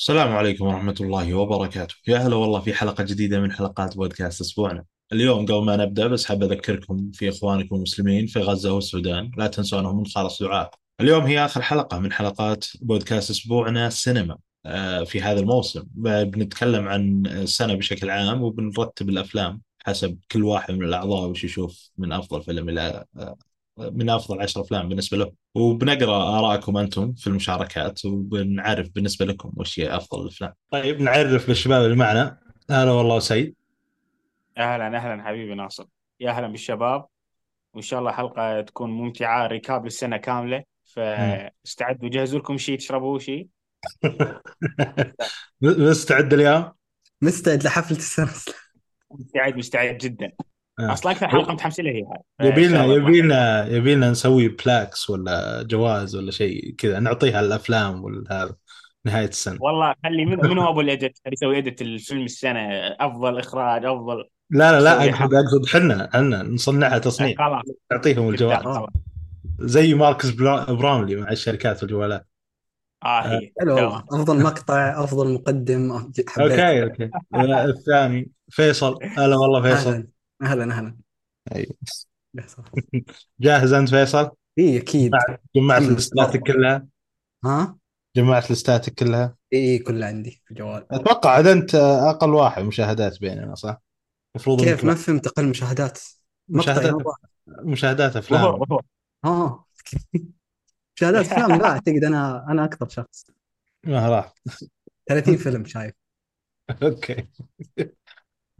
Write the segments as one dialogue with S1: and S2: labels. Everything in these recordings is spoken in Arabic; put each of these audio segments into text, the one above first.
S1: السلام عليكم ورحمة الله وبركاته. يا هلا والله في حلقة جديدة من حلقات بودكاست أسبوعنا. اليوم قبل ما نبدأ بس حاب أذكركم في إخوانكم المسلمين في غزة والسودان لا تنسونهم من خالص دعاء. اليوم هي آخر حلقة من حلقات بودكاست أسبوعنا السينما آه، في هذا الموسم. بنتكلم عن السنة بشكل عام وبنرتب الأفلام حسب كل واحد من الأعضاء وش يشوف من أفضل فيلم إلى آه، من أفضل عشر أفلام بالنسبة له. وبنقرأ ارائكم أنتم في المشاركات وبنعرف بالنسبة لكم وش هي أفضل الأفلام. طيب نعرف للشباب اللي معنا هلا والله سعيد.
S2: أهلا أهلا حبيبي ناصر يا أهلا بالشباب وإن شاء الله حلقة تكون ممتعة recap للسنة كاملة فاستعدوا جهزوا لكم شيء تشربوا شيء
S1: مستعد اليوم؟
S3: مستعد لحفلة السنة
S2: مستعد مستعد جدا. أصلا أكثر حلقة متحمس لها هي.
S1: هاي يبي لنا يبي لنا يبي لنا نسوي plaques ولا جوائز ولا شيء كذا نعطيها الأفلام ولا هذا نهاية السنة.
S2: والله خلي منو منو أبو ال edit اللي يسوي edit الفيلم السنة. أفضل إخراج أفضل
S1: لا لا لا اقصد أقصد إحنا إحنا نصنعها تصنيع. خلاص. نعطيهم الجوائز. زي ماركيز براونلي مع الشركات والجوالات.
S2: آه هي.
S3: حلو. أفضل مقطع أفضل مقدم
S1: حبيت. okay okay. الثاني فيصل. هلا والله فيصل.
S3: أهلا أهلا.
S1: أيوه. جاهز أنت فيصل؟
S3: إي أكيد.
S1: جمعت listاتك كلها؟
S3: ها؟
S1: جمعت listاتك كلها؟
S3: إي كلها عندي في الجوال.
S1: أتوقع عاد أنت أقل واحد مشاهدات بيننا صح؟
S3: المفروض كيف؟ ما فهمت أقل مشاهدات؟
S1: مشاهدات مشاهدات أفلام.
S3: آه. مشاهدات أفلام لا أعتقد أنا أنا أكثر شخص.
S1: ما راح.
S3: 30 فيلم شايف.
S1: okay.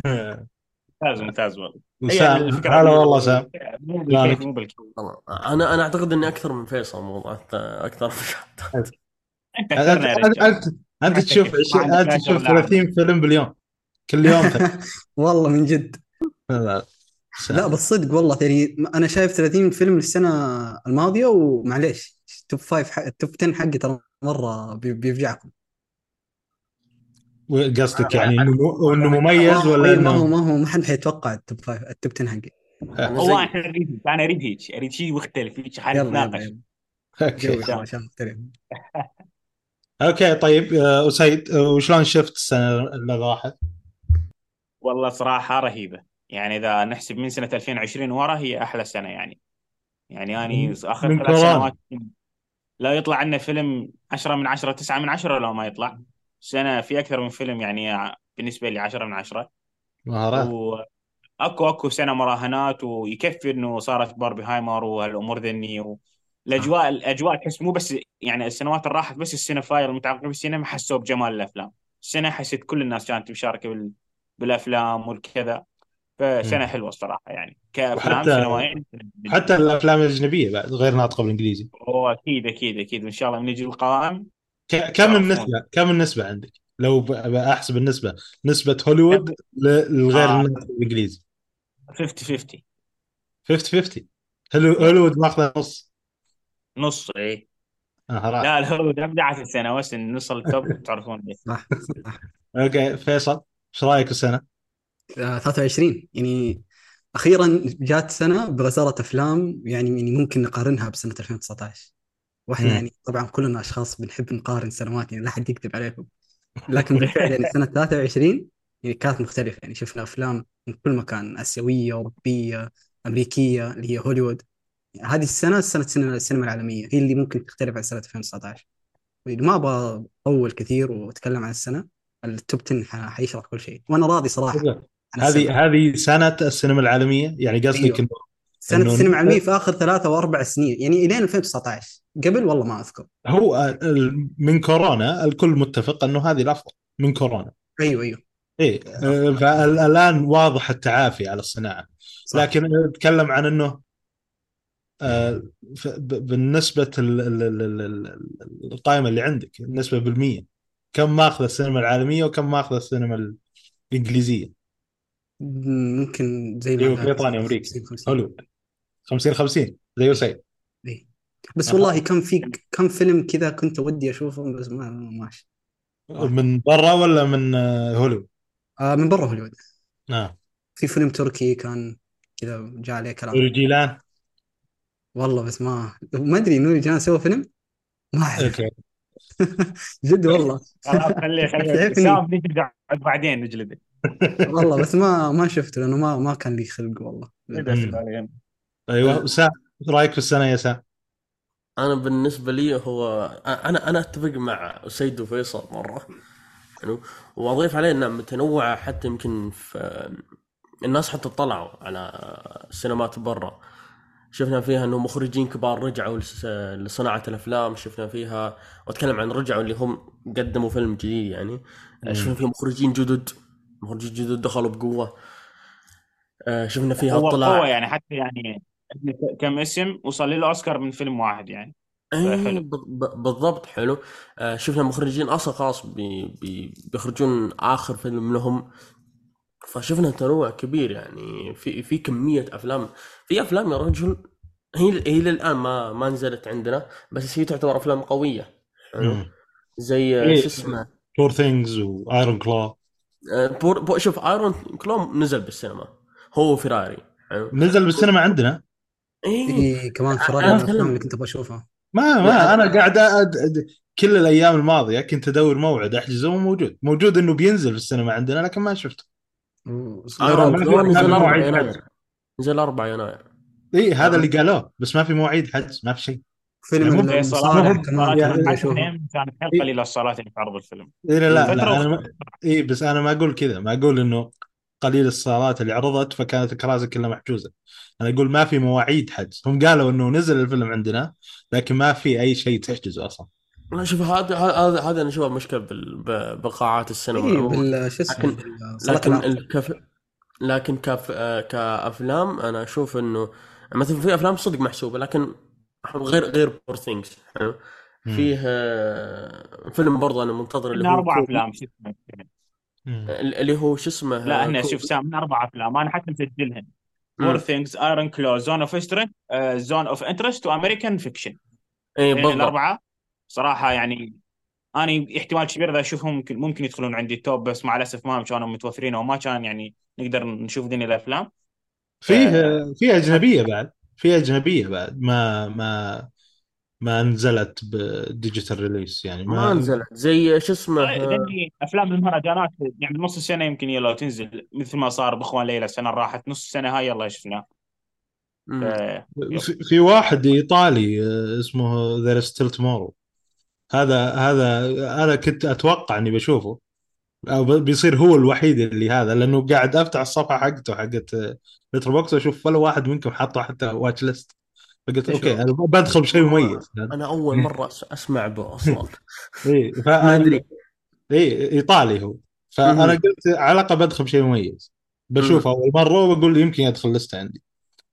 S2: ممتاز ممتاز والله.
S1: سام هلا والله سام.
S4: أنا أنا أعتقد إني أكثر من فيصل موضوع أكثر
S1: أنت أنت أنت تشوف أنت تشوف 30 فيلم باليوم كل يوم.
S3: والله من جد. لا لا. بالصدق والله ترى أنا شايف 30 فيلم السنة الماضية ومعليش توب 5 التوب 10 حقي ترى مرة بيفجعكم.
S1: قصدك يعني إنه إنه مميز ولا
S3: إنه ما هو ما هو ما حد حيتوقع ال top five ال top 10 حقي.
S2: والله إحنا نريد أنا اريد هيك اريد شيء مختلف هيك حاجة نتناقش
S1: أوكي. طيب آه، أسيد آه، وشلون شفت السنة اللي راحت؟
S2: والله صراحة رهيبة. يعني إذا نحسب من سنة 2020 ورا هي أحلى سنة يعني. يعني أني آخر ثلاث سنوات لا يطلع عنا فيلم 10 من 10 9 من 10 لو ما يطلع. سنة في أكثر من فيلم يعني بالنسبة لي 10 من 10
S1: مهارات.
S2: أكو أكو سنة مراهنات ويكفي إنه صارت باربي هايمر وهالامور ذني الاجواء الأجواء تحس مو بس يعني السنوات اللي راحت بس السنة فاير المتعاقبه بالسينما حسوا بجمال الأفلام. السنة حسيت كل الناس كانت مشاركه بال... بالأفلام والكذا. فسنة حلوة الصراحه يعني.
S1: كأفلام سنوين. حتى الأفلام الأجنبية بعد غير ناطقة
S2: بالإنجليزي. أكيد أكيد أكيد. وان شاء الله من يجي القوائم
S1: كم النسبة؟ كم النسبة عندك؟ لو أحسب النسبة. نسبة هوليوود للغير آه. الانجليزي
S2: 50 50
S1: 50 50 هوليوود ماخذة نص.
S2: نص اي
S1: آه
S2: لا الهوليوود أبدعت السنة بس نص ال top تعرفون ليش صح
S1: أوكي فيصل إيش رأيك السنة؟
S3: 23 آه، يعني أخيرا جات سنة بغزارة أفلام يعني يعني ممكن نقارنها بسنة 2019 وإحنا م. يعني طبعا كلنا أشخاص بنحب نقارن سنوات يعني لا حد يكذب عليكم. لكن بالفعل يعني سنة 23 يعني كانت مختلفة. يعني شفنا أفلام من كل مكان آسيوية أوروبية أمريكية اللي هي هوليوود. يعني هذه السنة سنة السينما العالمية هي اللي ممكن تختلف عن سنة 2019 ما أبغى أطول كثير وأتكلم عن السنة. التوب 10 حيشرح كل شيء. وأنا راضي صراحة
S1: هذه هذه سنة السينما العالمية؟ يعني قصدك أيوه.
S3: إنه سنة السينما العالمية في آخر ثلاثة أو أربع سنين. يعني الين 2019 قبل والله ما أذكر.
S1: هو من كورونا الكل متفق إنه هذه الأفضل من كورونا.
S3: أيوه أيوه.
S1: إيه فالآن واضح التعافي على الصناعة. صح. لكن نتكلم عن إنه آه، بالنسبة القائمة اللي عندك النسبة بالمية كم ماخذ السينما العالمية وكم ماخذ السينما الإنجليزية؟
S3: ممكن زي ما
S1: أيوه بريطانيا أمريكا. حلو 50 50 زي
S3: إيه. بس والله كم في كم فيلم كذا كنت ودي اشوفه بس ما ماشي.
S1: من برا ولا من آه، هوليوود؟
S3: آه من برا هوليوود.
S1: آه.
S3: في فيلم تركي كان كذا جاء عليه كلام.
S1: نوري جيلان؟
S3: والله بس ما ما أدري نوري جيلان سوى فيلم؟ ما أعرف. جد والله.
S2: خلاص خليه خليه
S3: تعرفني.
S2: سام نجلد بعدين نجلده
S3: والله بس ما ما شفته لأنه ما ما كان لي خلق والله.
S2: عليه.
S1: أيوه سام إيش رأيك في السنة يا سام؟
S4: أنا بالنسبة لي هو أنا أنا أتفق مع سيد وفيصل مرة. يعني وأضيف عليه انها متنوعه حتى يمكن في الناس حتى طلعوا على السينمات برا. شفنا فيها إنه مخرجين كبار رجعوا لصناعة الأفلام شفنا فيها وأتكلم عن رجعوا اللي هم قدموا فيلم جديد يعني. شفنا فيها مخرجين جدد مخرجين جدد دخلوا بقوة. آه، شفنا فيها اطلاع.
S2: قوة يعني حتى يعني كم اسم وصل له أوسكار من فيلم واحد يعني.
S4: اي
S2: حلو.
S4: ب- ب- بالضبط حلو. آه شفنا مخرجين أصلا بي بي بيخرجون آخر فيلم لهم. فشفنا تنوع كبير يعني. في في كمية أفلام. في أفلام يا رجل هي هي للآن ما ما نزلت عندنا بس هي تعتبر أفلام قوية. حلو. زي آه،
S1: إيه.
S4: شو اسمه؟
S1: Poor Things و Iron Claw
S4: آه، Poor Poor شوف Iron Claw نزل بالسينما. هو وفيراري حلو.
S1: نزل بالسينما عندنا.
S4: اي
S3: اي كمان من الأفلام
S4: أتكلم.
S3: اللي كنت أبغى أشوفها.
S1: ما ما أنا قاعد أد... أد... كل الأيام الماضية كنت أدور موعد احجزه وموجود موجود. إنه بينزل في السينما عندنا لكن ما شفته.
S4: ايرون
S1: ما في
S4: نزل 4
S1: مواعيد
S4: يناير. نزل 4 يناير.
S1: اي هذا اللي قالوه بس ما في مواعيد حجز ما في شيء.
S3: فيلم
S1: يعني
S3: كمان
S1: يعني-
S2: كانت الصالات اللي تعرض الفيلم.
S1: إيه لا لا, لا ما... اي بس أنا ما أقول كذا ما أقول إنه قليل الصالات اللي عرضت فكانت الكراسي كلها محجوزة. أنا أقول ما في مواعيد حجز هم قالوا إنه نزل الفيلم عندنا لكن ما في أي شيء تحجزه أصلا
S4: لا شوف هذا هذا هذا أنا اشوفه مشكلة بقاعات السينما
S3: اي
S4: عموما
S3: بال شو اسمه
S4: لكن- لكن. الكف... لكن كف... آه، كأفلام أنا أشوف انه مثلا في أفلام صدق محسوبة لكن غير غير Poor Things فيه آه، فيلم برضه أنا منتظر اللي
S2: من
S4: هو أربع.
S2: أفلام شو اسمه.
S4: اللي هو شو اسمه
S2: لا هنا
S4: كوبي.
S2: شوف سام من أربع أفلام أنا حتى مسجلهن
S4: Poor
S2: Things Iron Claw Zone of Interest Zone of Interest و American Fiction
S4: اي بالضبط.
S2: الأربعة صراحة يعني أنا احتمال كبير إذا أشوفهم ممكن ممكن يدخلون عندي ال top بس مع الأسف ما كانوا متوفرين أو ما كان يعني نقدر نشوف ذني الأفلام.
S1: فيه
S2: آه.
S1: فيه أجنبية بعد. فيه أجنبية بعد. ما ما ما نزلت ب digital release يعني
S4: ما نزلت. زي شو اسمه؟ آه،
S2: ذني أفلام المهرجانات يعني نص السنة يمكن يلا تنزل مثل ما صار بأخوان ليلى السنة اللي راحت نص السنة هاي يلا شفناه. ف-
S1: في, في واحد إيطالي آه، اسمه There's Still Tomorrow هذا هذا أنا كنت أتوقع إني بشوفه. أو ب- بيصير هو الوحيد اللي هذا لأنه قاعد أفتح الصفحة حقته حقت Letterboxd وأشوف ولا واحد منكم حاطه حتى watchlist فقلت
S4: أوكي؟
S1: أنا بدخل بشيء مميز.
S4: أنا أول مرة أسمع به أصلا.
S1: اي
S4: ما
S1: فانا
S4: ادري
S1: اي إيطالي هو.
S4: فأنا.
S1: قلت على الأقل بدخل بشيء مميز. بشوفه أول مرة وبقول يمكن يدخل لستة عندي.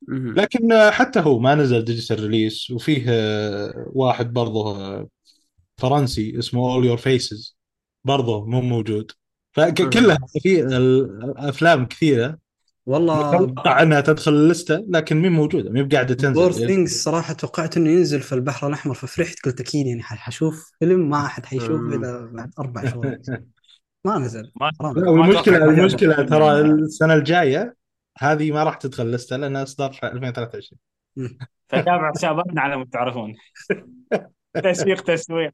S1: لكن حتى هو ما نزل digital release وفيه آه، واحد برضه آه، فرنسي اسمه All Your Faces برضه مو موجود. فكلها في الأفلام كثيرة.
S3: والله
S1: أتوقع أنها تدخل اللستة لكن مين موجودة؟ مين قاعدة
S3: Poor
S1: تنزل؟
S3: Things صراحة توقعت إنه ينزل في البحر الأحمر ففرحت قلت أكيد يعني حشوف فيلم ما أحد حيشوفه. إلا بعد أربع شهور. ما نزل.
S1: المشكلة
S2: حد-
S1: ترى السنة الجاية هذه ما راح تدخل اللستة لأنها إصدار في 2023
S2: فتابع حساباتنا على ما تعرفون. تسويق تسويق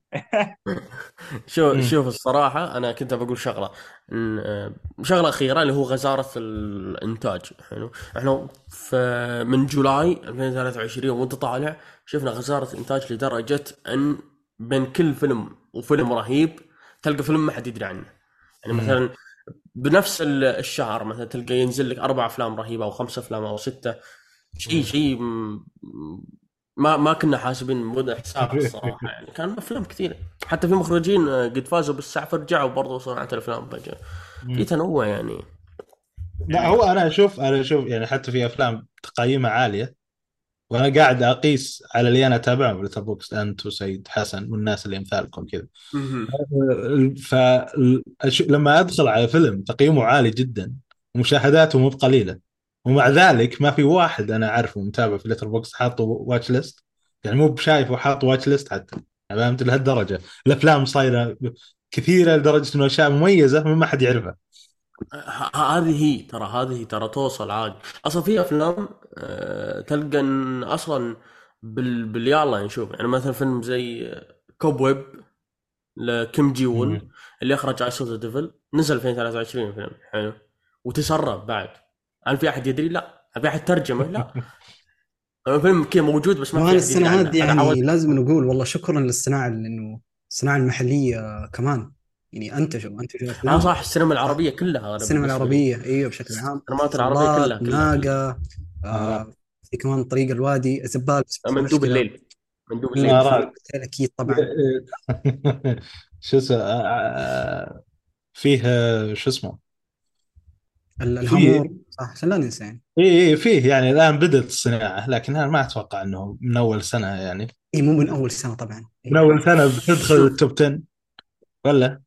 S4: شوف. شوف الصراحة أنا كنت بقول شغلة إن آه، شغلة أخيرة اللي هو غزارة الإنتاج حلو إحنا في من جولاي 2023 وأنت طالع شفنا غزارة إنتاج لدرجة أن بين كل فيلم وفيلم رهيب تلقى فيلم ما حد يدري عنه يعني. مثلا بنفس ال- الشهر مثلا تلقى ينزل لك أربع أفلام رهيبة أو خمسة أفلام أو ستة شيء. شيء ما ما كنا حاسبين مدى حساب الصراحة يعني. كان أفلام كثيره حتى في مخرجين آه، قد فازوا بالسعف رجعوا برضو صناعة الأفلام فجأة. في تنوع يعني.
S1: لا هو أنا أشوف أنا أشوف يعني حتى في أفلام تقييمها عالية وأنا قاعد أقيس على اللي أنا اتابعهم Letterboxd أنت وسيد حسن والناس اللي امثالكم كذا. فلما أدخل على فيلم تقييمه عالي جدا ومشاهداته مو بقليلة ومع ذلك ما في واحد أنا أعرفه متابع في Letterboxd حاطه watchlist يعني مو بشايف وحاط watchlist حتى. يعني فهمت لهالدرجة. الأفلام صايرة كثيرة لدرجة إنه أشياء مميزة ما حد يعرفها.
S4: هذه هي ترى هذه ترى توصل عادي. أصلا في أفلام آه، تلقى إن أصلا بال... باليلا نشوف. يعني مثلا فيلم زي Cobweb لكيم جي وون. اللي أخرج The Devil نزل 2023 الفيلم حلو. وتسرب بعد. هل في أحد يدري؟ لا هل في أحد ترجمة؟ لا الفيلم كذا موجود بس ما في
S3: كمان
S4: أحد يدري
S3: السنة. هذه يعني
S4: عودت-
S3: لازم نقول والله شكرا للصناعة لأنه الصناعة المحلية كمان يعني أنتجوا أنتجوا آه
S4: صح السينما العربية كلها
S3: السينما. العربية أيوه بشكل عام
S4: السينمات العربية
S3: صلات،
S4: كلها.
S3: ناقة آه في كمان طريق الوادي زبال
S4: مندوب. الليل مندوب
S3: الليل. أكيد طبعا
S1: شو اسمه آه، آه، فيه آه، شو اسمه
S3: الهامور صح عشان لا ننسى يعني.
S1: اي اي فيه يعني الآن بدأت الصناعة لكن أنا ما أتوقع إنه من أول سنة يعني.
S3: اي مو من أول سنة طبعا.
S1: من أول سنة بتدخل ال top 10 ولا؟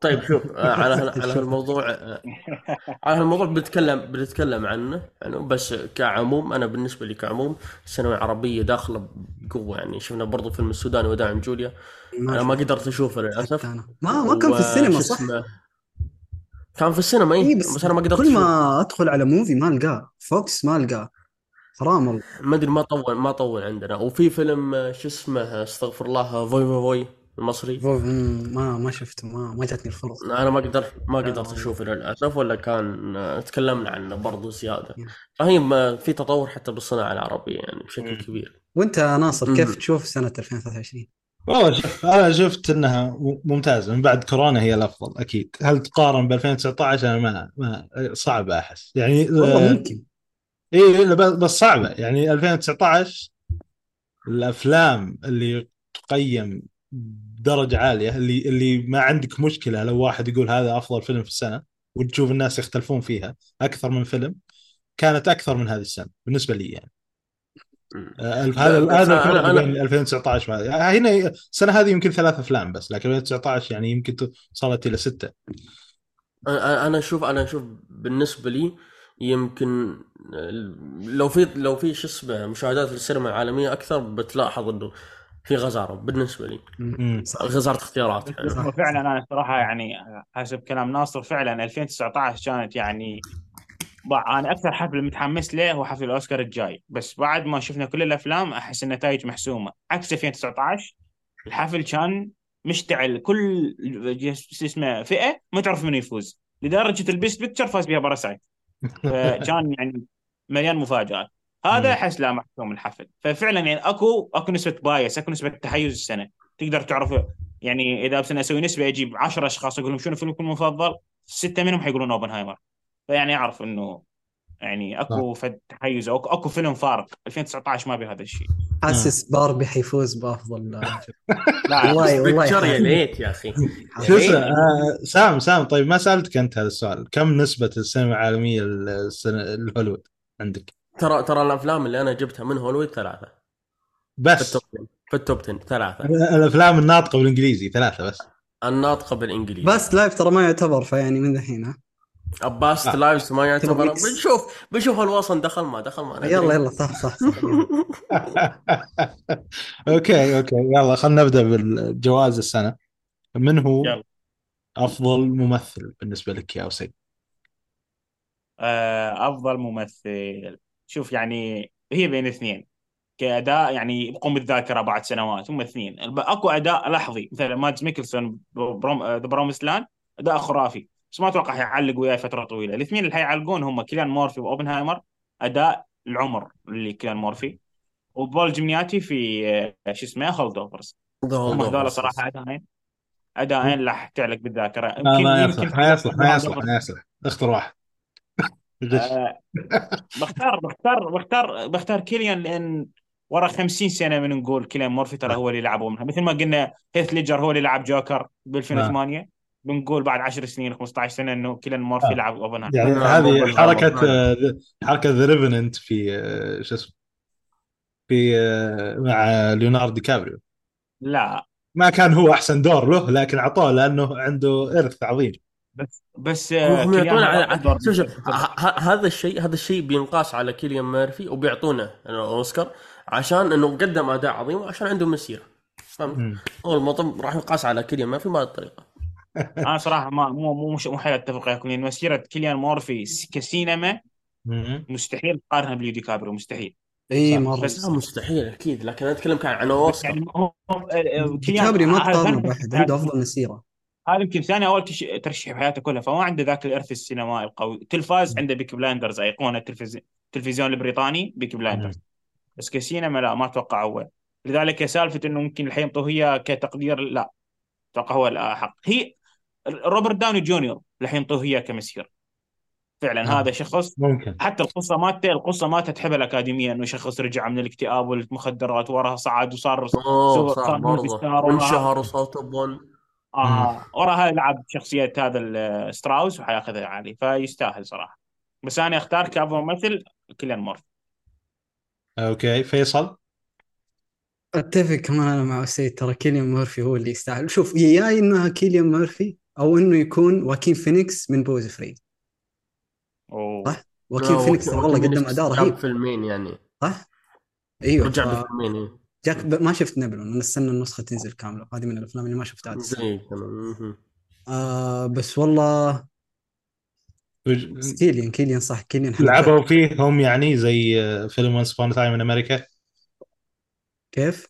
S4: طيب شوف آه، على على هالموضوع آه، على هالموضوع بنتكلم بنتكلم عنه يعني بس كعموم أنا بالنسبة لي كعموم السينما العربية داخلة بقوة يعني. شفنا برضو فيلم السوداني وداع من جوليا أنا ما قدرت أشوفه للأسف.
S3: أنا. ما ما كان في السينما صح؟
S4: كان في السينما
S3: اي
S4: اي
S3: بس,
S4: بس, أنا ما قدرت
S3: كل ما أدخل على Muvi ما ألقاه VOX ما ألقاه. حرام والله.
S4: ما أدري ما طول ما طول عندنا. وفي فيلم آه، شو اسمه استغفر الله فوي فوي فوي المصري.
S3: ما ما شفته ما ما جاتني الفرصة.
S4: أنا ما قدرت ما قدرت. أشوفه للأسف ولا كان آه، تكلمنا عنه برضو
S3: زيادة.
S4: فهي ما- في تطور حتى بالصناعة العربية يعني بشكل. كبير.
S3: وأنت يا ناصر. كيف تشوف سنة 2023
S1: والله شوف أنا شفت إنها ممتازة من بعد كورونا هي الأفضل أكيد. هل تقارن ب 2019 أنا ما ما صعب أحس. يعني
S3: والله
S1: آه،
S3: ممكن.
S1: اي لا، بس صعبة. يعني 2019 الأفلام اللي تقيم بدرجه عالية اللي اللي ما عندك مشكلة لو واحد يقول هذا أفضل فيلم في السنة وتشوف الناس يختلفون فيها أكثر من فيلم كانت أكثر من هذه السنة بالنسبة لي يعني. هذا
S4: بس
S1: هذا
S4: أنا-
S1: بين 2019 وهذه آه، هنا السنة هذه يمكن ثلاث أفلام بس لكن 2019 يعني يمكن وصلت إلى
S4: ستة. أنا أشوف أنا أشوف بالنسبة لي يمكن لو في لو في شو اسمه مشاهدات السينما العالمية أكثر بتلاحظ إنه في غزارة بالنسبة لي. غزارة اختيارات يعني.
S2: فعلا أنا صراحة يعني حسب كلام ناصر. فعلا 2019 كانت يعني أنا أكثر حفل متحمس له هو حفل الأوسكار الجاي. بس بعد ما شفنا كل الأفلام أحس النتائج محسومة. عكس 2019 الحفل كان مشتعل. كل اسمه فئة ما تعرف من يفوز. لدرجة ال best picture فاز بها Parasite. فكان يعني مليان
S1: مفاجآت.
S2: هذا أحس لا محسوم الحفل. ففعلا يعني أكو أكو نسبة bias أكو نسبة تحيز السنة. تقدر تعرف يعني إذا بس أسوي نسبة أجيب 10 أشخاص أقول لهم شنو فيلمكم المفضل؟ ستة منهم حيقولون أوبنهايمر. فيعني أعرف إنه يعني أكو فد تحيز اكو أكو فيلم فارق. 2019 ما بهذا الشيء.
S3: حاسس باربي حيفوز بأفضل.
S2: لا
S3: والله والله
S4: يا. ليت يا أخي.
S1: شو. اسمه آه، سام سام طيب ما سألتك أنت هذا السؤال. كم نسبة السينما العالمية الهوليوود عندك؟
S4: ترى ترى الأفلام اللي أنا جبتها من هوليوود ثلاثة. في
S1: بس
S4: ال top 10 في ال top 10 ثلاثة.
S1: الأفلام الناطقة بالإنجليزي ثلاثة بس.
S4: الناطقة بالإنجليزي.
S3: Past Lives ترى ما يعتبر فيعني من الحين ها؟
S4: Past
S1: آه.
S4: Lives ما يعتبر. بنشوف بنشوف الوصل دخل ما دخل ما.
S3: يلا يلا صح صح, صح.
S1: okay okay يلا خلينا نبدأ بالجوائز السنة من هو
S2: يلا.
S1: أفضل ممثل بالنسبة لك يا سيد
S2: آه، أفضل ممثل شوف يعني هي بين اثنين كأداء يعني يبقون بالذاكرة بعد سنوات هم اثنين أكو أداء لحظي مثلا مادز ميكلسون The Promised Land أداء خرافي بس ما أتوقع حيعلق وياي فترة طويلة. الاثنين اللي حيعلقون هم كيليان مورفي بأوبنهايمر أداء العمر اللي كيليان مورفي. وبول جياماتي في آه، شو اسمه Holdovers هم هذول صراحة اداءين اداءين راح تعلق بالذاكرة.
S1: ما, ما
S2: يمكن-
S1: يصلح ما يصلح ما. يصلح ما يصلح. اختر واحد.
S2: آه، بختار بختار بختار بختار كيليان لأن ورا 50 سنة من نقول كيليان مورفي ترى هو اللي لعبه منها مثل ما قلنا هيث ليجر هو اللي لعب جوكر ب 2008 بنقول بعد 10 سنين 15 سنة إنه كيليان مورفي
S1: آه.
S2: لعب اوبنهايمر
S1: يعني
S4: آه،
S1: هذه. حركة آه، حركة The Revenant في آه، شو اسمه في آه، مع ليوناردو دي كابريو.
S2: لا.
S1: ما كان هو أحسن دور له لكن أعطوه لأنه عنده إرث عظيم.
S2: بس بس
S4: هم هم
S2: كيليان
S4: يعطون
S2: هذا
S4: على
S2: أفضل
S4: شوف هذا الشيء هذا الشيء بينقاس على كيليان ميرفي وبيعطونه الأوسكار عشان إنه قدم أداء عظيم وعشان عنده مسيرة. فهمت؟ هو الموضوع راح ينقاس على كيليان ميرفي بهذه الطريقة.
S2: أنا صراحة ما مو مو مش مو حيل أتفق وياكم لأن مسيرة كيليان مورفي كسينما. مستحيل تقارنها بليو دي كابريو مستحيل.
S1: إي.
S3: مره
S2: بس
S4: لا مستحيل أكيد. لكن أنا أتكلم كان عن اوسكار
S2: يعني هو كيليان
S3: ديكابريو ما تقارنه بأحد عنده أفضل مسيرة.
S2: هذا يمكن ثاني أول ترشيح في حياته كلها. فما عنده ذاك الإرث السينمائي القوي. تلفاز عنده Peaky Blinders أيقونة التلفزيون التلفزيون البريطاني Peaky Blinders. بس كسينما لا ما أتوقع هو. لذلك سالفة إنه ممكن حينطوه ياه كتقدير لا. أتوقع هو الاحق هي روبرت داوني جونيور حينطوه ياه كمسيرة. فعلا
S1: آه.
S2: هذا شخص
S1: ممكن.
S2: حتى القصة مالته القصة مالته تحبها الاكاديميه إنه شخص رجع من الاكتئاب والمخدرات وراها صعد وصار صار
S4: وانشهر وصار 1
S2: آه وراها لعب شخصية هذا ستراوس وحياخذها عالي فيستاهل صراحة. بس أنا أختار كأفضل ممثل كيليان مورفي.
S1: okay فيصل؟
S3: أتفق كمان أنا مع سيد ترى كيليان مورفي هو اللي يستاهل. شوف يا إنه كيليان مورفي أو إنه يكون واكين فينيكس من Beau Is Afraid
S2: أوه.
S3: صح. واكين فينيكس والله قدم أداء رهيب
S4: فيلمين يعني
S3: صح؟ أيوه
S4: رجع
S3: ف-
S4: بفيلمين إيه.
S3: جاك ب... ما شفت نابليون أنا استنى النسخة تنزل كاملة هذه من الأفلام اللي ما شفتها لسه.
S4: زي كمان مهم.
S3: آه بس والله كيليان كيليان صح كيليان.
S1: لعبوا فيهم يعني زي آه، فيلم Once Upon a Time in America
S3: كيف؟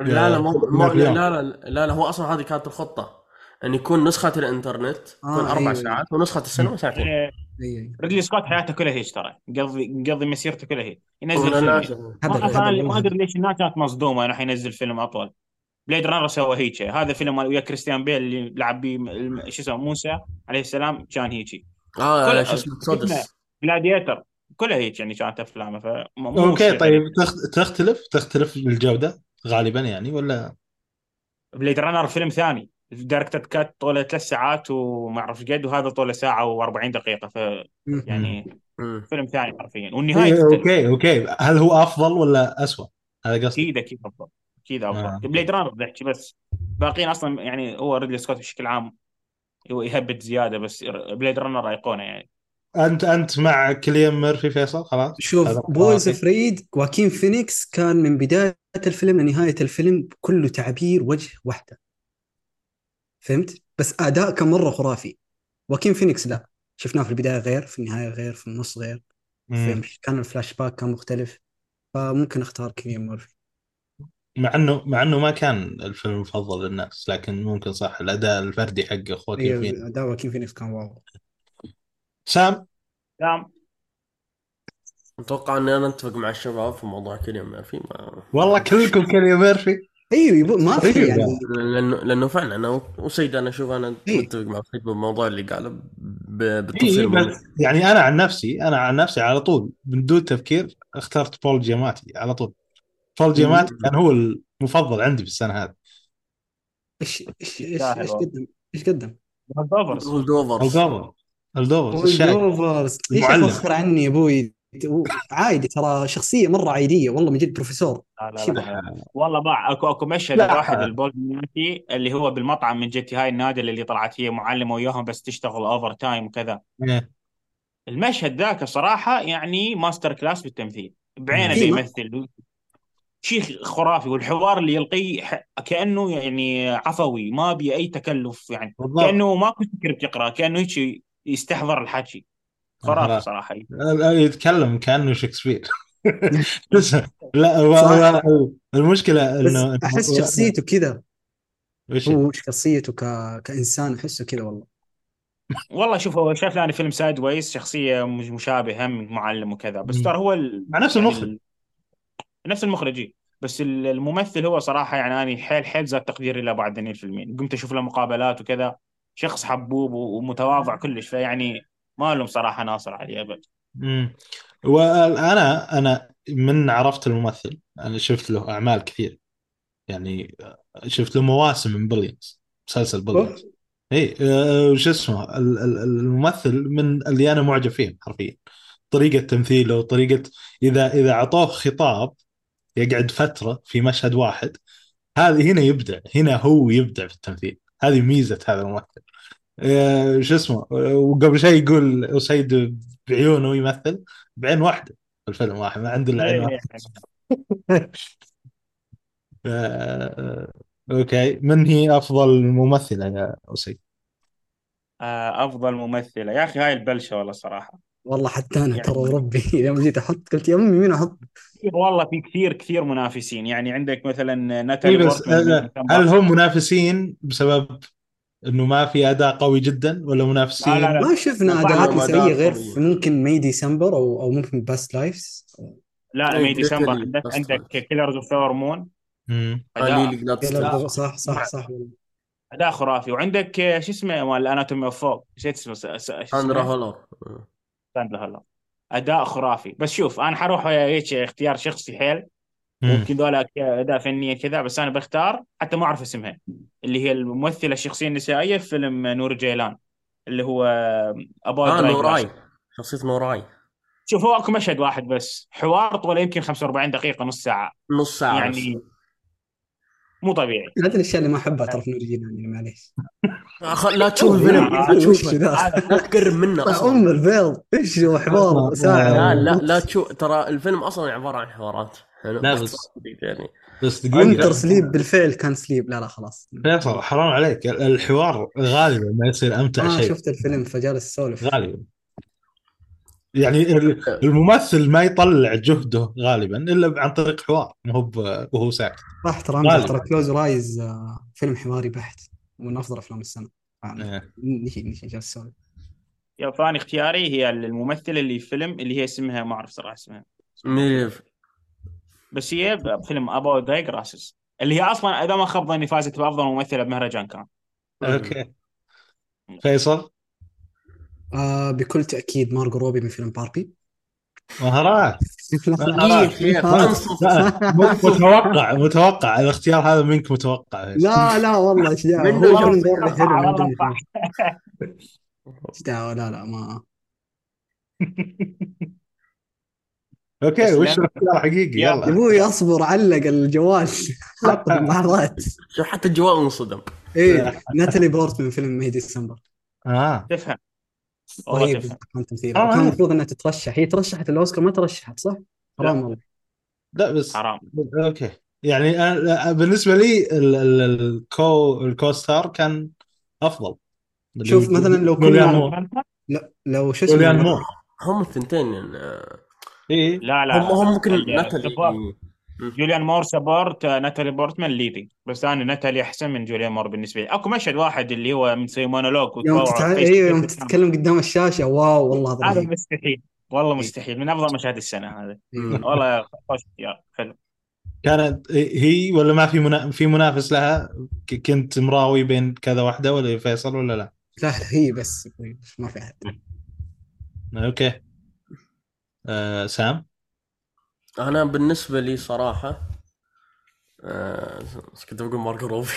S4: لا لا مو مو-
S1: نابليون.
S4: لا لا لا لا هو أصلا هذه كانت الخطة أن يكون نسخة الإنترنت تكون
S3: آه،
S4: أربع
S3: أيوة.
S4: ساعات ونسخة السينما ساعتين.
S2: إيه،
S3: اي
S2: ريدلي سكوت حياته كلها هيك ترى. مقضي مقضي مسيرته كلها هيك. ينزل فيلم. ما ادري ليش الناس كانت مصدومة انه حينزل فيلم أطول. Blade Runner سوى هيك. هذا فيلم ويا كريستيان بيل اللي لعب بيه الم- شو اسمه موسى عليه السلام كان هيك. آه
S4: شو اسمه Exodus
S2: Gladiator كلها هيك يعني كانت افلامه ف
S1: okay طيب تخ- تختلف؟ تختلف الجودة غالبا يعني ولا؟
S2: Blade Runner فيلم ثاني. ال director's cut طوله ثلاث ساعات وما أعرف قد وهذا طوله ساعة و40 دقيقة ف. يعني. فيلم ثاني حرفيا. والنهاية
S1: إيه،
S2: تختلف
S1: okay okay. هل هو أفضل ولا اسوء؟ هذا قصدي.
S2: أكيد أكيد أفضل. أكيد أفضل.
S1: آه.
S2: Blade Runner بحكي بس. باقيين أصلا يعني هو ريدلي سكوت بشكل عام هو يهبط زيادة بس Blade Runner أيقونة يعني.
S1: أنت أنت مع كليان ميرفي فيصل؟ خلاص.
S3: شوف Beau
S1: Is
S3: Afraid واكين فينيكس كان من بداية الفيلم لنهاية الفيلم كله تعبير وجه واحدة فهمت؟ بس أداء كان مره خرافي. واكين فينيكس لا. شفناه في البداية غير في النهاية غير في النص غير. في كان الفلاش باك كان مختلف. فممكن أختار كيليان مورفي.
S1: مع إنه مع إنه ما كان الفيلم المفضل للناس لكن ممكن صح الأداء الفردي حقه خواكين فين
S3: أيوه أداء واكين فينيكس كان wow.
S1: سام؟
S2: نعم
S4: أتوقع إني أنا أتفق مع الشباب في موضوع كيليان ميرفي ما...
S1: والله كلكم كليان ميرفي
S3: أيوه يبو- ما في
S1: طيب
S3: يعني.
S4: لأنه لأنه فعلا أنا وسيد أنا أشوف أنا
S3: إيه.
S4: متفق مع سيد بالموضوع اللي قاله ب-
S1: إيه
S4: بالتفصيل
S1: بس يعني أنا عن نفسي أنا عن نفسي على طول من دون تفكير اخترت بول جياماتي على طول. بول جياماتي كان هو المفضل عندي في السنة هذه.
S2: إيش
S3: إيش
S2: إيش.
S3: قدم؟ إيش قدم؟
S2: هولدوفرز
S4: هولدوفرز
S1: الدوفر الدوفر الشاي
S3: اولدوفرز إيش
S1: المعلم.
S3: أفخر عني يا أبوي؟ عادي ترى شخصية مرة عادية والله من جد بروفيسور.
S2: لا لا لا. والله باع أكو أكو مشهد. واحد البولمياتي اللي هو بالمطعم من جتي هاي النادل اللي طلعت هي معلمه وياهم بس تشتغل اوفر تايم وكذا.
S1: إيه.
S2: المشهد ذاك صراحة يعني ماستر كلاس بالتمثيل. بعينه
S3: إيه،
S2: بيمثل. شيء خرافي والحوار اللي يلقيه كأنه يعني عفوي ما بي أي تكلف يعني.
S1: بالضبط.
S2: كأنه ماكو سكريبت يقرا كأنه هيك يستحضر الحكي. خرافي. صراحة.
S1: يتكلم كأنه شكسبير. لا هو
S3: صح.
S1: هو
S3: المشكلة
S1: إنه
S3: أحس شخصيته كذا. هو شخصيته ك... كإنسان أحسه كذا والله.
S2: والله شوف هو شاف لنا فيلم Sideways شخصية مش- مشابهة من معلم وكذا. بس. ترى هو ال...
S1: مع نفس
S2: يعني
S1: المخرج.
S2: ال- نفس المخرج. بس ال- الممثل هو صراحة يعني أنا حيل حيل زاد تقديري له بعد ذني الفيلمين. قمت أشوف له مقابلات وكذا. شخص حبوب ومتواضع كلش. فيعني ما لهم صراحة ناصر عليه أبد.
S1: مم. وأنا أنا من عرفت الممثل أنا شفت له أعمال كثير. يعني شفت له مواسم من Billions مسلسل Billions اي وش اسمه ال- ال- الممثل من اللي أنا معجب فيهم حرفيا. طريقة تمثيله طريقة اذا إذا أعطوه خطاب يقعد فترة في مشهد واحد هذه هنا يبدع هنا هو يبدع في التمثيل. هذه ميزة هذا الممثل. شو اسمه آه، وقبل شيء يقول أسيد بعيونه يمثل بعين واحدة في الفيلم واحد ما عنده إلا عين واحدة.
S2: إيه.
S1: آه، أوكي من هي أفضل ممثلة يا أسيد؟
S2: آه، أفضل ممثلة. يا أخي هاي البلشة والله صراحة.
S3: والله حتى أنا
S2: يعني-
S3: ترى وربي لما جيت أحط قلت يا أمي مين أحط؟
S2: والله في كثير كثير منافسين. يعني عندك مثلا
S1: اي
S2: ناتالي
S1: بس آه، هل هم منافسين بسبب إنه ما في أداء قوي جدا ولا منافسين؟
S2: لا، لا، لا.
S3: ما شفنا أداءات
S4: نسائية
S3: غير ممكن May December أو أو ممكن Past Lives
S2: لا May
S4: December
S2: عندك
S4: best
S2: عندك.
S1: Killers
S2: of
S4: Flower Moon
S3: صح صح صح.
S2: أداء خرافي. وعندك آه، شو اسمه مال ال Anatomy of Fall نسيت اسمه
S4: ساندرا هولر
S2: ساندرا هلا أداء خرافي. بس شوف أنا حروح هيك اختيار شخصي حيل. ممكن ذولا اداء فنية كذا بس أنا بختار حتى ما أعرف اسمها اللي هي الممثلة الشخصية النسائية في فيلم نور جيلان اللي هو أبو
S4: آه نوراي شخصية نوراي
S2: شوف هو أكو مشهد واحد بس حوار طوله يمكن 45 دقيقة نص ساعة.
S4: نص ساعة
S2: يعني
S4: بس.
S2: مو طبيعي.
S3: هذه الاشياء اللي ما احبها ترى في نور الجيلان يعني معليش.
S4: أخ- لا تشوف الفيلم. لا لا تقرب منه
S3: ام
S4: أصلا.
S3: البيض إيش هو حوار ساعه
S4: لا لا لا تشوف. ترى الفيلم أصلا عبارة عن حوارات. حلو؟
S1: لا، بس-
S4: يعني.
S1: بس Winter
S3: Sleep بالفعل كان sleep. لا لا خلاص.
S1: فيصل حرام عليك. الحوار غالبا ما يصير أمتع
S3: ما
S1: شيء.
S3: شفت الفيلم فجالس اسولف
S1: غالبا يعني ال- الممثل ما يطلع جهده غالبا إلا عن طريق حوار ما هو وهو ساكت
S3: صح ترى ترى كلوز رايز فيلم حواري بحت. ومن أفضل أفلام السنة. آه،
S1: إيه.
S3: نشي نشي جالس اسولف
S2: يا ثاني اختياري هي الممثله اللي في فيلم اللي هي اسمها ما أعرف صراحة اسمها.
S4: ميرف
S2: بس هي بفيلم About Dry Grasses اللي هي أصلا إذا ما خاب ظني فازت بأفضل ممثلة بمهرجان كان.
S1: أوكي. فيصل؟
S3: آه بكل تأكيد مارجو روبي من فيلم باربي.
S1: مهارات متوقع متوقع. الاختيار هذا منك متوقع.
S3: لا لا والله. إيش دعوة؟ لا لا ما
S2: أوكي
S1: وش الاختيار حقيقي
S2: يا
S1: يلا.
S3: أبوي اصبر علق الجوال. حطه في اللحظات
S4: شوف حتى الجوال انصدم.
S3: إيه ناتالي بورتمان من فيلم May December
S1: آه.
S2: تفهم. والله
S3: رهيب
S2: تفهم.
S3: كان
S1: آه.
S3: المفروض إنها تترشح. هي ترشحت الأوسكار ما ترشحت صح؟ حرام والله
S1: لا بس
S2: حرام.
S1: أوكي. يعني أنا بالنسبة لي ال- ال- ال co ال co-star كان أفضل.
S3: شوف مثلا لو كنا- لو شو اسمه؟
S4: هم الثنتين آه،
S1: اي
S2: لا لا
S4: هم هم ممكن
S2: ال-
S4: ناتالي.
S2: support. جوليان مور support ناتالي بورتمان leading بس أنا ناتالي أحسن من جوليان مور بالنسبة لي. أكو مشهد واحد اللي هو مسوي مونولوج
S3: يوم تتع... أيوه يوم. تتكلم قدام الشاشة. wow والله هذا
S2: مستحيل. والله مستحيل. من أفضل مشاهد السنة هذا
S3: إيه.
S2: والله خوش اختيار. حلو.
S1: كانت هي ولا ما في منا... في منافس لها؟ كنت مراوي بين كذا واحدة ولا فيصل ولا لا؟
S3: لا هي بس ما في أحد.
S1: أوكي. آه سام؟
S4: أنا بالنسبة لي صراحة آه كنت بقول مارجو روبي.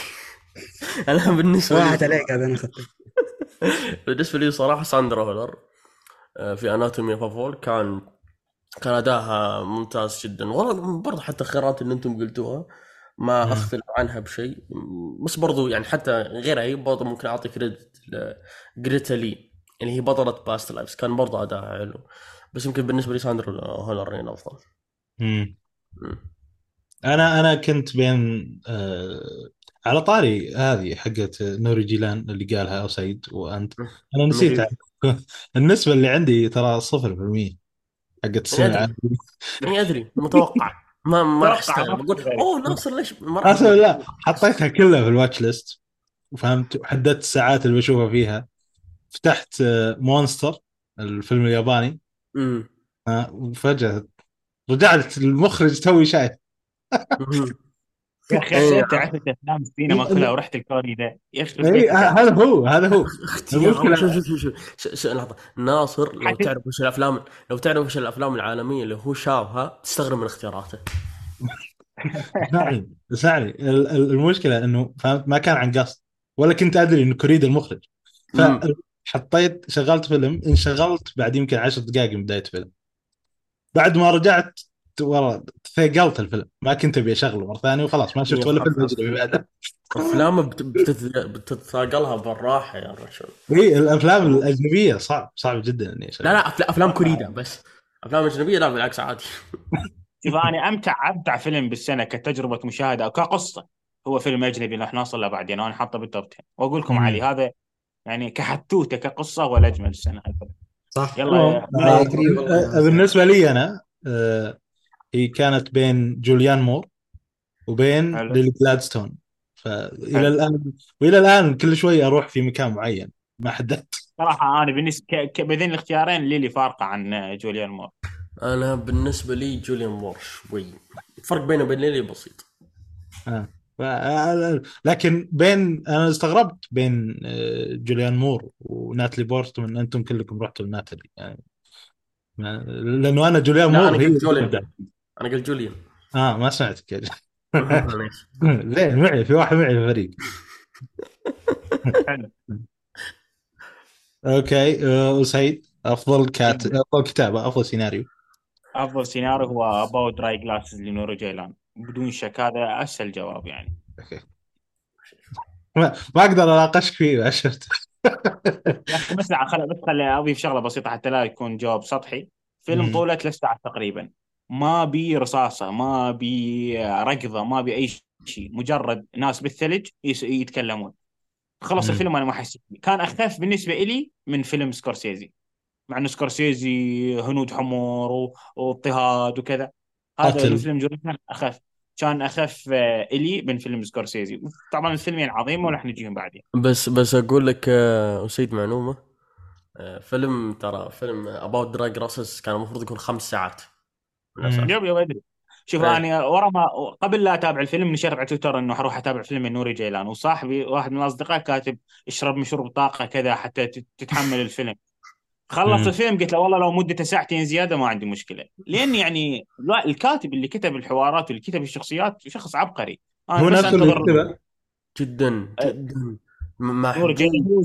S4: أنا بالنسبة
S3: راحت
S4: لي
S3: عليك هذا أنا اخذته
S4: بالنسبة لي صراحة ساندرا هولر آه، في Anatomy of Fall كان كان اداها ممتاز جدا. والله برضه حتى الخيارات اللي أنتم قلتوها ما. أختلف عنها بشيء. بس برضه يعني حتى غيرها هي برضه ممكن أعطي credit لجريتا لي يعني هي بطلة Past Lives كان برضه اداها حلو. بس يمكن بالنسبة لي ساندرا هولر هي الافضل
S1: مم.
S4: مم.
S1: أنا أنا كنت بين آه على طاري هذه حقت نوري جيلان اللي قالها سيد وأنت. أنا نسيت. النسبة اللي عندي ترى 0% حقت السنة.
S4: يعني أدري. متوقع. ما ما راح بقول. أوه ناصر ليش ما
S1: لا حطيتها كلها في الواتش ليست وفهمت وحددت الساعات اللي بشوفها فيها. فتحت آه، مونستر الفيلم الياباني.
S4: مم.
S1: آه، وفجأة رجعت المخرج توي شايف.
S2: يا أخي
S4: إيه.
S2: إنت عرفت أفلام السينما كلها ورحت الكوري ذا يخرب
S1: اي
S2: بيتك
S1: هذا هو هذا هو.
S4: اختيار
S1: المشكلة-
S4: شوف شوف شوف شوف. ش- ش- لحظة. ناصر لو تعرف وش الأفلام لو تعرف وش الأفلام العالمية اللي هو شافها تستغرب من اختياراته.
S1: اسمعني اسمعني ال- ال- المشكلة إنه فهمت؟ ما كان عن قصد ولا كنت أدري إنه كوريد المخرج.
S4: مم.
S1: فحطيت شغلت فيلم انشغلت بعد يمكن عشر دقائق من بداية الفيلم بعد ما رجعت ورا ثقلت الفيلم ما كنت أبي أشغله مرة ثانية وخلاص ما شفت ولا فيلم اجنبي بعده
S4: أفلام بت- بتت- بتتثاقلها بالراحة يا رجل.
S1: إي الأفلام الأجنبية صعب صعب جدا إني أشغلها.
S4: لا لا أفلام كوريدا بس. أفلام أجنبية لا بالعكس عادي.
S2: شوف أنا أمتع أمتع فيلم بالسنة كتجربة مشاهدة أو كقصه هو فيلم أجنبي راح نوصل له بعدين أنا حاطه بال top 10 وأقول لكم. علي هذا يعني كحدوته كقصة هو الاجمل السنة هذا
S3: صح
S2: يلا
S3: أجري والله.
S1: آه، بالنسبة لي أنا آه، هي كانت بين جوليان مور وبين. ليلي جلادستون فالى. الآن وإلى الآن كل شوي أروح في مكان معين ما حددت
S2: صراحة أنا بالنسبة. ك... بين الاختيارين ليلي فارقة عن جوليان مور
S4: أنا بالنسبة لي جوليان مور شوي الفرق بينه وبين ليلي بسيط
S1: آه. لكن بين أنا استغربت بين آه، جوليان مور وناتالي بورتمان. أنتم كلكم رحتوا لناتالي يعني ما- لأنه أنا جوليان
S4: لا
S1: مور
S4: أنا
S1: هي
S4: قلت جوليان. أنا قلت جوليان.
S1: آه ما سمعتك يا. ليه؟ معي في واحد معي في الفريق.
S2: حلو.
S1: أوكي آه، وسعيد أفضل كاتب أفضل كتابة أفضل سيناريو.
S2: أفضل سيناريو هو About Dry Grasses لنوري جيلان بدون شك هذا اسهل جواب يعني.
S1: أوكي. ما, ما أقدر اناقشك فيه عشرت.
S2: يا أخي بس خل... بس خلي اضيف شغلة بسيطة حتى لا يكون جواب سطحي. فيلم. طوله ثلاث ساعات تقريبا. ما بي رصاصة ما بي ركضة ما بي أي شيء. مجرد ناس بالثلج يس... يتكلمون. خلص. الفيلم أنا ما حسيت فيه. كان أخف بالنسبة لي من فيلم سكورسيزي. مع إنه سكورسيزي هنود حمر و... واضطهاد وكذا. هذا. الفيلم جوريان أخف. كان أخف آه، إلي من فيلم سكورسيزي. طبعا الفيلمين عظيم وراح نجيهم بعدين.
S4: بس بس أقول لك آه، أسيد معلومة. آه، فيلم ترى فيلم About Dry Grasses كان المفروض يكون خمس ساعات.
S2: yep yep أدري. شوف
S4: إيه.
S2: أنا ورا ما قبل لا أتابع الفيلم نشرت على تويتر إنه حروح أتابع فيلم نوري جيلان. وصاحبي واحد من الأصدقاء كاتب اشرب مشروب طاقة كذا حتى تت- تتحمل الفيلم. خلص. الفيلم قلت له والله لو مدته ساعتين زيادة ما عندي مشكلة. لأن يعني لا الكاتب اللي كتب الحوارات واللي كتب الشخصيات شخص عبقري. أنا
S1: هو نفسه اللي يكتبه
S4: جدا
S2: أه.
S4: جدا. ما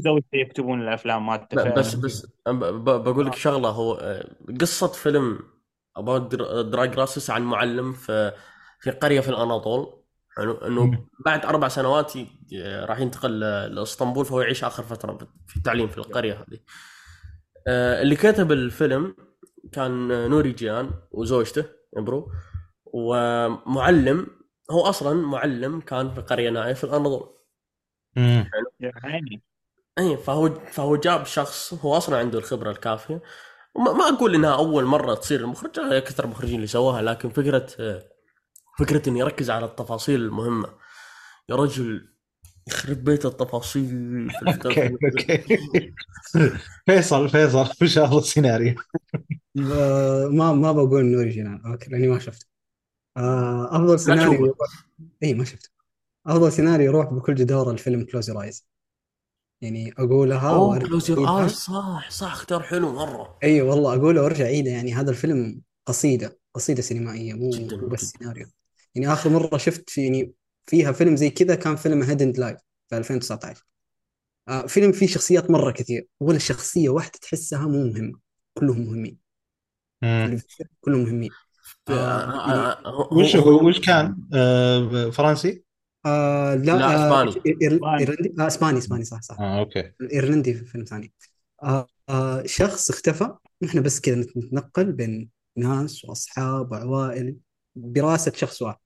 S2: زوجته يكتبون الأفلام مالته
S4: بس بس بقول لك شغلة هو آه، قصة فيلم About Dry Grasses عن معلم في في قرية في الاناضول انه. بعد أربع سنوات راح ينتقل لإسطنبول فهو يعيش آخر فترة في التعليم في القرية هذه. آه، اللي كتب الفيلم كان نوري جيان وزوجته برو ومعلم هو أصلا معلم كان في قرية نائيه في الاناضول.
S2: يعني
S4: اي فهو فهو جاب شخص هو أصلا عنده الخبرة الكافية. وما ما أقول إنها أول مرة تصير المخرج لا، كثر المخرجين اللي سووها لكن فكرة فكرة إنه يركز على التفاصيل المهمة. يا رجل يخرب بيت التفاصيل okay.
S1: okay فيصل فيصل وش افضل سيناريو؟
S3: آه، ما ما بقول إنه original okay لأني ما شفته آه، أفضل سيناريو. اي ما شفته أفضل سيناريو يروح بكل جدارة الفيلم Close Your Eyes
S4: يعني
S3: أقولها
S4: أوه Close
S3: Your.
S4: Eyes صح صح اختيار حلو مرة
S3: إي والله أقوله وأرجع اعيده يعني هذا الفيلم قصيدة قصيدة سينمائية مو بس
S4: جداً.
S3: سيناريو يعني آخر مرة شفت في يعني فيها فيلم زي كذا كان فيلم Hidden Life في 2019 آه فيلم فيه شخصيات مرة كثير ولا شخصية واحدة تحسها مو مهمة كلهم مهمين. كلهم مهمين. آه
S4: آه،
S3: يعني
S4: آه، هو-
S1: وش
S4: هو-
S1: وش كان؟ فرنسي؟
S3: آه لا,
S4: لا،. إيرلندي؟
S3: آه
S4: إسباني
S2: إسباني
S3: صح صح.
S1: آه okay.
S3: الايرلندي في فيلم ثاني. آه آه شخص اختفى. نحن بس كذا نتنقل بين ناس وأصحاب وعوائل براسة شخص واحد.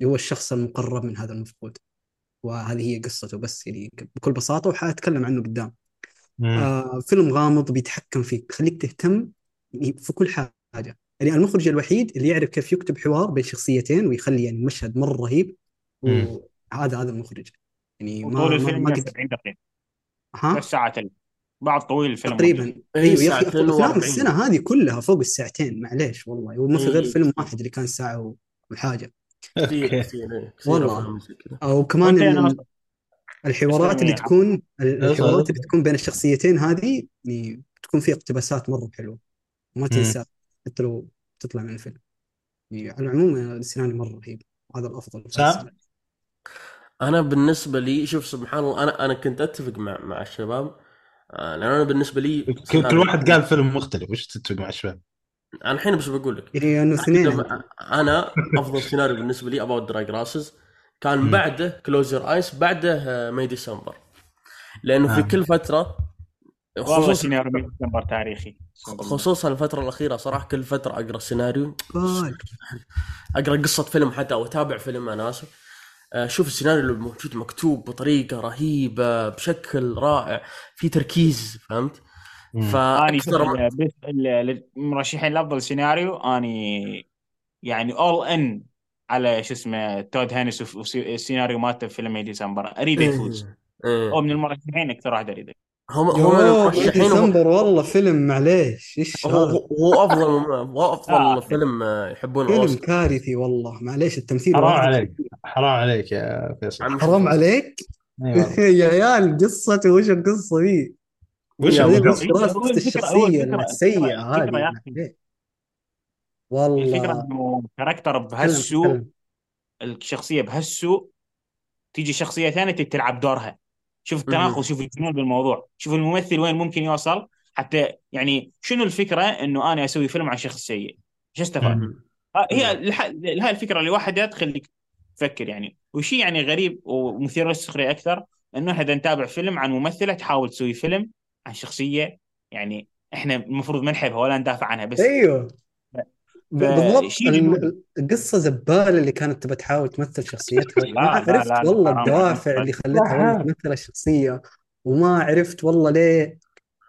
S3: اللي هو الشخص المقرب من هذا المفقود. وهذه هي قصته بس يعني بكل بساطة وحأتكلم عنه قدام.
S1: مم.
S3: آه فيلم غامض بيتحكم فيك بيخليك تهتم في كل حاجة. يعني المخرج الوحيد اللي يعرف كيف يكتب حوار بين شخصيتين ويخلي يعني المشهد مرة رهيب
S1: مم.
S3: وهذا هذا المخرج. يعني ما
S2: طول الفيلم
S3: ما قد
S2: 70 دقيقه
S3: ها؟
S2: بس ساعتين بعد طويل الفيلم
S3: تقريبا. أيوه يا
S4: أخي
S3: افلام
S4: و40.
S3: السنة هذه كلها فوق الساعتين معليش والله. وما في غير. فيلم واحد اللي كان ساعة وحاجة.
S4: كثير
S1: أوكي
S4: كثير إيه، كثير
S3: والله. أو كمان الحوارات اللي. تكون الحوارات
S1: أصلاً.
S3: اللي تكون بين الشخصيتين هذه يعني تكون فيها اقتباسات مرة حلوة وما تنسى حتى لو تطلع من الفيلم يعني على العموم السيناريو مرة رهيب هذا الأفضل.
S4: أنا بالنسبة لي شوف سبحان الله أنا أنا كنت أتفق مع مع الشباب آه، لأن أنا بالنسبة لي
S1: كل كل واحد قال فيلم مختلف وش تتفق مع الشباب؟
S4: أنا الحين بس بقول لك.
S3: يعني إنه اثنين.
S4: أنا أفضل سيناريو بالنسبة لي About Dry Grasses كان
S1: مم.
S4: بعده Close Your Eyes بعده May December لأنه في
S1: آه.
S4: كل
S2: فترة
S4: خصوصا
S2: سيناريو May December تاريخي.
S4: خصوصا الفترة الأخيرة صراحة كل فترة أقرأ سيناريو. أقرأ قصة فيلم حتى أو أتابع فيلم أنا آسف. آه، شوف السيناريو اللي موجود مكتوب بطريقة رهيبة بشكل رائع. في تركيز فهمت؟
S1: مم.
S2: اني شوف
S4: فاكثر ما
S2: ال- بس ال- المرشحين لأفضل سيناريو أني يعني اول ان على شو اسمه تود هانس والسيناريو مالته في فيلم ديسمبر اريده يفوز.
S4: إيه.
S2: هو من المرشحين أكثر واحد أريده.
S4: هم هم المرشحين هو
S3: ديسمبر والله فيلم معليش إيش
S4: هو هو أفضل هو أفضل
S2: آه.
S4: فيلم آه، يحبون
S3: فيلم كارثي والله. معليش التمثيل
S1: حرام
S3: واحد.
S1: عليك. حرام عليك يا فيصل.
S3: حرام عليك؟ يا عيال قصته وش القصة دي؟
S1: وش
S2: الفكرة-
S3: السيئة
S2: الفكرة- الفكرة
S3: هذه. معليش.
S2: الفكرة
S3: والله.
S2: إنه كاركتر بهالسوء الشخصية بهالسوء تيجي شخصية ثانية تلعب دورها. شوف التناقض شوف الجنون بالموضوع. شوف الممثل وين ممكن يوصل. حتى يعني شنو الفكرة إنه أنا أسوي فيلم عن شخص سيء؟ إيش استفاد؟ ها- هي هاي الفكرة لوحدها تخليك تفكر يعني. وشيء يعني غريب ومثير للسخرية أكثر إنه إحنا نتابع فيلم عن ممثلة تحاول تسوي فيلم عن شخصية يعني إحنا المفروض ما نحبها ولا ندافع عنها بس أيوه
S3: بالضبط
S2: شيء
S3: ال-
S2: جنون.
S3: ال- القصة زبالة اللي كانت تبى تحاول تمثل شخصيتها
S2: لا،
S3: ما
S2: لا،
S3: عرفت
S2: لا، لا،
S3: والله
S2: حرام
S3: الدوافع. اللي خلتها تمثل الشخصية وما عرفت والله ليه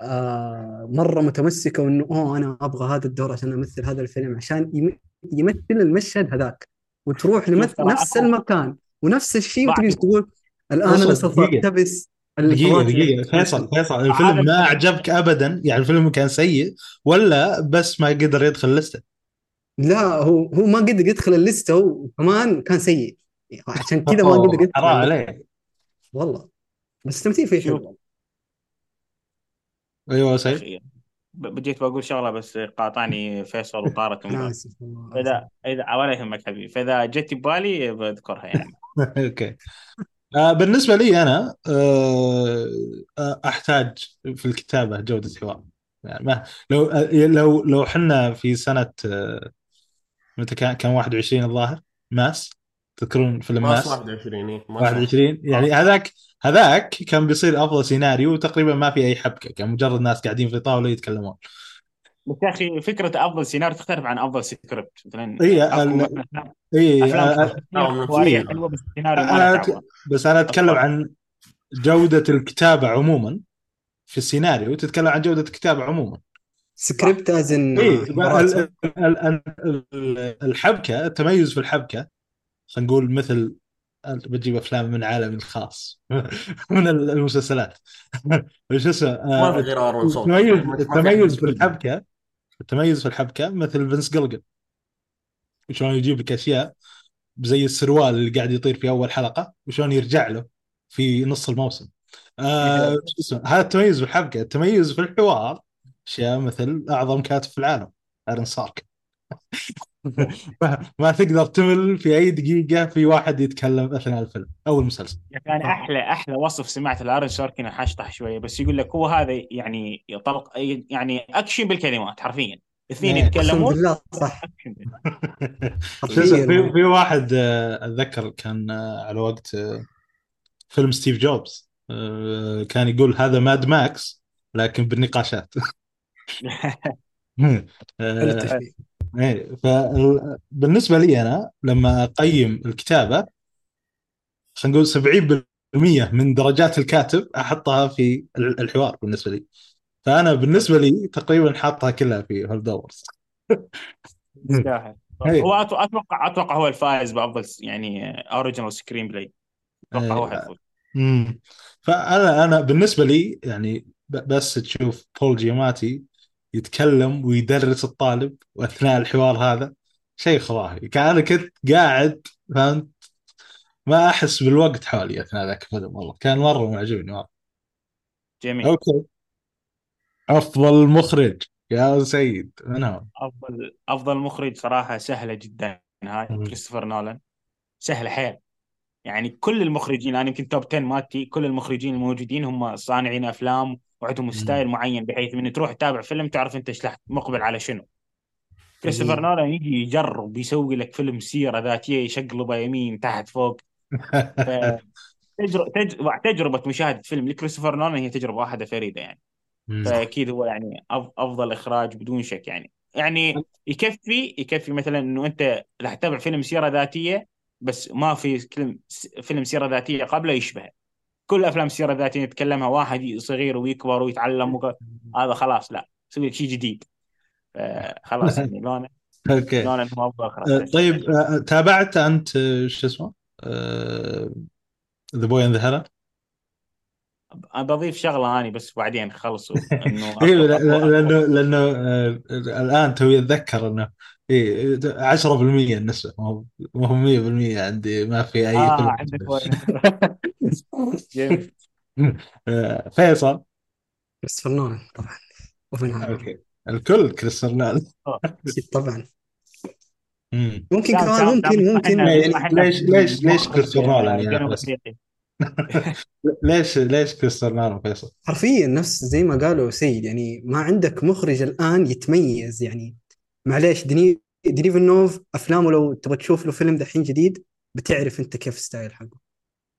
S3: آه مرة متمسكة وإنه أوه أنا أبغى هذا الدور عشان أمثل هذا الفيلم عشان يم- يمثل المشهد هذاك وتروح لمثل نفس المكان ونفس الشيء وتجي تقول
S1: الآن
S3: أنا سوف. أقتبس
S1: دقيقة دقيقة. فيصل فيصل الفيلم ما عجبك ابدا؟ يعني الفيلم كان سيء ولا بس ما قدر يدخل لسته؟
S3: لا هو هو ما قدر يدخل الليستة وكمان كان سيء. عشان كذا ما قدر يدخل
S1: حرام. عليك.
S3: والله. بس التمثيل فيه
S2: شوف.
S3: حلو
S1: أيوه سيد.
S2: أخي، ب- بديت بقول شغلة بس قاطعني فيصل وطارت فإذا إذا ولا يهمك حبيبي. فإذا جت ببالي بذكرها يعني.
S1: أوكي. آه بالنسبة لي أنا آه آه، أحتاج في الكتابة جودة حوار. يعني ما لو لو لو حنا في سنة آه، متى كان كان 21 الظاهر؟ Mass؟ تذكرون فيلم
S4: Mass
S1: Mass؟
S4: 21 إيه،
S1: 21 يعني هذاك هذاك كان بيصير أفضل سيناريو وتقريبا ما في أي حبكة كان مجرد ناس قاعدين في طاولة يتكلمون.
S2: بس يا أخي فكرة أفضل سيناريو تختلف عن أفضل سكريبت مثلا
S1: إيه، اي إيه.
S2: حلوة بس السيناريو
S1: أنا بس أنا أتكلم عن جودة الكتابة عموما في السيناريو تتكلم عن جودة الكتابة عموما.
S3: سكريبت از ان
S1: اي؟ الحبكة التميز في الحبكة. خلينا نقول مثل بتجيب أفلام من عالمي الخاص من المسلسلات. وش اسمه؟
S4: ما في غير آرون صوت.
S1: التميز
S4: في
S1: الحبكة التميز في الحبكة مثل فينس جلجن شلون يجيب لك أشياء زي السروال اللي قاعد يطير في أول حلقة وشلون يرجع له في نص الموسم. آه اسمه؟ هذا التميز في الحبكة التميز في الحوار أشياء مثل أعظم كاتب في العالم أرن سارك. ما, ما تقدر تمل في أي دقيقة في واحد يتكلم أثناء الفيلم أو المسلسل.
S2: كان أحلى أحلى وصف سمعت لأرن سوركن حاشطح شوية بس يقول لك هو هذا يعني يطلق يعني أكشن بالكلمات حرفيا. اثنين
S1: إيه.
S2: يتكلمون
S3: بالله صح.
S1: في في واحد آه، أتذكر كان آه، على وقت آه، فيلم ستيف جوبز كان يقول هذا Mad Max لكن بالنقاشات. إيه فبالنسبه لي أنا لما أقيم الكتابة خلينا نقول 70% من درجات الكاتب أحطها في الحوار بالنسبة لي. فأنا بالنسبة لي تقريبا حاطها كلها في
S2: Holdovers
S1: إيه.
S2: هو أتوقع أتوقع هو الفائز بأفضل يعني original screenplay أتوقع هو
S1: إيه.
S2: حيفوز
S1: فانا أنا بالنسبة لي يعني بس تشوف بول جياماتي يتكلم ويدرس الطالب واثناء الحوار هذا. شيء خرافي. كان أنا كنت قاعد فهمت؟ ما أحس بالوقت حولي أثناء ذاك الفيلم والله. كان مرة معجبني مرة.
S2: جميل.
S1: okay. أفضل مخرج. يا سيد من هو؟
S2: أفضل أفضل مخرج صراحة سهلة جدا هاي. كريستوفر نولان. سهله حيل. يعني كل المخرجين أنا يمكن top 10 مالتي كل المخرجين الموجودين هم صانعين أفلام وعندهم style معين بحيث من تروح تتابع فيلم تعرف انت إيش مقبل على شنو. كريستوفر. نولان يجي يجرب يسوي لك فيلم سيرة ذاتية يشقلبه يمين تحت فوق. فتجربه تجربة مشاهدة فيلم لكريستوفر نولان هي تجربة واحدة فريدة يعني. فأكيد هو يعني أفضل إخراج بدون شك يعني. يعني يكفي يكفي مثلا إنه أنت راح تتابع فيلم سيرة ذاتية بس ما في فيلم سيرة ذاتية قبله يشبهه كل أفلام السيرة الذاتية يتكلمها واحد صغير ويكبر ويتعلم وك... هذا خلاص لا سوي لك شيء جديد. آه، خلاص يعني لونه
S1: okay.
S2: لونه
S1: آه،
S2: خلاص.
S1: طيب آه، تابعت أنت آه، شو اسمه؟ The Boy and the؟
S2: أنا بضيف شغلة اني بس بعدين خلصوا.
S1: إنه
S2: أيوه
S1: لأنه لأنه آه، الآن توي أتذكر إنه اي 10% النسبة مو مو 100% عندي ما في
S2: أي
S1: فيلم
S2: عندك
S1: فيصل
S3: كريستوفر نولان طبعا اوبنهايمر
S1: okay الكل كريستوفر نولان
S3: طبعا
S1: مم.
S3: ممكن كمان ممكن ممكن يعني
S1: ليش- ليش- ليش كريستوفر نولان بس؟
S2: أفريقي.
S1: ليش ليش كريستوفر نولان فيصل؟
S3: حرفيا نفس زي ما قالوا سيد يعني ما عندك مخرج الآن يتميز يعني معليش ديني ديني فيلنوف أفلامه لو تبغى تشوف له فيلم دحين جديد بتعرف أنت كيف style حقه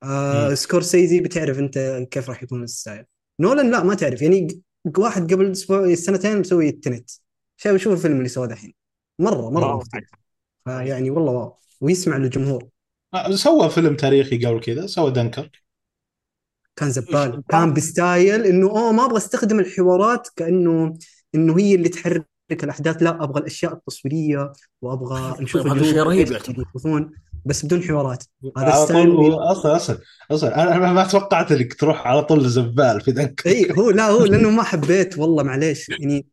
S3: آه. سكورسيزي بتعرف انت كيف راح يكون ال style. نولان لا ما تعرف. يعني ق- واحد قبل أسبوع سنتين مسوي ال Tenet. شايف شوف الفيلم اللي سواه دحين. مرة مرة
S2: wow.
S3: مختلف فيعني والله wow. ويسمع للجمهور.
S1: آه، سوى فيلم تاريخي قبل كذا. سوى دنكر.
S3: كان زبال. كان بستايل إنه اوه ما أبغى أستخدم الحوارات كأنه إنه هي اللي تحرك الأحداث. لا أبغى الأشياء التصويرية وأبغى نشوف
S4: هذا شيء رهيب. يعتبر.
S3: بس بدون حوارات. هذا
S1: على طول أصلا أصلا أصلا. أنا أنا ما توقعت إنك تروح على طول لزبال في دنكر
S3: إي هو لا هو لأنه ما حبيت والله معليش. يعني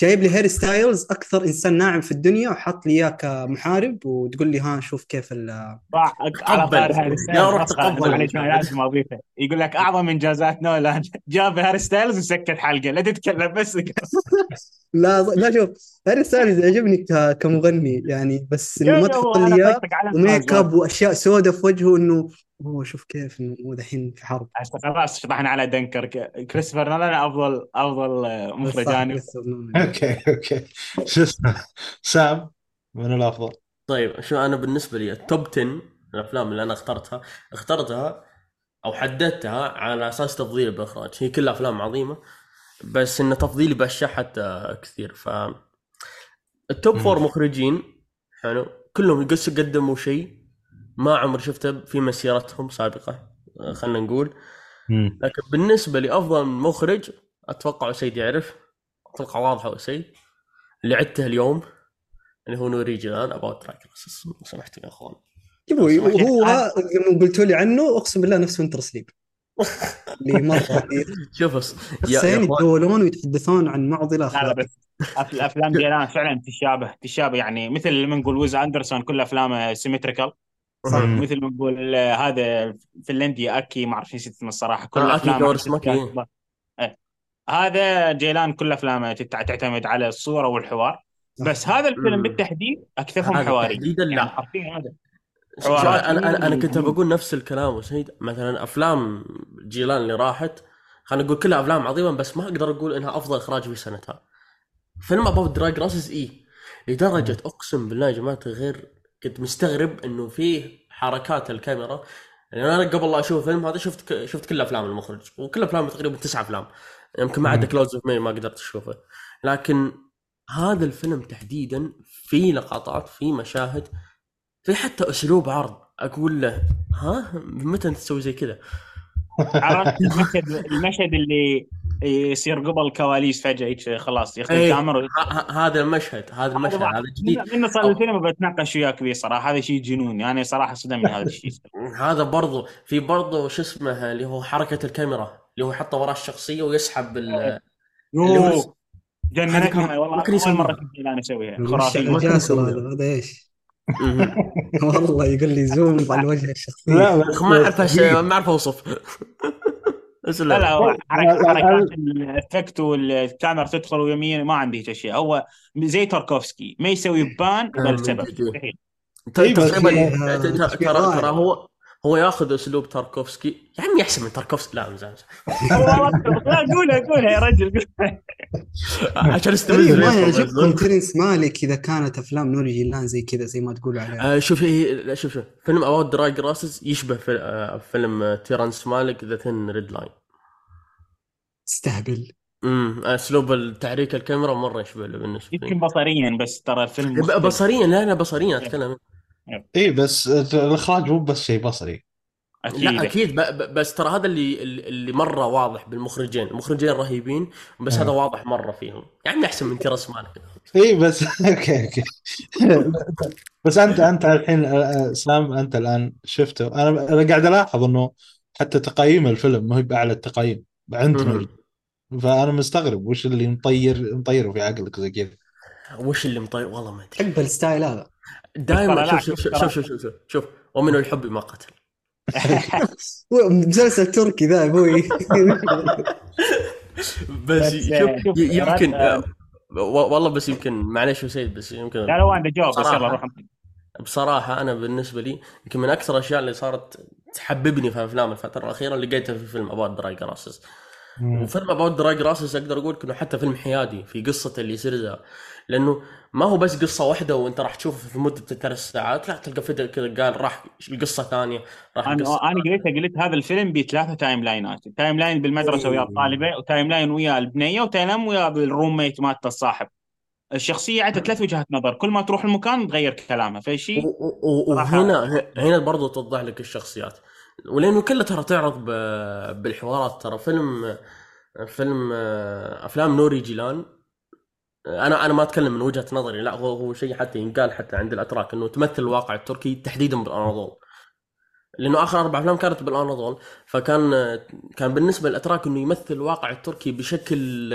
S3: جايب لي هير ستايلز أكثر إنسان ناعم في الدنيا وحط لي إياه كمحارب وتقول لي ها شوف كيف ال
S4: تقبل. يا رب
S2: مسخرة.
S4: تقبل.
S2: معليش أنا لازم اضيفه يقول لك أعظم إنجازات نولان جاب هاري ستايلز وسكت حلقة لا تتكلم بس
S3: لا لا شوف هاري ستايلز يعجبني ك- كمغني يعني بس إنه ما تحط لي
S2: إياه و
S3: make up وأشياء سوداء في وجهه إنه أوه شوف كيف إنه هو دحين في حرب.
S2: هسه خلاص شطحنا على دنكرك. كريستوفر نولان أفضل أفضل مخرج
S3: أنا.
S1: okay okay. شو اسمه؟ سام من الأفضل؟
S4: طيب شو أنا بالنسبة لي ال top 10 الأفلام اللي أنا اخترتها اخترتها أو حددتها على أساس تفضيلي بالاخراج هي كلها أفلام عظيمة بس إن تفضيلي باشياء حتى كثير. ف ال top four مخرجين حلو كلهم قدموا شيء ما عمري شفته في مسيرتهم سابقة آه، خلينا نقول. لكن بالنسبة لي أفضل مخرج أتوقع سيد يعرف أتوقع واضحه سيد اللي عدته اليوم اللي هو نوريجي الان اباوت تراك لو سمحتوا يا أخوان.
S3: شوفوا
S2: بس
S3: هو
S2: واحد-
S3: لما قلتوا لي عنه أقسم بالله نفس وينتر سليب. اللي مرة
S4: شوف يا, يا
S3: شخصين يتداولون ويتحدثون عن معضلة
S2: لا لا
S3: اخلاقيه
S2: أفلام جيلان فعلا تشابه تشابه يعني مثل ما نقول ويز أندرسون كل أفلامه سيمتريكال
S3: صح.
S2: مثل ما نقول هذا فنلندي أكي ما أعرف نسيت اسمه الصراحة كل
S4: آه، أفلامه إيه.
S2: إيه. هذا جيلان كل أفلامه تعتمد على الصورة والحوار بس هذا الفيلم
S4: مم.
S2: بالتحديد
S4: أكثرهم
S2: حواري
S4: تحديدا لا.
S2: يعني حرفيا هذا
S4: أنا أنا أنا كنت. بقول نفس الكلام وسيد مثلا أفلام جيلان اللي راحت خلينا نقول كلها أفلام عظيمة بس ما أقدر أقول إنها أفضل إخراج في سنتها فيلم About Dry Grasses اي لدرجة أقسم بالله يا جماعة الخير كنت مستغرب إنه فيه حركات الكاميرا يعني أنا قبل لا أشوف الفيلم هذا شفت. شفت كل أفلام المخرج وكل افلامه تقريبا تسع أفلام يمكن ما عدا. Clouds of ما قدرت اشوفه لكن هذا الفيلم تحديدا في لقطات في مشاهد في حتى أسلوب عرض أقول له ها متى أنت تسوي زي كذا؟
S2: عرفت المشهد المشهد اللي يصير قبل الكواليس فجأة هيك خلاص ياخذ
S4: إيه،
S2: الكاميرا
S4: ه- ه- هذا المشهد هذا المشهد هذا جديد.
S2: من من صار الفيلم بتناقش وياك فيه صراحة هذا شيء جنون يعني صراحة صدمني هذا الشيء.
S4: هذا برضو في برضو شو اسمه اللي هو حركة الكاميرا اللي هو يحطه وراه الشخصية ويسحب ال
S2: جننتني والله
S4: ممكن أول.
S2: مرة كنت أنا
S3: أسويها.
S2: خرافي.
S3: هذا هذا
S4: إيش؟
S3: والله يقول لي zoom على الوجه الشخصي
S1: لا
S4: ما أعرف ما أعرف أوصف.
S2: لا لا حركات
S1: لا،
S2: حركات ال effect والكاميرا تدخل ويمين ما عندي هيك اشياء هو زي تاركوفسكي ما يسوي pan
S4: آه،
S2: بل سبب
S4: جد.
S2: مستحيل.
S4: ت-
S1: إيه،
S4: ت-
S3: فيه
S4: ترى. ترى هو هو ياخذ اسلوب تاركوفسكي. يا عمي أحسن من تاركوفسكي. لا
S2: أكبر. لا قولها قولها يا رجل
S4: عشان استمر.
S3: تيرنس ماليك إذا كانت أفلام نوري جيلان زي كذا زي ما تقولوا عليها.
S4: آه، شوف هي شوف شوف. فيلم About Dry Grasses يشبه في آه، فيلم تيرنس ماليك The Thin Red Line
S3: استهبل.
S4: امم أسلوب التحريك الكاميرا مرة يشبه له بالنسبة
S2: يمكن
S4: لي
S2: بصريا بس ترى الفيلم.
S4: بصريا لا لا بصريا أتكلم.
S1: اي بس الإخراج مو بس شيء بصري.
S2: أكيد
S4: لا أكيد. ب... ب... بس ترى هذا اللي اللي مرة واضح بالمخرجين. المخرجين رهيبين بس
S1: آه.
S4: هذا واضح مرة فيهم. يعني أحسن من تيرنس ماليك
S1: اي بس okay okay. بس أنت أنت الحين آه، سام أنت الآن شفته. أنا أنا قاعد ألاحظ إنه حتى تقييم الفيلم ما هي بأعلى التقييم عندنا فأنا مستغرب وش اللي مطير مطيره في عقلك زي كذا.
S4: وش اللي مطير؟ والله ما أدري.
S3: حب ال style هذا.
S4: دائما شوف شوف شوف شوف شوف شوف شوف ومن الحب ما قتل.
S3: مسلسل تركي ذا أبوي.
S4: بس شوف
S2: آه،
S4: يمكن آه، و- والله بس يمكن معلش وسيد بس يمكن
S2: لا لا وين جاوب بس. يلا روح.
S4: بصراحة أنا بالنسبة لي يمكن من أكثر الأشياء اللي صارت تحببني في أفلام الفترة الأخيرة لقيتها في فيلم About Dry Grasses وفيلم About Dry Grasses أقدر أقول إنه حتى فيلم حيادي في قصة اللي يصير لأنه ما هو بس قصة واحدة وأنت راح تشوفه في مدة ثلاث ساعات لا تلقى فجأة كذا قال راح القصة ثانية راح
S2: أنا
S4: القصة
S2: أنا قلت قلت هذا الفيلم بثلاثة timeline ات timeline بالمدرسة ويا الطالبه وتايم ويا البنية و timeline ويا ال roommate مالته الصاحب. الشخصية عندها ثلاث وجهات نظر. كل ما تروح المكان تغير كلامها شيء
S4: وهنا هنا برضو توضح لك الشخصيات. ولأنه كله ترى تعرض بالحوارات ترى فيلم فيلم آه، أفلام نوري جيلان. أنا أنا ما أتكلم من وجهة نظري لا هو هو شيء حتى ينقال حتى عند الأتراك إنه تمثل الواقع التركي تحديدا بالأناضول لأنه آخر أربع أفلام كانت بالأناضول فكان كان بالنسبة للأتراك إنه يمثل الواقع التركي بشكل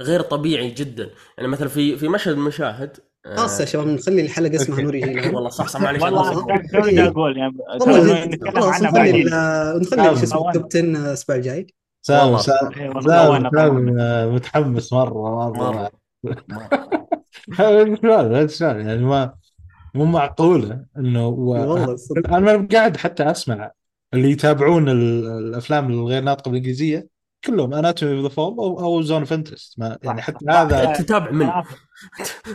S4: غير طبيعي جدا يعني مثلا في في مشهد من المشاهد آه،
S3: خلاص يا شباب نخلي الحلقة اسمها نوري جيلان
S4: والله صح صح معلش
S2: والله أقول يعني
S3: خلاص
S2: عنها
S3: نخلي نخلي شو اسمه. توب 10 الأسبوع الجاي
S1: سام. سام. آه، متحمس
S4: مرة
S1: مرة. شلون شلون يعني ما مو معقوله انه.
S3: والله
S1: أنا قاعد حتى اسمع اللي يتابعون ال- الافلام الغير ناطقه بالانجليزيه كلهم اناتومي اوف ذا فول أو زون اوف انترست يعني حتى. هذا
S4: تتابع من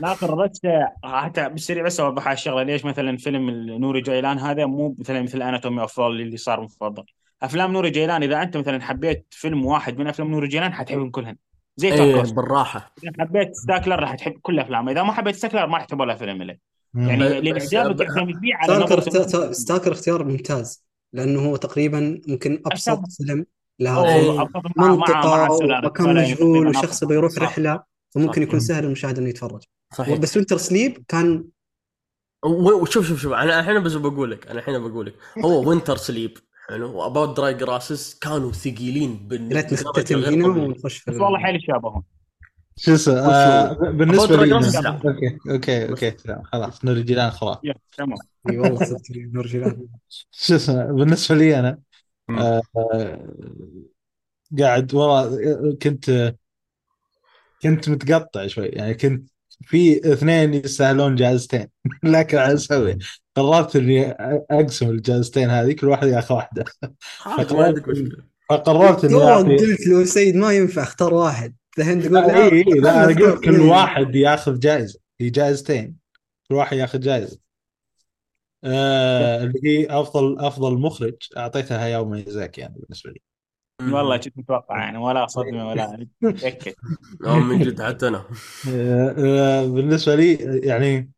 S2: لكن بس حتى بالسريع بس اوضح على الشغله ليش مثلا فيلم نوري جيلان هذا مو مثلا مثل اناتومي اوف فول اللي صار مفضل افلام نوري جيلان اذا انت مثلا حبيت فيلم واحد من افلام نوري جيلان حتحبهم كلهن زي توم
S4: إيه
S2: كروز
S4: بالراحة
S2: إذا حبيت ستاكلر راح تحب كل أفلامه إذا ما حبيت ستاكلر ما تحب ولا فيلم له. يعني
S4: بس-
S2: لأن
S4: بس-
S2: اعجابك
S4: ب-
S2: يعتمد فيه على
S3: ستاكر
S2: نظرة
S3: اختيار ممتاز لأنه هو تقريبا ممكن
S2: أبسط.
S3: فيلم
S2: أو
S3: له.
S2: أبسط مع مع مع
S3: منطقه ومكان مجهول وشخص يبغى يروح
S2: صح.
S3: رحلة فممكن
S4: صح.
S3: يكون سهل المشاهد إنه يتفرج
S4: صحيح
S3: بس وينتر سليب كان
S4: وشوف شوف شوف أنا الحين بس بقول لك أنا الحين بقول لك هو وينتر سليب حلو. وأباوت دراج راسس كانوا ثقيلين
S3: ريت
S4: بالدرجه
S3: نختتم هنا ونخش في
S2: بس والله حيل يشابهون
S1: شو اسمه؟ آه بالنسبة
S4: About
S1: لي
S4: لا.
S1: أوكي أوكي أوكي خلاص نوري جيلان خلاص.
S2: تمام.
S3: إي والله صدق نور جيلان
S1: شو اسمه؟ بالنسبة لي
S2: أنا
S1: آه، قاعد والله كنت كنت متقطع شوي. يعني كنت في اثنين يستاهلون جائزتين. لكن على أسوي قررت إني أقسم الجائزتين هذه كل واحد ياخذ واحدة.
S4: عادي ما عندك مشكله
S1: فقررت
S3: إني
S1: اعطي
S3: قلت له سيد ما ينفع اختار واحد. الحين تقول
S1: لا اي اي لا
S3: أنا
S1: قلت كل
S3: اثنين.
S1: واحد ياخذ جائزة. هي جائزتين. كل واحد ياخذ جائزة. آه اللي هي أفضل أفضل مخرج أعطيتها هياو ميزاكي يعني بالنسبة لي.
S2: والله كنت متوقع يعني؟ ولا صدمة ولا
S4: متأكد. من جد حتى أنا.
S1: آه آه بالنسبة لي يعني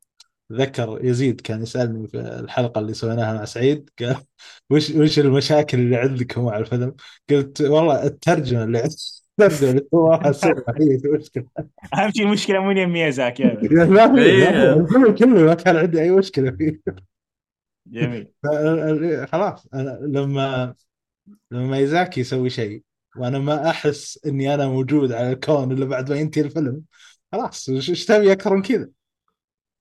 S1: ذكر يزيد كان يسألني في الحلقة اللي سويناها مع سعيد قال وش وش المشاكل اللي عندكم مع الفيلم؟ قلت والله الترجمة اللي الترجمه اللي سواها هي المشكلة
S2: أهم شيء المشكلة مو يم ميازاكي
S1: لا في. الفيلم كله ما كان عندي أي مشكلة فيه.
S2: جميل.
S1: خلاص أنا لما لما ميزاكي يسوي شيء وأنا ما أحس إني أنا موجود على الكون إلا بعد ما ينتهي الفيلم خلاص إيش إيش تبي أكثر من كذا؟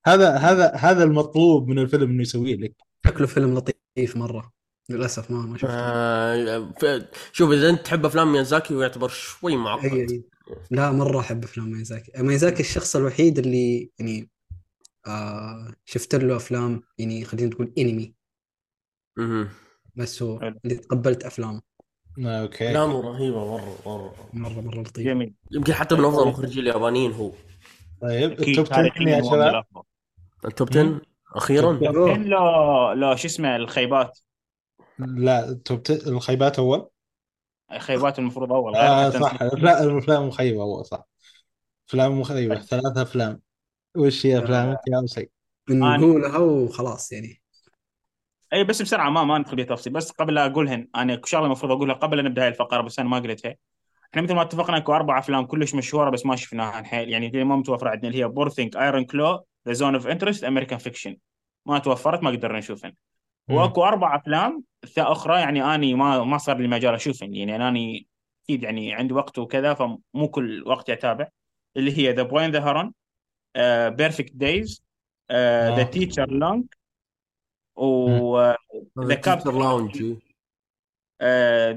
S1: هذا هذا هذا المطلوب من الفيلم إنه يسويه لك.
S3: شكله فيلم لطيف مرة للأسف ما ما شفته.
S4: آه، شوف إذا أنت تحب أفلام ميازاكي ويعتبر شوي معقد.
S3: اي لا مرة أحب أفلام ميازاكي ميازاكي الشخص الوحيد اللي يعني آه شفت له أفلام يعني خلينا نقول انمي بس هو
S2: حلو.
S3: اللي تقبلت أفلامه.
S1: أوكي.
S4: أفلامه رهيبة مرة مرة
S3: مرة. مرة لطيف.
S2: جميل.
S4: يمكن حتى من أفضل المخرجين اليابانيين هو.
S1: طيب
S2: أكيد
S1: ال top 10
S2: تاريخيا
S1: يا
S2: هو من
S1: شباب.
S2: ال
S4: top 10 أخيرا؟
S1: top
S3: أوه.
S2: كان لو لو شو اسمه الخيبات.
S1: لا ال top 10 الخيبات اول
S2: الخيبات المفروض أول
S1: آه صح. لا الأفلام مخيبة اول صح. أفلام مخيبة ثلاث أفلام. وش هي أفلامك يا سعيد؟
S3: بنقولها وخلاص يعني.
S2: اي بس بسرعة ما ما ندخل بتفاصيل بس قبل لا اقولهن أنا شغلة المفروض أقولها قبل لا نبدا هاي الفقرة بس أنا ما قلتها إحنا مثل ما اتفقنا اكو أربع أفلام كلش مشهورة بس ما شفناها الحين يعني ما متوفرة عندنا اللي هي بورثينج Iron Claw The Zone of Interest American Fiction ما توفرت ما قدرنا نشوفهن. وأكو أربع أفلام أخرى يعني أني ما ما صار لي مجال أشوفهن. يعني أني أكيد يعني عندي وقت وكذا فمو كل وقت اتابع اللي هي ذا بوين ذا هرون بيرفكت دايز ذا. تيتشر لونج و ذا كابتن
S4: لاونج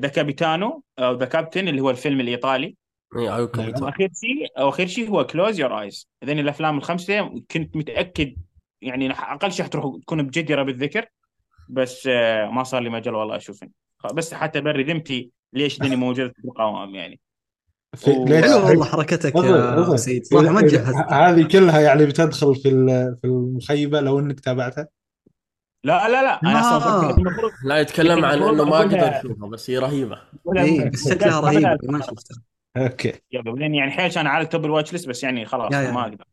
S2: ذا كابيتانو أو ذا كابتن اللي هو الفيلم الإيطالي.
S4: إي أيوه
S1: نعم.
S4: كمبيوتر
S2: وأخير شيء شيء هو كلوز يور ايز هذين الأفلام الخمسة كنت متأكد يعني أقل شيء حتروح تكون بجديرة بالذكر بس آه، ما صار لي مجال والله اشوفن بس حتى بري ذمتي ليش دني موجوده في القوائم يعني؟
S1: في
S2: و-
S3: حلو والله حركتك يا. سيد صراحة ما
S1: هذه كلها يعني بتدخل في ال- في المخيبة لو إنك تابعتها.
S2: لا لا لا أنا أصلا
S3: آه.
S4: لا يتكلم عن إنه ما قدر يشوفها بس هي رهيبة.
S3: اي بس شكلها رهيبه ما شفتها.
S1: أوكي.
S2: لأن يعني حيل كان على top ال watchlist بس يعني خلاص
S3: يا- يا.
S2: ما أقدر.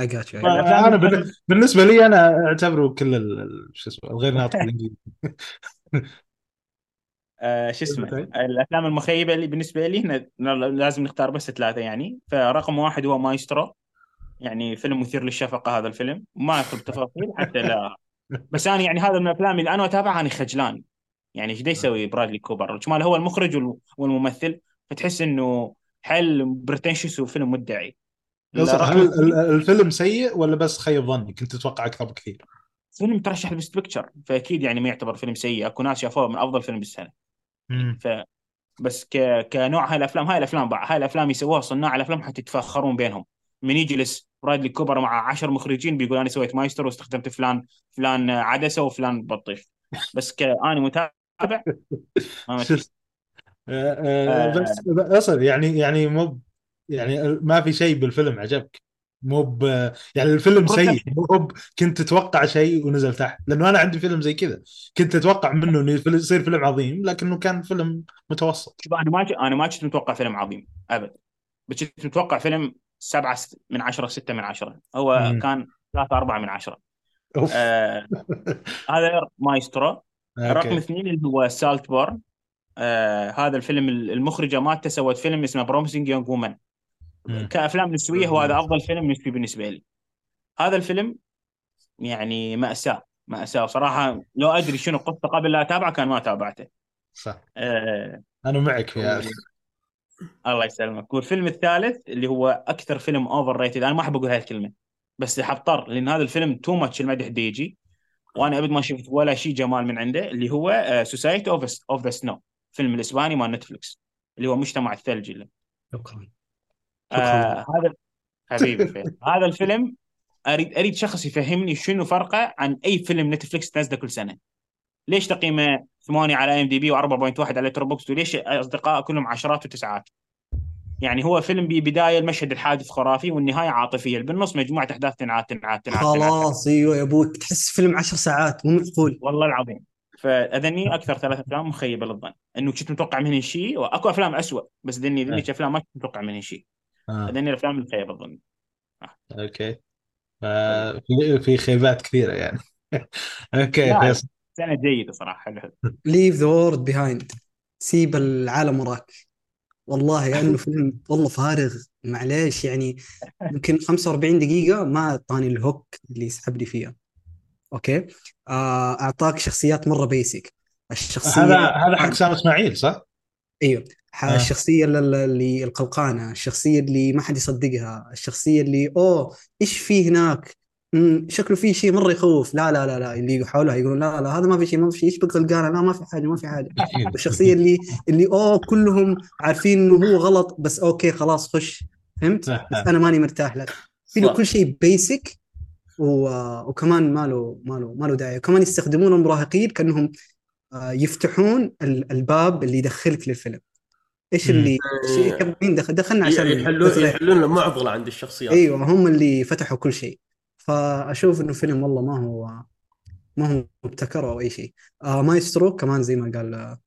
S3: I got you.
S2: الأفلام
S1: أنا بالنسبة لي أنا أعتبره كل ال- ال- شو اسمه الغير ناطق الانجليزي
S2: آه شو اسمه. الأفلام المخيبة اللي بالنسبة لي لازم نختار بس ثلاثة يعني. فرقم واحد هو مايسترو يعني فيلم مثير للشفقة هذا الفيلم. ما أدخل بتفاصيل حتى لا. بس أنا يعني هذا من الأفلام اللي أنا أتابعها أنا خجلان. يعني إيش يسوي برادلي كوبر؟ كمال هو المخرج وال- والممثل. فتحس إنه حل pretentious وفيلم مدعي.
S1: هل الفيلم سيء ولا بس خيب ظني؟ كنت أتوقع أكثر بكثير.
S2: فيلم ترشح ل Best Picture. فأكيد يعني ما يعتبر فيلم سيء. أكو ناس شافوه من أفضل فيلم بالسنة.
S1: مم.
S2: ف بس ك... كنوع هاي الأفلام هاي الأفلام بقى. هاي الأفلام يسووها صناع الأفلام حتى يتفاخرون بينهم. من يجلس برادلي كوبر مع عشر مخرجين بيقول أنا سويت مايستر واستخدمت فلان فلان عدسة وفلان بطيخ. بس كاني متابع. ما؟
S1: آه، آه،
S2: آه.
S1: بس أصلا يعني يعني مو يعني ما في شيء بالفيلم عجبك. مو ب... يعني الفيلم سيء مو ب... كنت تتوقع شيء ونزل تحت. لأنه أنا عندي فيلم زي كذا. كنت أتوقع منه إنه يصير فيلم عظيم لكنه كان فيلم متوسط.
S2: شوف أنا ما أنا ما كنت متوقع فيلم عظيم أبد. بس كنت متوقع فيلم سبعة من عشرة ستة من عشرة. هو
S1: مم.
S2: كان ثلاثة أربعة من عشرة.
S1: أوف.
S2: آه هذا مايسترو. رقم اثنين اللي هو Saltburn. آه هذا الفيلم المخرجة مالته سوت فيلم اسمه Promising Young
S1: Woman.
S2: كأفلام نسوية هو هذا أفضل فيلم نسوي بالنسبة لي. هذا الفيلم يعني مأساة مأساة. صراحة لو أدري شنو قصته قبل لا أتابعه كان ما تابعته.
S1: صح.
S2: آه
S1: أنا معك في
S2: الله يسلمك والفيلم الثالث اللي هو أكثر فيلم overrated أنا ما أحب أقول هاي الكلمة بس حضطر لأن هذا الفيلم too much المدح دي يجي وأنا أبد ما شفت ولا شيء جمال من عنده اللي هو Society of of the Snow فيلم الإسباني مال نتفلكس اللي هو مجتمع الثلج اللي.
S3: شكرا
S2: آه هذا حبيبي. هذا الفيلم اريد أريد شخص يفهمني شنو فرقه عن أي فيلم نتفلكس تنزله كل سنة ليش تقييمه 8 على IMDb و4.1 على Letterboxd وليش اصدقائه كلهم عشرات وتسعات؟ يعني هو فيلم ببداية المشهد الحادث خرافي والنهاية عاطفية. بالنص مجموعة أحداث تنعاد تنعاد تنعاد.
S3: خلاص أيوه يا أبوك تحس فيلم عشر ساعات مو معقول.
S2: والله العظيم. فهذني أكثر ثلاث أفلام مخيبة للظن. إنه كنت متوقع منهن شيء وأكو أفلام أسوأ بس ذني ذني
S1: إيه.
S2: افلام ما كنت متوقع منهن شيء.
S1: آه.
S2: هذني الأفلام المخيبة للظن.
S1: أوكي. آه، في في خيبات كثيرة يعني.
S2: أوكي.
S1: فيصل.
S2: سنة جيدة صراحة.
S3: ليف ذا وورد بيهايند سيب العالم وراك. والله إنه فيلم والله فارغ. معليش يعني يمكن 45 دقيقة ما أعطاني ال hook اللي يسحبني فيها. okay؟ آه، أعطاك شخصيات مرة basic الشخصية
S1: هذا هذا حق سام إسماعيل صح؟
S3: أيوه.
S1: آه.
S3: الشخصية اللي اللي القلقانة الشخصية اللي ما حد يصدقها الشخصية اللي أوه إيش في هناك؟ شكله في شيء مرة يخوف. لا لا لا لا اللي حولها يقولون لا لا هذا ما في شيء ما في شيء إيش بك قلقانة لا ما في حاجة ما في حاجة. والشخصية اللي اللي أوه كلهم عارفين إنه هو غلط بس okay خلاص خش. فهمت؟ بس أنا ماني مرتاح لك. في له. كل شيء basic و... وكمان ما له ما له ما له داعي. وكمان يستخدمون المراهقين كأنهم آه، يفتحون ال- الباب اللي يدخلك للفيلم.
S1: إيش.
S3: اللي
S4: إيه.
S3: مين دخل دخلنا عشان
S4: يحلون. يحلون له معضله عند الشخصيات.
S3: أيوه هم اللي فتحوا كل شيء. فأشوف إنه فيلم والله ما هو ما هو مبتكر أو أي شيء. آه مايسترو كمان زي ما قال آه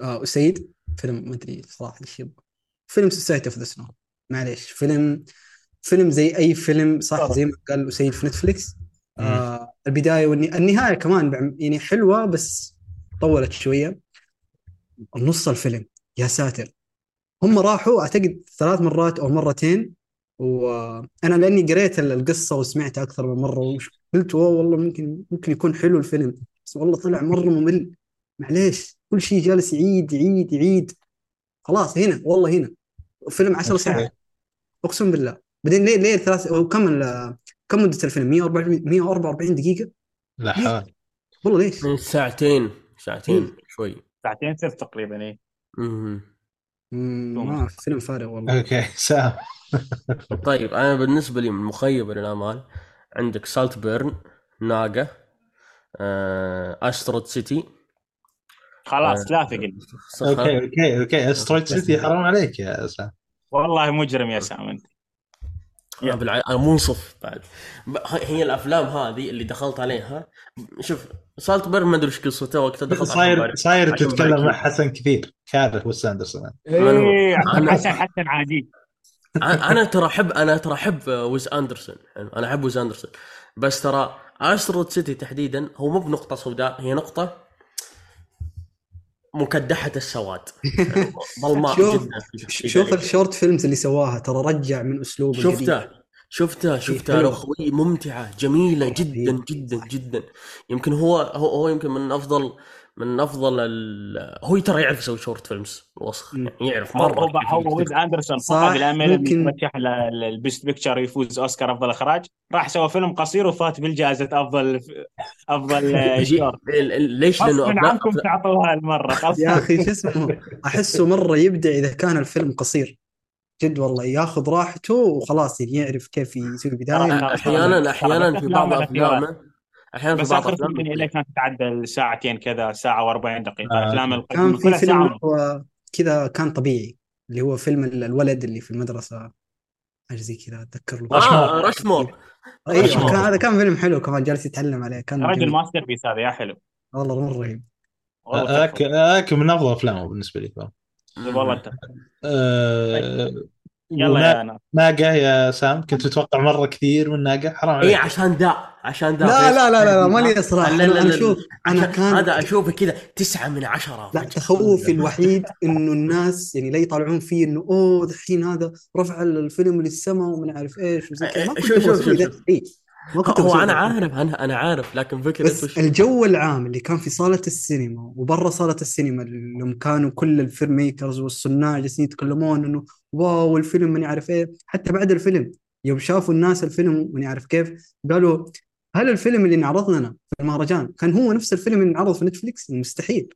S3: آه أسيد. فيلم ما أدري صراحة إيش فيلم Society of the Snow معليش. فيلم فيلم زي أي فيلم صح؟
S2: طبعا.
S3: زي ما قال أسيد في نتفليكس آه البداية والنهايه النهاية كمان يعني حلوة بس طولت شوية. نص الفيلم. يا ساتر. هم راحوا أعتقد ثلاث مرات أو مرتين وأنا لأني قريت القصة وسمعتها أكثر من مرة وش- قلت أوه والله ممكن ممكن يكون حلو الفيلم. بس والله طلع مرة ممل. معليش كل شيء جالس يعيد يعيد يعيد. خلاص هنا والله هنا. فيلم 10 ساعات. أقسم بالله. بعدين ليه ليه ثلاث هو كم ال- كم مدة الفيلم؟ 144 144 دقيقة؟
S1: لا حول.
S3: والله ليش؟
S4: من ساعتين ساعتين شوي.
S2: ساعتين ثلث تقريبا اي
S4: مم.
S3: مم، ما فيلم فارغ والله.
S1: أوكي سام.
S4: طيب أنا بالنسبة لي من مخيبه للامال عندك سالت بيرن ناقه آه، استرود سيتي.
S2: خلاص لا ثقل
S1: أوكي أوكي أوكي. أسترويد سيتي حرام عليك يا سام.
S2: والله مجرم يا سام أنت.
S4: أنا بالع... أنا منصف بعد. ب- هي الأفلام هذه اللي دخلت عليها. شوف سالت بيرن ما أدري إيش قصته وقتها دخلت
S1: صاير صاير تتكلم. مع حسن كثير كاره وس
S4: أندرسون؟
S2: إيه
S4: أنا-
S2: حسن حسن عادي.
S4: أنا ترى احب أنا ترى أحب ويز أندرسون. يعني أنا أحب ويز أندرسون. بس ترى أسترود سيتي تحديدا هو مو بنقطة سوداء هي نقطة مكدحة السواد ظلماء
S3: شوف- شوف. الشورت فيلمز اللي سواها ترى رجع من أسلوب
S4: شفته شفته شفته
S3: حلوة.
S4: يا أخوي ممتعة جميلة جدا. جدا جدا يمكن هو هو, هو يمكن من أفضل من أفضل ال... هو ترى يعرف يسوي short films وسخ. يعني يعرف
S2: هو
S4: مرة
S2: هو هو. ويز
S3: أندرسون
S2: فقد الامل يترشح لل best picture يفوز أوسكار أفضل إخراج. راح سوى فيلم قصير وفاز بالجائزة أفضل أفضل آه، شورت
S4: ال- ال- ليش؟
S2: لأنه
S4: أفلام-
S2: عنكم تعطوها المرة. خلاص.
S3: يا أخي شو اسمه؟ أحسه مرة يبدع إذا كان الفيلم قصير. جد والله ياخذ راحته وخلاص يعني يعرف كيف يسوي
S2: بداية.
S4: أحيانا أحيانا في بعض أفلامه. أحيانا في
S2: بس
S4: بعض
S2: اخر
S4: افلامه
S2: فيلم اللي كانت تتعدى ساعتين كذا ساعة و40 دقيقة.
S1: آه.
S2: أفلام
S3: كان
S2: القديمة
S3: في
S2: كلها
S3: فيلم. هو كذا كان طبيعي اللي هو فيلم ال- الولد اللي في المدرسة. حاجة زي كذا أتذكر له.
S4: آه رشمور.
S1: أيوه.
S3: كان هذا كان فيلم حلو كمان جالس يتعلم عليه كان
S2: رجل
S3: جميل.
S2: ماستر بيس هذا يا حلو.
S3: والله مره رهيب.
S1: هذاك
S2: تحفة.
S1: هذاك من أفضل أفلامه بالنسبة لي.
S2: والله انت
S1: آه،
S2: يلا يا
S1: ناقة يا سام كنت متوقع مرة كثير من ناقة؟ حرام
S4: اي
S1: عليك.
S4: عشان ذا. عشان ذا
S3: لا لا لا لا, لا مالي صراحة
S4: لا لا
S3: أنا
S4: لا
S3: أشوف
S4: أنا
S3: كان
S4: هذا أشوفه كذا تسعة من عشرة.
S3: لا تخوفي الوحيد إنه الناس يعني لا يطالعون فيه إنه أوه دحين هذا رفع الفيلم للسماء ومن عارف إيش وزي كذا. ما كنت
S4: شوف- شوف- شوف-
S3: كنت
S4: هو
S3: أنا.
S4: عارف أنا أنا عارف لكن فكرة
S3: بس الجو العام اللي كان في صالة السينما وبرا صالة السينما اللي كانوا كل ال filmmakers والصناع جالسين يتكلمون إنه wow الفيلم ماني عارف إيه. حتى بعد الفيلم يوم شافوا الناس الفيلم ماني عارف كيف قالوا هل الفيلم اللي انعرض لنا في المهرجان كان هو نفس الفيلم اللي انعرض في نتفليكس؟ مستحيل.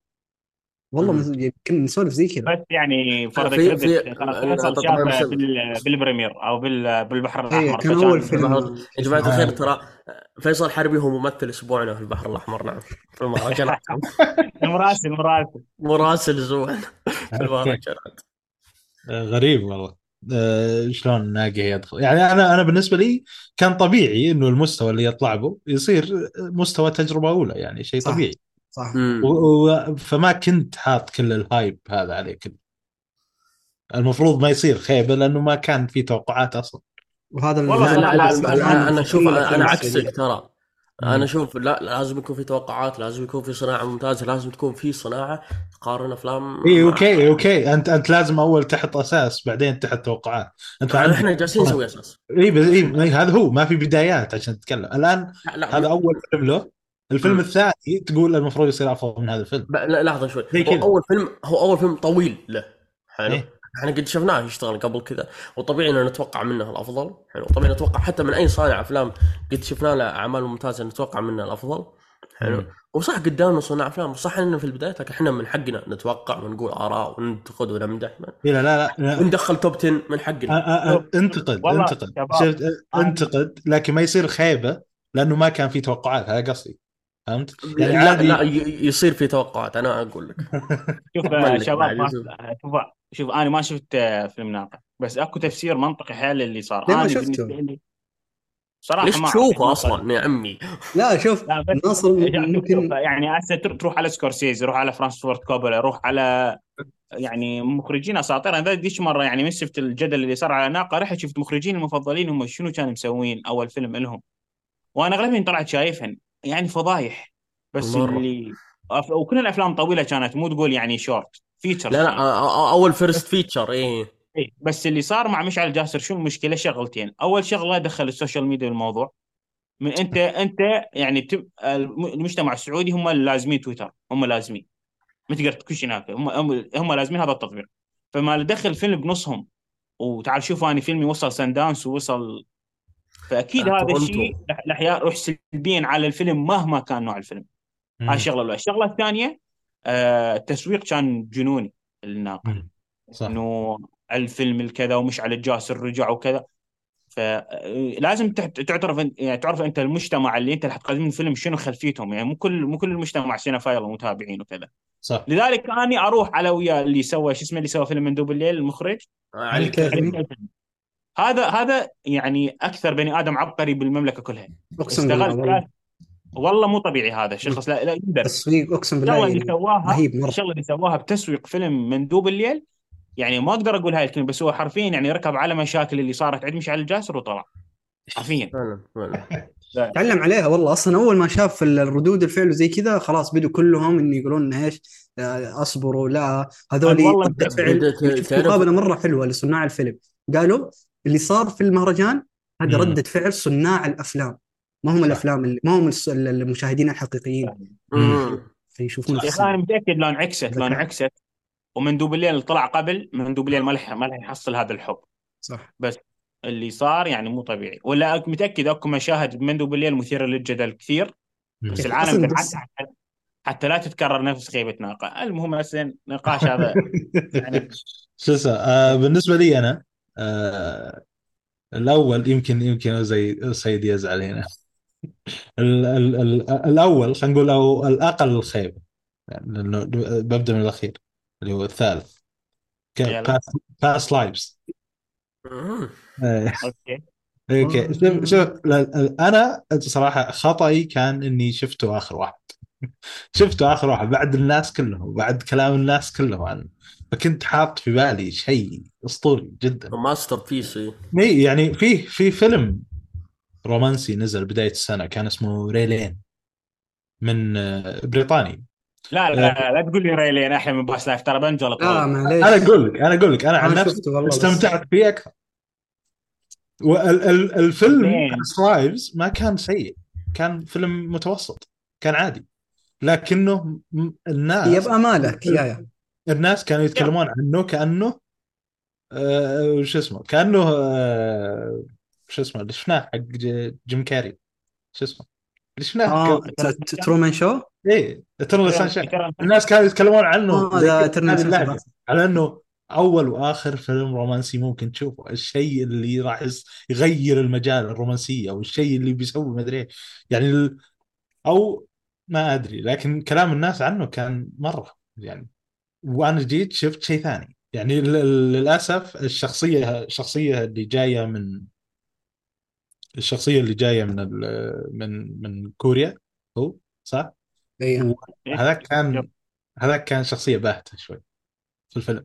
S3: والله كنا نسولف زي كذا.
S2: بس يعني for the
S4: في- في- credit
S2: بال premiere أو بال- بالبحر
S3: إيه،
S2: الأحمر
S3: كان أول فيلم.
S4: يا جماعة الخير ترى فيصل حربي هو ممثل أسبوعنا في البحر الأحمر نعم في المهرجانات.
S2: المراسل المراسل.
S4: مراسل اسبوعنا في المهرجانات.
S1: آه، غريب والله. آه، شلون ناقه يدخل يعني أنا أنا بالنسبة لي كان طبيعي إنه المستوى اللي يطلع به يصير مستوى تجربة أولى يعني شيء
S3: صح.
S1: طبيعي
S3: صح.
S1: و... و... فما كنت حاط كل ال hype هذا عليه كله المفروض ما يصير خيبة لأنه ما كان في توقعات أصلا
S3: وهذا اللي
S2: والله
S4: لا لا لا
S3: بس
S4: لا
S3: الآن
S4: أنا
S3: في
S4: شوف
S3: كل
S4: أنا. عكسك ترى أنا أشوف لا لازم يكون في توقعات لازم يكون في صناعة ممتازة لازم تكون في صناعة تقارن أفلام
S1: اي
S4: مع-
S1: أوكي أوكي. أنت أنت لازم أول تحط أساس بعدين تحط توقعات. أنت
S4: إحنا
S1: عندك
S4: جالسين نسوي أساس.
S1: اي بس اي هذا هو ما في بدايات عشان تتكلم الآن
S4: لا لا
S1: هذا أول فيلم له. الفيلم
S4: مم.
S1: الثاني تقول المفروض يصير أفضل من هذا الفيلم.
S4: لا لحظة شوي. هو. أول فيلم هو أول فيلم طويل له. حلو.
S1: إيه.
S4: إحنا قد شفناه يشتغل قبل كذا وطبيعي إنه نتوقع منه الأفضل. حلو. طبيعي نتوقع حتى من أي صانع أفلام قد شفنا له أعمال ممتازة نتوقع منه الأفضل. حلو. وصح قدامنا صناع أفلام صح إنه في البداية لكن إحنا من حقنا نتوقع ونقول آراء وننتقد ونمدح.
S1: إيه لا لا لا.
S4: وندخل توب 10 من حقنا.
S1: انتقد انتقد. انتقد لكن ما يصير خيبة لأنه ما كان في توقعات هذا قصدي. فهمت؟ يعني
S4: لا,
S1: عادي
S4: لا ي- يصير في توقعات أنا أقول لك.
S2: شوف شباب. شوف. شوف أنا ما شفت آه، فيلم ناقة بس أكو تفسير منطقي حيل اللي صار.
S3: ليه ما
S2: أنا
S3: شفته؟
S2: صراحة
S4: ليش
S2: ما
S4: تشوفه أصلا يا عمي؟
S3: لا شوف
S2: لا
S3: ناصر ممكن
S2: يعني هسه تر- تروح على سكورسيزي روح على فرانسيس فورد كوبولا روح على يعني مخرجين اساطير أنا ديش مرة يعني من شفت الجدل اللي صار على ناقة رحت شفت مخرجين المفضلين هم شنو كانوا مسوين أول فيلم لهم. وأنا اغلبهم طلعت شايفهن. يعني فضايح. بس
S4: مرة.
S2: اللي وكل الأفلام طويلة كانت مو تقول يعني short feature
S4: لا لا أول first feature
S2: إيه. بس اللي صار مع مشعل جاسر شو المشكلة؟ شغلتين. أول شغلة دخل ال social media بالموضوع من أنت أنت يعني بتب... الم- المجتمع السعودي هم اللازمين تويتر هم لازمين. ما تقدر تكش هناك. هم هم, لازمين هذا التطبيق. فما دخل فيلم بنصهم وتعال شوف اني فيلمي وصل ساندانس ووصل فأكيد
S4: آه،
S2: هذا. الشيء رح يروح سلبيا على الفيلم مهما كان نوع الفيلم. هاي الشغلة الأولى. الشغلة الثانية آه التسويق كان جنوني.
S1: صح.
S2: إنه الفيلم الكذا ومش على الجاسر رجع وكذا. فلازم تعترف أنت- يعني تعرف أنت المجتمع اللي أنت اللي حتقدم الفيلم شنو خلفيتهم. يعني مو كل مو كل المجتمع cinephile ومتابعين وكذا.
S1: صح.
S2: لذلك أني أروح على ويا اللي سوى شو اسمه اللي سوى فيلم مندوب الليل المخرج.
S4: علي
S3: الكاظمي.
S2: هذا هذا يعني أكثر بني آدم عبقري بالمملكة كلها.
S3: اقسم بالله
S2: اشتغل
S3: والله.
S2: والله مو طبيعي هذا شخص لا لا يقدر.
S3: تسويق اقسم
S2: الشغلة
S3: بالله
S2: اللي
S3: يعني
S2: سواها
S3: رهيب مرة.
S2: الشغلة اللي سواها بتسويق فيلم مندوب الليل. يعني ما أقدر أقول هاي الكلمة بس هو حرفيا يعني ركب على مشاكل اللي صارت عند مشعل الجاسر وطلع. حرفيا.
S3: تعلم عليها والله. أصلا أول ما شاف الردود الفعل وزي كذا خلاص بدوا كلهم انه يقولون إيش آه، أصبروا لا هذول
S2: والله
S3: ردة فعل. مقابلة مرة حلوة لصناع الفيلم. قالوا اللي صار في المهرجان هذا. ردة فعل صناع الأفلام. ما هم
S1: صح.
S3: الأفلام اللي ما هم المشاهدين الحقيقيين. فيشوفون.
S2: أنا متأكد لو انعكست لو انعكست ومندوب الليل اللي طلع قبل مندوب الليل ما لح ما لح يحصل هذا الحب.
S3: صح.
S2: اللي صار يعني مو طبيعي. ولا متأكد أكو مشاهد بمندوب الليل مثيرة للجدل كثير.
S1: مم.
S2: بس العالم
S3: بس-
S2: بس حتى, حتى لا تتكرر نفس خيبة ناقة. المهم بس النقاش هذا. يعني
S1: شو اسمه؟ آه بالنسبة لي أنا آه الأول يمكن يمكن زي سيدي يزعل هنا. ال ال ال الأول خلينا نقول أو الأقل خيبه يعني لأنه ببدأ من الأخير اللي هو الثالث. Past Lives
S4: مم.
S2: أوكي.
S1: أوكي. شوف شوف أنا صراحة خطأي كان إني شفته آخر واحد. شفته آخر واحد بعد الناس كلهم بعد كلام الناس كلهم عنه. فكنت حاط في بالي شيء أسطوري جدا.
S4: masterpiece إيه.
S1: إي يعني في في فيلم رومانسي نزل بداية السنة كان اسمه ريلين من آه، بريطاني.
S2: لا لا لا, لا تقول لي ريلين أحلى من Past Lives. ترى بنجل
S3: لا
S2: قوي
S3: معليش.
S1: أنا أقول لك أنا أقول لك أنا عن نفسي. استمتعت فيه أكثر. والفيلم
S2: زين.
S1: Past Lives ما كان سيء كان فيلم متوسط كان عادي. لكنه الناس
S3: يبقى مالك يا يا.
S1: الناس كانوا يتكلمون عنه كأنه آه وش اسمه؟ كأنه آه شو اسمه؟ اللي شفناه حق جيم كاري. شو اسمه؟ اللي شفناه
S3: آه Truman Show؟
S1: إيه eternal sunshine.
S2: ترى
S1: الناس كانوا يتكلمون عنه. اللعبة. على إنه أول وآخر فيلم رومانسي ممكن تشوفه. الشيء اللي راح يغير المجال الرومانسية أو الشيء اللي بيسوي ما أدري. يعني ال... أو ما أدري لكن كلام الناس عنه كان مرة يعني. وأنا جيت شفت شيء ثاني. يعني للأسف الشخصية الشخصية اللي جاية من الشخصية اللي جاية من ال... من من كوريا هو صح؟
S3: إيه.
S1: هذاك كان هذاك كان شخصية باهتة شوي في الفيلم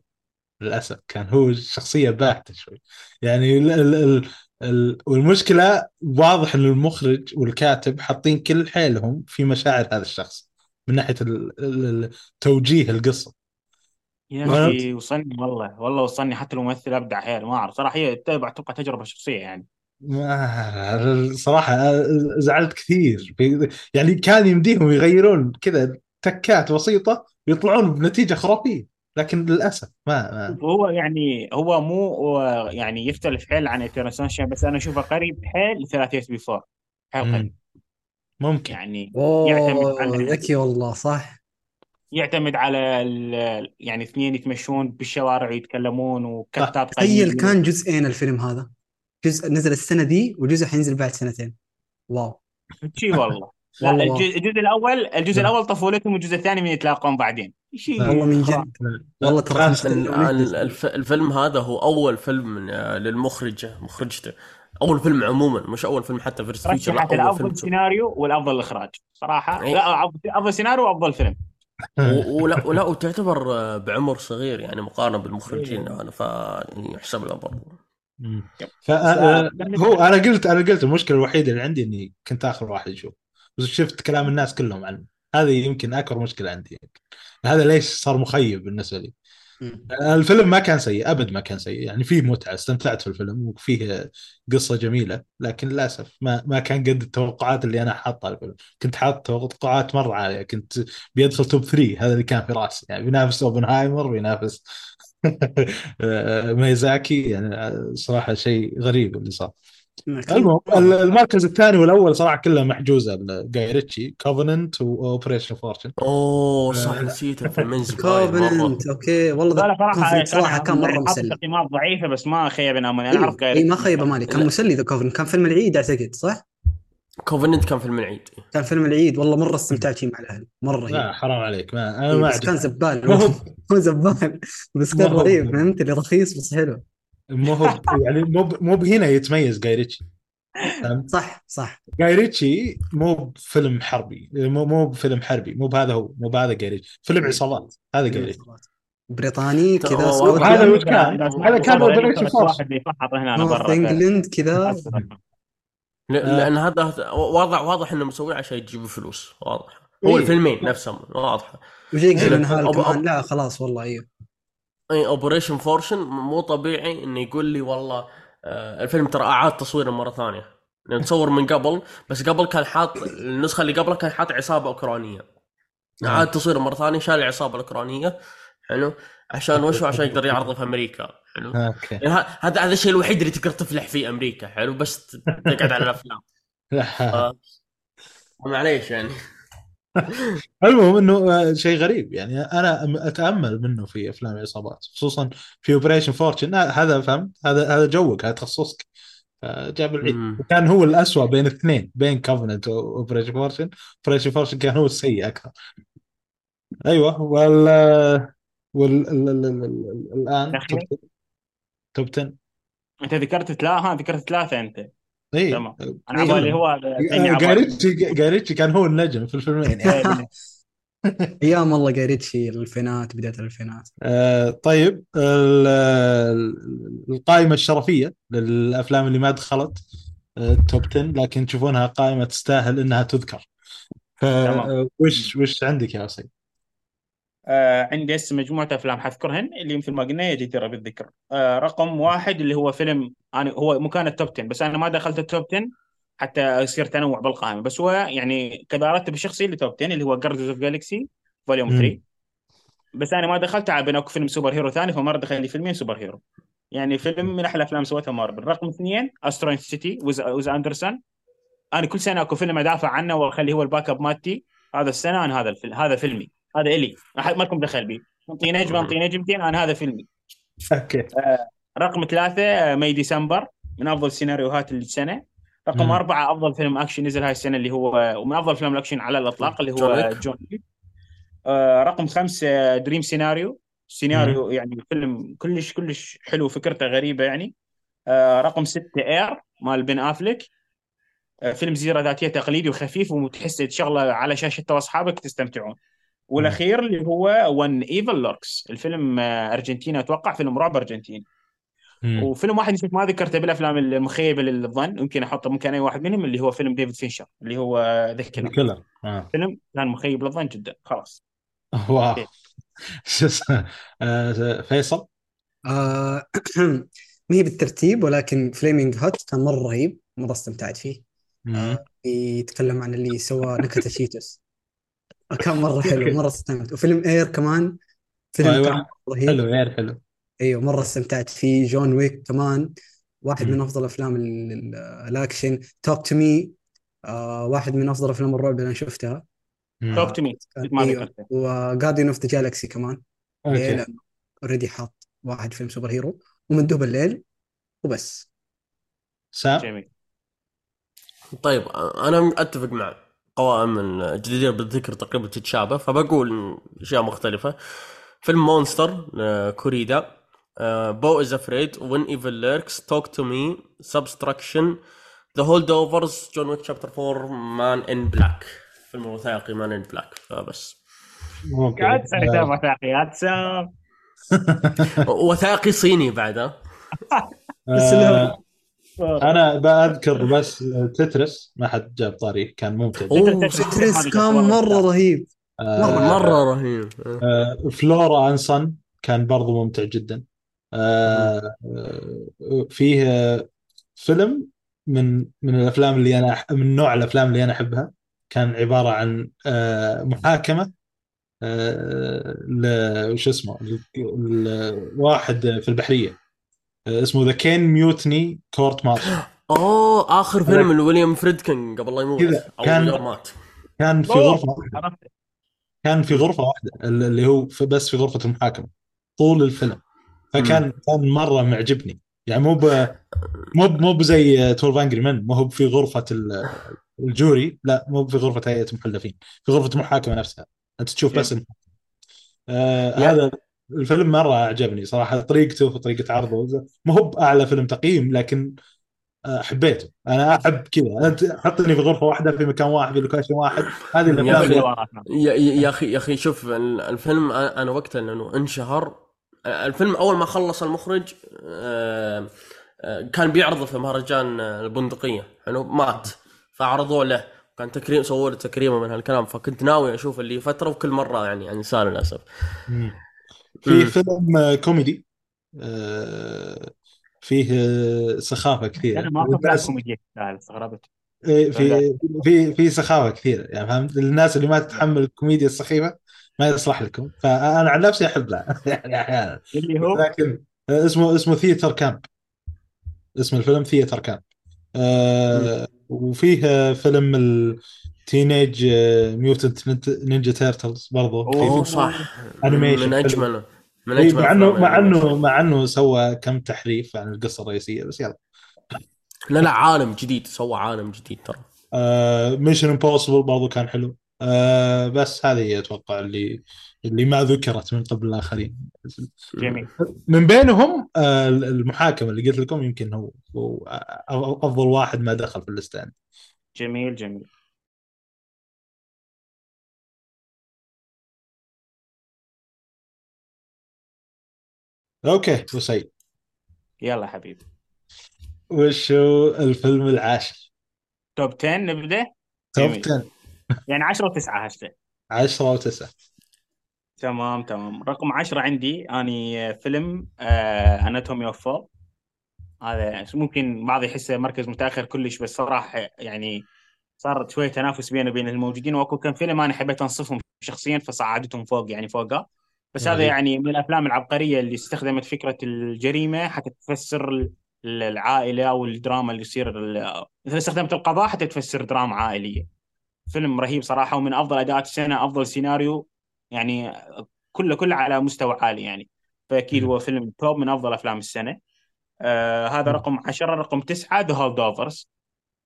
S1: للأسف كان هو شخصية باهتة شوي. يعني ال ال ال ال والمشكلة واضح إن المخرج والكاتب حاطين كل حيلهم في مشاعر هذا الشخص من ناحية ال- ال- ال- توجيه القصة.
S2: يا
S1: ما-
S2: أخي وصلني والله والله وصلني حتى الممثل أبدع حيل ما أعرف. صراحة هي تبع أتوقع تجربة شخصية يعني.
S1: ما- صراحة زعلت كثير. في- يعني كان يمديهم يغيرون كذا تكات بسيطة ويطلعون بنتيجة خرافية لكن للأسف ما, ما.
S2: هو يعني هو مو يعني يختلف حيل عن ايترنال بس أنا أشوفه قريب حيل لثلاثيه بيفور حيل. قريب.
S1: ممكن.
S2: يعني يعتمد
S3: اوه
S2: على
S3: ذكي والله صح.
S2: يعتمد على ال- يعني اثنين يتمشون بالشوارع ويتكلمون وكتات
S3: تخيل
S2: قديم.
S3: كان جزئين الفيلم هذا جزء نزل السنة دي وجزء حينزل بعد سنتين wow
S2: شي والله لا. الجزء, الأول الجزء
S1: نعم.
S2: الأول طفولتهم والجزء الثاني من يتلاقون بعدين شيء
S3: والله من. جد والله ترى
S1: لا،
S3: 15
S4: من-
S3: يوم يحدث.
S4: الف- الفيلم هذا هو أول فيلم من- آه، للمخرجة مخرجته أول فيلم عموما مش أول فيلم حتى first feature
S2: الأفضل سيناريو والأفضل إخراج صراحة
S4: إيه.
S2: لا أفضل- أفضل سيناريو وأفضل فيلم
S4: ولا ولا وتعتبر آه، بعمر صغير يعني مقارنة بالمخرجين أنا ف يعني يحسب له برضه.
S1: ف آه، هو أنا قلت أنا قلت المشكلة الوحيدة اللي عندي إني كنت آخر واحد أشوف بس شفت كلام الناس كلهم عنه هذه يمكن أكبر مشكلة عندي. هذا ليش صار مخيب بالنسبة لي. الفيلم ما كان سيء أبد ما كان سيء. يعني فيه متعة استمتعت في الفيلم وفيه قصة جميلة لكن للأسف ما ما كان قد التوقعات اللي أنا حاطها الفيلم. كنت حاط توقعات مرة عالية كنت بيدخل توب 3 هذا اللي كان في رأسي. يعني بينافس أوبنهايمر بينافس ميزاكي يعني صراحة شيء غريب اللي صار. المهم. المركز الثاني والأول صراحة كلها محجوزة لجاي ريتشي Covenant و Operation
S4: Fortune أوه صح نسيت مره
S3: Covenant أوكي. والله
S2: لا صراحة
S3: Covenant صراحة كان
S2: مرة
S3: مسلي.
S2: تقييمات ضعيفة بس ما خيبنا املي أنا أعرف
S3: اي إيه ما خيب مالي كان مسلي The Covenant كان فيلم العيد أعتقد صح؟
S4: Covenant كان فيلم العيد.
S3: كان فيلم العيد. والله مرة استمتعت فيه مع الأهل. مرة رهيب
S1: لا حرام عليك. ما أنا
S3: إيه
S1: ما
S3: بس كان زبال.
S1: هو
S3: زبال. بس كان رهيب فهمت؟ اللي رخيص بس حلو.
S1: مو هو يعني مو مو بهنا يتميز جاي ريتشي؟
S3: صح صح
S1: جاي ريتشي مو بفيلم حربي مو مو بفيلم حربي مو بهذا هو مو بهذا جاي ريتشي فيلم عصابات هذا جاي ريتشي
S3: بريطاني كذا سعودي
S1: هذا وش كان؟ هذا كان.
S2: واحد يفحط هنا
S3: أنا
S2: برا
S3: England كذا.
S4: لأن هذا واضح واضح إنه مسويه عشان يجيبوا فلوس واضح هو
S1: إيه.
S4: الفيلمين نفسهم واضحه
S3: وجاي
S4: إيه. أب-
S3: لا خلاص والله أيوه
S4: اي Operation Fortune مو طبيعي إنه يقول لي والله آه، الفيلم ترى أعاد تصويره مرة ثانية. لأنه تصور من قبل بس قبل كان حاط النسخة اللي قبله كان حاط عصابة أوكرانية. أعاد تصويره مرة ثانية شال العصابة الأوكرانية. حلو. عشان وشو عشان يقدر يعرضه في أمريكا. حلو.
S1: أوكي.
S4: يعني هذا هذا الشيء الوحيد اللي تقدر تفلح فيه أمريكا. حلو. بس تقعد على الأفلام. آه. معليش يعني.
S1: المهم إنه آه، شيء غريب. يعني أنا أتأمل منه في أفلام العصابات خصوصا في Operation Fortune هذا فهمت؟ هذا هذا joke هذا تخصصك. جاب العيد
S4: مم.
S1: وكان هو الأسوأ بين الاثنين بين Covenant و Operation Fortune Operation Fortune كان هو السيء أكثر. أيوه وال وال ال- ال- ال- ال- الآن top 10
S2: أنت ذكرت ثلاثة ها ذكرت ثلاثة أنت.
S1: اي
S2: أنا على بالي هو.
S1: جاريتشي جاريتشي كان هو النجم في الفيلمين يعني.
S3: أيام والله جايريتشي الالفينات بداية الالفينات
S1: آه، طيب ال- ال- القائمة الشرفية للأفلام اللي ما دخلت آه، ال top 10 لكن تشوفونها قائمة تستاهل إنها تذكر
S2: تمام.
S1: فوش وش عندك يا سيد؟
S2: آه عندي هسه مجموعة أفلام حذكرهن؟ اللي مثل ما قلنا هي جديرة بالذكر آه رقم واحد اللي هو فيلم أنا هو مكان ال top 10 بس أنا ما دخلت ال top 10 حتى يصير تنوع بالقائمة. بس هو يعني كذا رتب الشخصي ل top 10 اللي هو Guardians of Galaxy Volume
S1: مم.
S2: 3 بس أنا ما دخلت على بينك فيلم superhero ثاني فما دخل لي فيلمين superhero يعني فيلم من أحلى الأفلام سوتها مارفل رقم اثنين Asteroid City وز وز أندرسون أنا كل سنة أكو فيلم أدافع عنه وأخليه هو ال backup مالتي. هذا السنة أنا هذا الفيلم هذا فيلمي. هذا أحد ما لكم دخل بي. انطي نجمه انطي نجمتين أنا هذا فيلمي.
S1: أوكي.
S2: رقم ثلاثة آه، May December من أفضل السيناريوهات السنة. رقم
S1: مم.
S2: أربعة أفضل فيلم أكشن نزل هاي السنة اللي هو ومن أفضل أفلام الأكشن على الإطلاق اللي هو. جون آه، رقم خمسة Dream Scenario. سيناريو يعني فيلم كلش كلش حلو فكرته غريبة يعني. آه، رقم ستة Air مال بن أفلك. آه، فيلم سيرة ذاتية تقليدي وخفيف وتحس تشغله على شاشة أنت وأصحابك تستمتعون. والأخير اللي هو When Evil Lurks الفيلم آه، أرجنتيني أتوقع فيلم رعب
S1: أرجنتيني.
S2: وفيلم واحد نسيت ما ذكرته بالأفلام المخيبة للظن. يمكن أحطه مكان أي واحد منهم اللي هو فيلم ديفيد فينشر اللي هو The
S1: Killer آه.
S2: فيلم كان مخيب للظن جدا. خلاص.
S1: wow. شو اسمه؟ آه، فيصل؟
S3: آه ما هي بالترتيب ولكن Flamin' Hot كان مرة رهيب مرة استمتعت فيه. يتكلم عن اللي سوى نكهة Cheetos. كان مرة حلو مرة استمتعت. وفيلم Air كمان فيلم
S1: أيوة.
S3: كان رهيب.
S1: حلو غير حلو.
S3: أيوه مرة استمتعت فيه. John Wick كمان واحد
S1: مم.
S3: من أفضل أفلام ال- ال- الأكشن. Talk to Me واحد من أفضل أفلام الرعب اللي أنا شفتها.
S2: Talk to
S3: Me
S2: و
S3: Guardian of the Galaxy كمان؟ okay. already حاط واحد فيلم superhero. ومندوب الليل وبس.
S1: سام؟
S2: جميل.
S4: طيب أنا اتفق مع قوائم الجديدة بالذكر تقريبا تتشابه فبقول أشياء مختلفة. فيلم Monster آه، كوريدا. Beau Is Afraid When Evil Lurks Talk to Me Subtraction The Holdovers John Wick Chapter 4 Man in Black فيلم وثائقي Man in Black فبس.
S2: قاعد تسوي
S1: آه،
S2: وثائقيات
S4: وثائقي صيني بعد ها
S1: أنا بذكر بس Tetris ما حد جاب طاريه كان ممتع.
S3: Tetris كان مرة رهيب.
S1: آه،
S4: مرة رهيب.
S1: آه، Flora and Son كان برضو ممتع جدا. آه، آه، فيه آه، فيلم من من الأفلام اللي أنا من نوع الأفلام اللي أنا أحبها. كان عبارة عن آه، محاكمة آه، ل وش اسمه واحد في البحرية. آه، اسمه The Caine Mutiny Court-Martial
S4: أوه آخر فيلم لويليام فريدكن قبل لا يموت.
S1: كذا، كان-
S4: مات.
S1: كان في. غرفة
S2: واحدة.
S1: كان في غرفة واحدة اللي هو في بس في غرفة المحاكمة طول الفيلم. فكان كان مرة معجبني. يعني مو ب مو ب- مو بزي 12 Angry Men مو هو في غرفة ال- ال jury لا مو في غرفة هيئة المحلفين في غرفة المحاكمة نفسها. أنت تشوف بس المحاكمة. آه هذا الفيلم مرة اعجبني صراحة طريقته وطريقة عرضه. مو هو بأعلى فيلم تقييم لكن آه، حبيته. أنا أحب كذا. انت حطني في غرفة واحدة في مكان واحد في location واحد. هذه الأفلام
S4: يا, يا يا أخي يا أخي شوف ال- الفيلم أنا وقتها لأنه انشهر. الفيلم أول ما خلص المخرج آه، آه، كان بيعرضه في مهرجان البندقية. حلو مات فعرضوه له. كان تكريم سووا له تكريمه من هالكلام. فكنت ناوي أشوف اللي فترة وكل مرة يعني يعني صار
S1: للأسف. في. فيلم كوميدي آه، فيه آه، سخافة كثيرة.
S2: أنا ما افهم
S1: الناس-
S2: كوميديا. استغربت.
S1: إيه، في في في سخافة كثيرة يعني فهمت؟ الناس اللي ما تتحمل الكوميديا السخيفة ما يصلح لكم. فأنا عن نفسي احبها يعني أحيانا.
S2: اللي هو؟
S1: لكن آه، اسمه اسمه Theater Camp اسم الفيلم Theater Camp آه وفيه آه، فيلم ال Teenage Mutant Ninja Turtles
S4: برضو.
S1: أوه
S4: صح.
S1: animation.
S4: من اجمل من أجمل
S1: مع انه مع
S4: ال animation.
S1: انه مع إنه سوى كم تحريف عن القصة الرئيسية بس يلا.
S4: لا لا عالم جديد سوى عالم جديد ترى.
S1: Mission Impossible برضو كان حلو. آه بس هذه أتوقع اللي اللي ما ذكرت من قبل الآخرين.
S2: جميل.
S1: من بينهم آه المحاكمه اللي قلت لكم يمكن هو, هو أفضل واحد ما دخل في ال list عندي
S2: جميل جميل.
S1: okay وسيد.
S2: يلا حبيبي.
S1: وش هو الفيلم العاشر؟
S2: top 10 نبدأ؟
S1: top
S2: جميل.
S1: 10
S2: يعني 10 و9 هسه
S1: 10 و9
S2: تمام تمام. رقم 10 عندي أني فيلم Anatomy of Fall هذا ممكن بعض يحسه مركز متأخر كلش بس صراحة يعني صار شوية تنافس بينه وبين الموجودين وأكو كم فيلم أنا حبيت أنصفهم شخصيا فصعدتهم فوق يعني فوقه. بس هذا. يعني من الأفلام العبقرية اللي استخدمت فكرة الجريمة حتى تفسر ال- العائلة أو الدراما اللي يصير مثلا استخدمت القضاء حتى تفسر دراما عائلية فيلم رهيب صراحة ومن أفضل اداءات السنة أفضل سيناريو يعني كله كله على مستوى عالي يعني
S1: فأكيد.
S2: هو فيلم top من أفضل أفلام السنة آه هذا. رقم 10 رقم 9 The Holdovers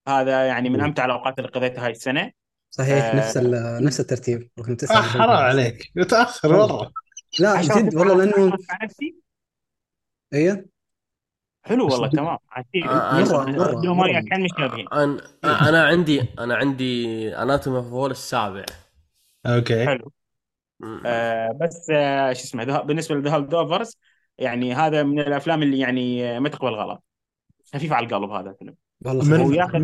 S2: هذا يعني من. أمتع الأوقات اللي قضيتها هاي السنة
S3: صحيح
S2: آه.
S3: نفس نفس الترتيب رقم
S1: آه
S3: تسعة
S1: حرام عليك متأخر مره
S3: لا
S2: عشان
S3: جد والله لأنه
S2: مع نفسي؟
S3: إيه؟
S2: حلو والله تمام. عتيب
S4: آه،
S3: مرة- مرة-
S2: بدون مرة
S3: مرة.
S2: كان مشابهين
S4: أنا أنا عندي أنا عندي Anatomy of Fall السابع.
S1: okay.
S2: حلو. آه بس آه شو اسمه ده- بالنسبة ل The Holdovers يعني هذا من الأفلام اللي يعني آه، ما تقبل غلط. خفيف على القلب هذا الفيلم.
S3: والله
S1: من-.
S2: وياخذ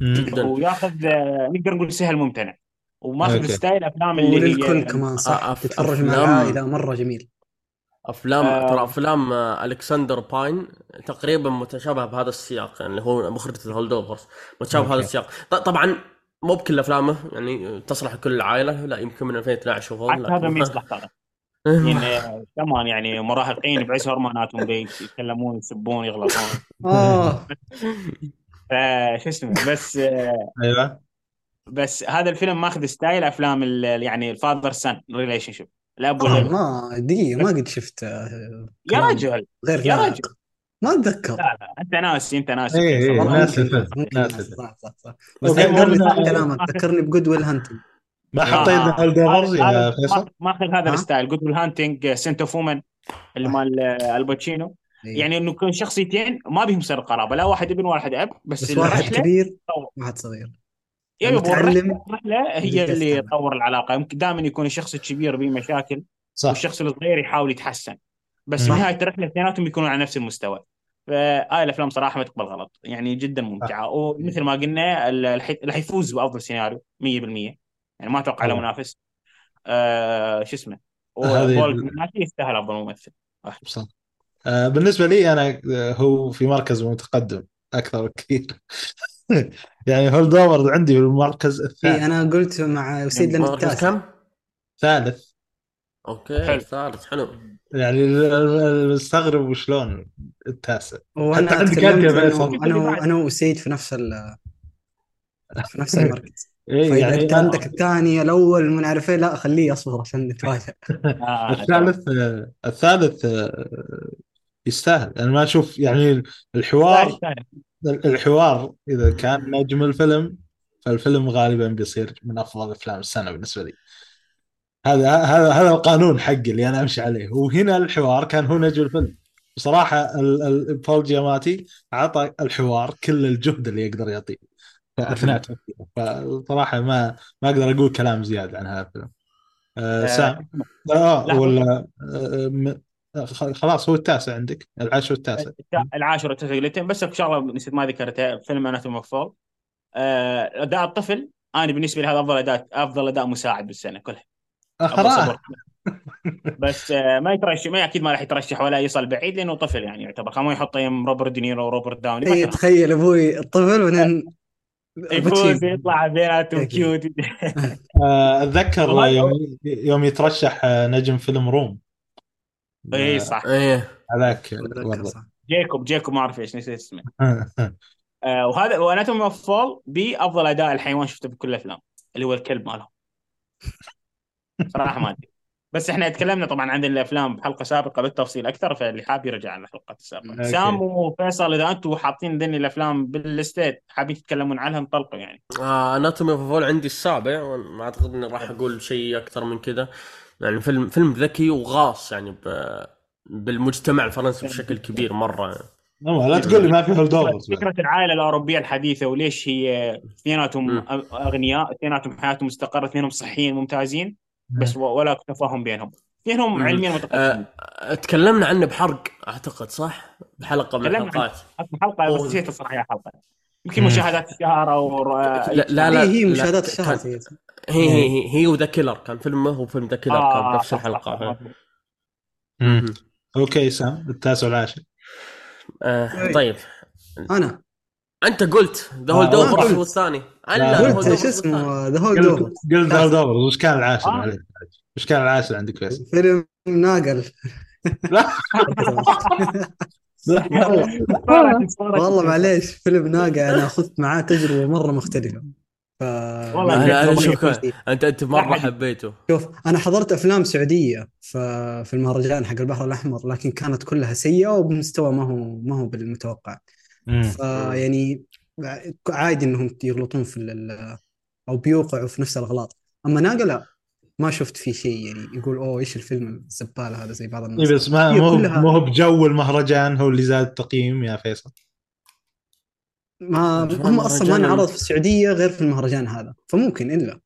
S1: مم.
S4: جدا.
S2: وياخذ آه، نقدر نقول سهل ممتنع. وماخذ
S1: okay.
S2: style أفلام اللي
S3: وللكل
S2: هي
S3: كمان
S4: آه،
S3: صح
S4: أف-
S3: تتفرج مع
S4: أفلام-
S3: العائله مرة جميل.
S4: افلام
S2: آه.
S4: ترى أفلام آه، ألكسندر باين تقريبا متشابهه بهذا السياق يعني اللي هو مخرج ال Holdovers متشابه بهذا. السياق. ط- طبعا مو بكل أفلامه يعني تصلح لكل العائله لا يمكن من 2012 وفوق
S2: هذا ما يصلح ترى. يعني آه، كمان يعني مراهقين بعز هرموناتهم يتكلمون يسبون يغلطون.
S3: آه.
S2: فشو اسمه بس آه،
S1: أيوه.
S2: بس هذا الفيلم ماخذ style أفلام ال- يعني ال father son relationship الاب
S3: آه،
S2: والابن
S3: ما دقيقه ما قد شفت آه،
S2: يا رجل
S3: غير
S2: يا. رجل
S3: ما أتذكر
S2: لا لا أنت ناسي أنت ناسي
S1: إيه، إيه،
S3: والله
S1: ناس
S3: ممكن
S1: الفيلم،
S3: ممكن
S1: ناس
S3: ناس،
S1: الفيلم.
S3: صح صح صح بس
S1: okay،
S3: ذكرني صح كلامك ذكرني ب Good Will Hunting
S1: ما
S2: آه،
S1: حطيت
S2: آه.
S1: Overs يا
S2: هذا-
S1: فيصل
S2: ماخذ هذا
S3: ها؟
S2: ال style Good Will Hunting Scent of Woman
S3: اللي.
S2: مال آه، الباتشينو
S3: إيه.
S2: يعني إنه يكون شخصيتين ما بهم سر قرابة لا واحد ابن ولا واحد اب بس,
S3: بس واحد كبير
S2: طور.
S3: واحد صغير
S2: يبي
S3: متعلم
S2: الرحلة هي
S3: اللي.
S2: تطور العلاقة. يمكن دائما يكون الشخص الكبير به مشاكل
S1: صح.
S2: والشخص الصغير يحاول يتحسن. بس. نهاية الرحلة اثنيناتهم يكونون على نفس المستوى. فهاي الأفلام صراحة ما تقبل غلط. يعني جدا ممتعة. ومثل ما قلنا ال- اللي حي- اللي حيفوز بأفضل سيناريو 100% يعني ما أتوقع له. منافس. آه شو اسمه؟ وبول جياماتي يستاهل أفضل ممثل.
S1: صح. آه، بالنسبة لي أنا آه، هو في مركز متقدم أكثر بكثير. يعني Holdovers عندي في المركز
S3: اي
S1: الثاني
S3: أنا قلت مع وسيد
S4: مركز
S3: التاسع
S4: كم؟
S1: ثالث
S4: أوكي
S2: حلو.
S4: الثالث حلو
S1: يعني مستغرب وشلون التاسع
S3: وأنا
S1: حتى فيصل.
S3: أنا أنا وسيد في نفس ال في نفس المركز
S1: إيه
S3: فإذا
S1: يعني
S3: أنت عندك الثاني الأول ما نعرف إيه لا خليه أصبر عشان نتفاجئ
S2: آه
S1: الثالث الثالث يستاهل أنا ما أشوف يعني الحوار. الحوار إذا كان نجم الفيلم فالفيلم غالبا بيصير من أفضل أفلام السنة بالنسبة لي. هذا هذا هذا القانون حقي اللي أنا أمشي عليه. وهنا الحوار كان هو نجم الفيلم. بصراحة بول جياماتي اعطى الحوار كل الجهد اللي يقدر يعطيه. اثناء فصراحة ما ما أقدر أقول كلام زيادة عن هذا الفيلم. آه
S2: آه،
S1: سام.
S2: آه.
S1: ولا آه خلاص هو التاسع عندك العاشر والتاسع
S2: العاشر والتاسع قلتين بس اكو شغله نسيت ما ذكرتها فيلم Anatomy of a Fall أداء الطفل أنا بالنسبة لي هذا أفضل أداء أفضل أداء مساعد بالسنة كلها. support. بس آه، ما يترشح ما أكيد ما راح يترشح ولا يصل بعيد لأنه طفل يعني يعتبر. كان ما يحط يم روبرت دينيرو وروبرت داوني
S3: اي تخيل أبوي الطفل بعدين
S2: يفوز. يطلع بيناتهم. cute
S1: آه،
S2: أتذكر
S1: يوم يوم يترشح آه، نجم فيلم Room.
S2: اي صح.
S4: إيه.
S1: هذاك.
S2: جيكوب جيكوب ما أعرف إيش نسيت اسمه. آه وهذا و Anatomy of a Fall بأفضل أداء الحيوان شفته بكل الأفلام اللي هو الكلب مالهم. صراحة ما أدري. بس إحنا تكلمنا طبعا عن الأفلام بحلقة سابقة بالتفصيل أكثر فاللي حاب يرجع على الحلقات السابقة.
S1: أوكي.
S2: سام وفيصل إذا أنتم حاطين ذني الأفلام بالليستات حابين تتكلمون عنها انطلقوا يعني؟
S4: آه Anatomy of a Fall عندي السابع وما أعتقد إني راح أقول شيء أكثر من كذا. يعني فيلم فيلم ذكي وغاص يعني ب... بالمجتمع الفرنسي بشكل كبير
S1: مرة لا تقول لي ما في Holdovers
S2: فكرة العائلة الأوروبية الحديثة وليش هي اثنيناتهم. أغنياء اثنيناتهم حياتهم مستقرة اثنينهم صحيين ممتازين بس ولا تفاهم بينهم اثنينهم. علميا متقدمين
S4: آه تكلمنا عنه بحرق أعتقد صح؟ بحلقة من الحلقات
S2: حلقه بس. نسيت الصراحه حلقة يمكن. مشاهدات الشهر أو
S4: لا لا لا
S3: هي مشاهدات الشهر هي.
S4: هي هي وذا كيلر كان فيلمه وفيلم ذا كيلر كان بنفس الحلقة
S1: مم. أوكي سام التاسع والعاشر
S4: آه طيب
S3: أنا
S4: أنت قلت ذا
S1: آه،
S4: هولد
S1: أنا
S4: اوفر
S3: قلت.
S4: هو الثاني
S1: قلت
S3: شو. اسمه ذا هولد
S1: قلت
S3: اوفر
S1: قلت هولد اوفر وش كان العاشر
S2: آه.
S1: معليش وش كان العاشر عندك فيصل؟
S3: فيلم ناقل والله معليش فيلم ناقل أنا خذت معاه تجربة مرة مختلفة. ف
S2: والله
S4: لا،
S2: والله
S4: شوف انت أنت مرة حبيته.
S3: شوف أنا حضرت أفلام سعودية ف- في المهرجان حق البحر الأحمر لكن كانت كلها سيئة وبمستوى ما هو ما هو بالمتوقع. فيعني عادي إنهم يغلطون في ال- أو بيوقعوا في نفس الأغلاط. أما ناقة لا. ما شفت فيه شيء يعني يقول أوه إيش الفيلم الزبالة هذا زي بعض الناس
S1: إيه بس ما مو مو بجو المهرجان هو اللي زاد التقييم يا فيصل
S3: ما هم أصلا ما انعرض في السعودية غير في المهرجان هذا فممكن إلا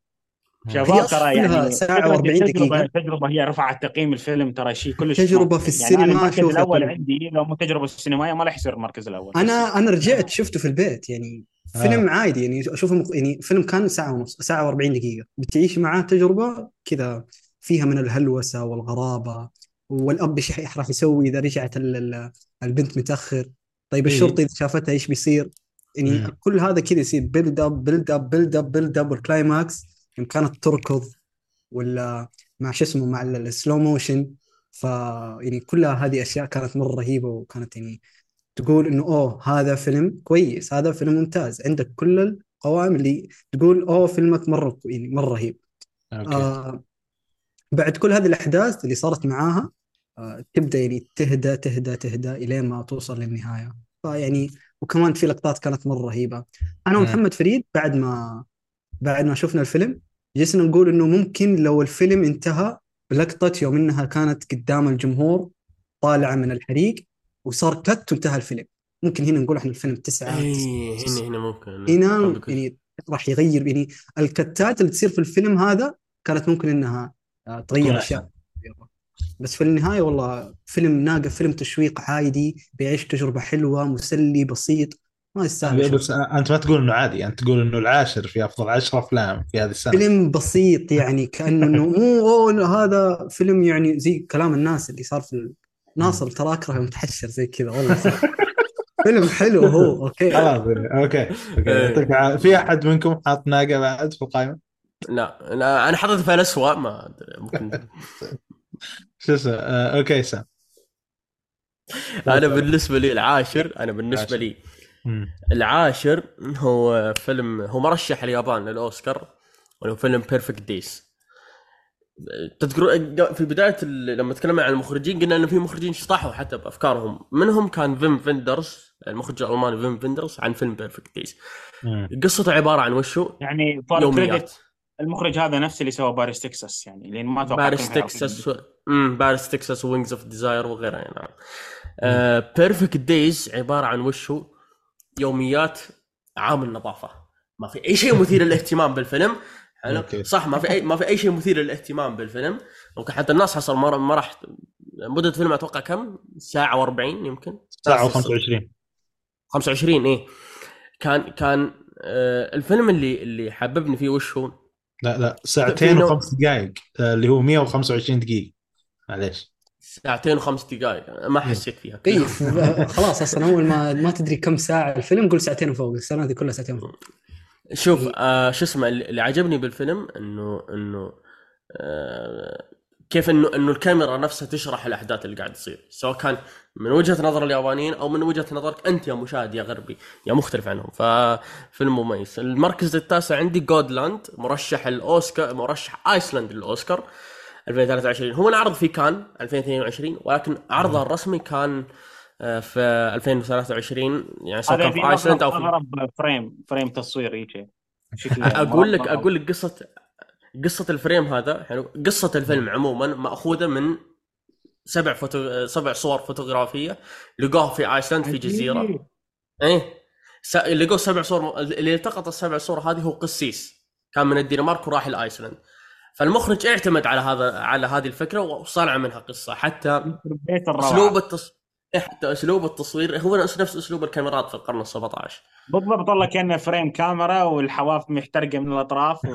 S2: شباب ترى يعني
S3: ساعة
S2: فكرة
S3: و40
S2: التجربة
S3: دقيقة.
S2: التجربة هي رفعت تقييم الفيلم ترى شيء كلش
S3: تجربة. في
S2: يعني
S3: السينما
S2: المركز
S3: أشوفها
S2: الأول
S3: طيب.
S2: عندي لو مو تجربة السينمائية ما راح يصير المركز الأول
S3: أنا أنا رجعت شفته في البيت يعني فيلم عادي يعني أشوفه مق... يعني فيلم كان ساعة ونص ساعة و40 دقيقة. بتعيش معاه تجربة كذا فيها من الهلوسة والغرابة والأب إيش راح يسوي إذا رجعت ال- ال- البنت متأخر. طيب. الشرطه إذا شافتها إيش بيصير؟ يعني
S1: مم.
S3: كل هذا كذا يصير. build up build up build up build up وال climax يوم كانت تركض ولا مع شو اسمه مع ال- ال slow motion ف يعني كلها هذه أشياء كانت مرة رهيبة وكانت يعني تقول إنه أوه هذا فيلم كويس هذا فيلم ممتاز عندك كل القوائم اللي تقول أوه فيلمك مرة يعني مرة رهيب.
S1: أوكي.
S3: آه بعد كل هذه الأحداث اللي صارت معاها آه تبدأ يعني تهدى تهدى تهدى إلين ما توصل للنهاية. فيعني وكمان في لقطات كانت مرة رهيبة.
S1: أنا.
S3: ومحمد فريد بعد ما بعد ما شفنا الفيلم جلسنا نقول إنه ممكن لو الفيلم انتهى بلقطه يوم إنها كانت قدام الجمهور طالعة من الحريق وصار كت وانتهى الفيلم. ممكن هنا نقول إحنا الفيلم تسعة
S4: إيه هنا هنا ممكن
S3: هنا يعني راح يغير يعني الكتات اللي تصير في الفيلم هذا كانت ممكن إنها آه، تغير. أشياء. بس في النهاية والله فيلم ناقف فيلم تشويق عادي بيعيش تجربة حلوة مسلي بسيط ما يستاهل
S1: بس أنت ما تقول إنه عادي انت تقول إنه العاشر في أفضل 10 أفلام في هذه السنة.
S3: فيلم بسيط يعني كأنه انه مو هذا فيلم يعني زي كلام الناس اللي صار في ناصر ترى أكره يوم تحشر زي كذا والله صح. فيلم حلو هو أوكي.
S1: خلاص أوكي. أوكي. يعطيك العافية. في أحد منكم حاط ناقة بعد في القائمة؟
S4: لا, لا أنا حطيت في الاسوء ما أدري ممكن.
S1: شو اسمه؟ آه، أوكي سام.
S4: أنا بالنسبة لي العاشر أنا بالنسبة لي. العاشر هو فيلم هو مرشح اليابان للأوسكار وهو فيلم Perfect Days تذكر في بداية لما تكلمنا عن المخرجين قلنا إنه في مخرجين شطحوا حتى بأفكارهم. منهم كان فيم فيندرز المخرج الألماني فيم فيندرز عن فيلم Perfect
S1: Days.
S4: قصته عبارة عن وشو؟
S2: يعني
S4: يوميات.
S2: المخرج هذا نفس اللي سوى باريس تكساس يعني لأن ما أتوقع
S4: باريس تكساس و... امم باريس تكساس و Wings of Desire وغيرها يعني نعم Perfect Days عبارة عن وشو؟ يوميات عامل نظافة. ما في أي شيء مثير للاهتمام بالفيلم. حلو؟
S1: أوكي.
S4: صح ما في اي ما في أي شيء مثير للاهتمام بالفيلم. ممكن حتى الناس حصل ما ما راح مدة الفيلم أتوقع كم؟ ساعة و40 يمكن؟
S1: ساعة و25
S4: 25 إيه. كان كان آه الفيلم اللي اللي حببني فيه وش هو؟
S1: لا لا ساعتين وخمس دقائق آه، اللي هو 125 دقيقة. معليش.
S4: ساعتين وخمس دقائق ما حسيت فيها.
S3: اي خلاص أصلا أول ما ما تدري كم ساعة الفيلم قول ساعتين وفوق. السنة هذه كلها ساعتين وفوق.
S4: شوف آه شو اسمه اللي اللي عجبني بالفيلم انه إنه آه كيف انه إنه الكاميرا نفسها تشرح الأحداث اللي قاعد تصير. سواء كان من وجهة نظر اليابانيين أو من وجهة نظرك أنت يا مشاهد يا غربي يا مختلف عنهم. ففيلم مميز. المركز التاسع عندي Godland مرشح الأوسكار مرشح ايسلاند للأوسكار 2023 هو انعرض في كان 2022 ولكن عرضه الرسمي كان آه، في 2023 يعني كان
S2: في
S4: ايسلاند أو
S2: اغرب
S4: في
S2: اغرب frame frame تصوير شكله
S4: أقول لك. أقول لك قصه قصة ال frame هذا حلو قصة الفيلم عموما مأخوذة من سبع فوتو سبع صور فوتوغرافية لقوها في ايسلاند في
S2: جزيرة.
S4: إيه. س... لقوا سبع صور اللي التقط السبع صور هذه هو قسيس. كان من الدنمارك وراح الايسلاند فالمخرج اعتمد على هذا على هذه الفكرة وصنع منها قصة. حتى أسلوب التص... إيه، حتى أسلوب التصوير هو نفس نفس أسلوب الكاميرات في القرن ال 17
S2: بالضبط والله كأنه frame كاميرا والحواف محترقة من
S4: الأطراف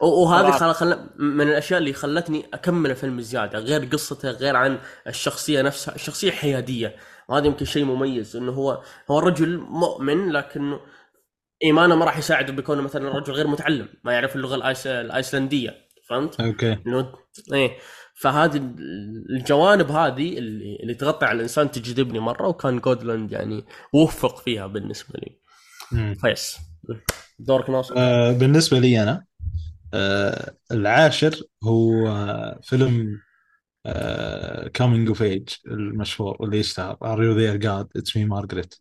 S4: وهذه. خل... خل... من الأشياء اللي خلتني أكمل الفيلم زيادة غير قصته غير عن الشخصية نفسها الشخصيه حيادية. وهذا يمكن شيء مميز إنه هو هو رجل مؤمن لكنه إيمانه ما راح يساعده بكونه مثلا رجل غير متعلم ما يعرف اللغة الآيس... الآيسلندية فهمت؟
S1: أوكي.
S4: انه إيه. فهذه الجوانب هذه اللي, اللي تغطي على الإنسان تجذبني مرة وكان Godland يعني وفق فيها بالنسبة لي. فيس. دورك ناصر.
S1: آه، بالنسبة لي أنا آه، العاشر هو آه، فيلم coming of age المشهور واللي يشتهر Are you there God? It's me Margaret.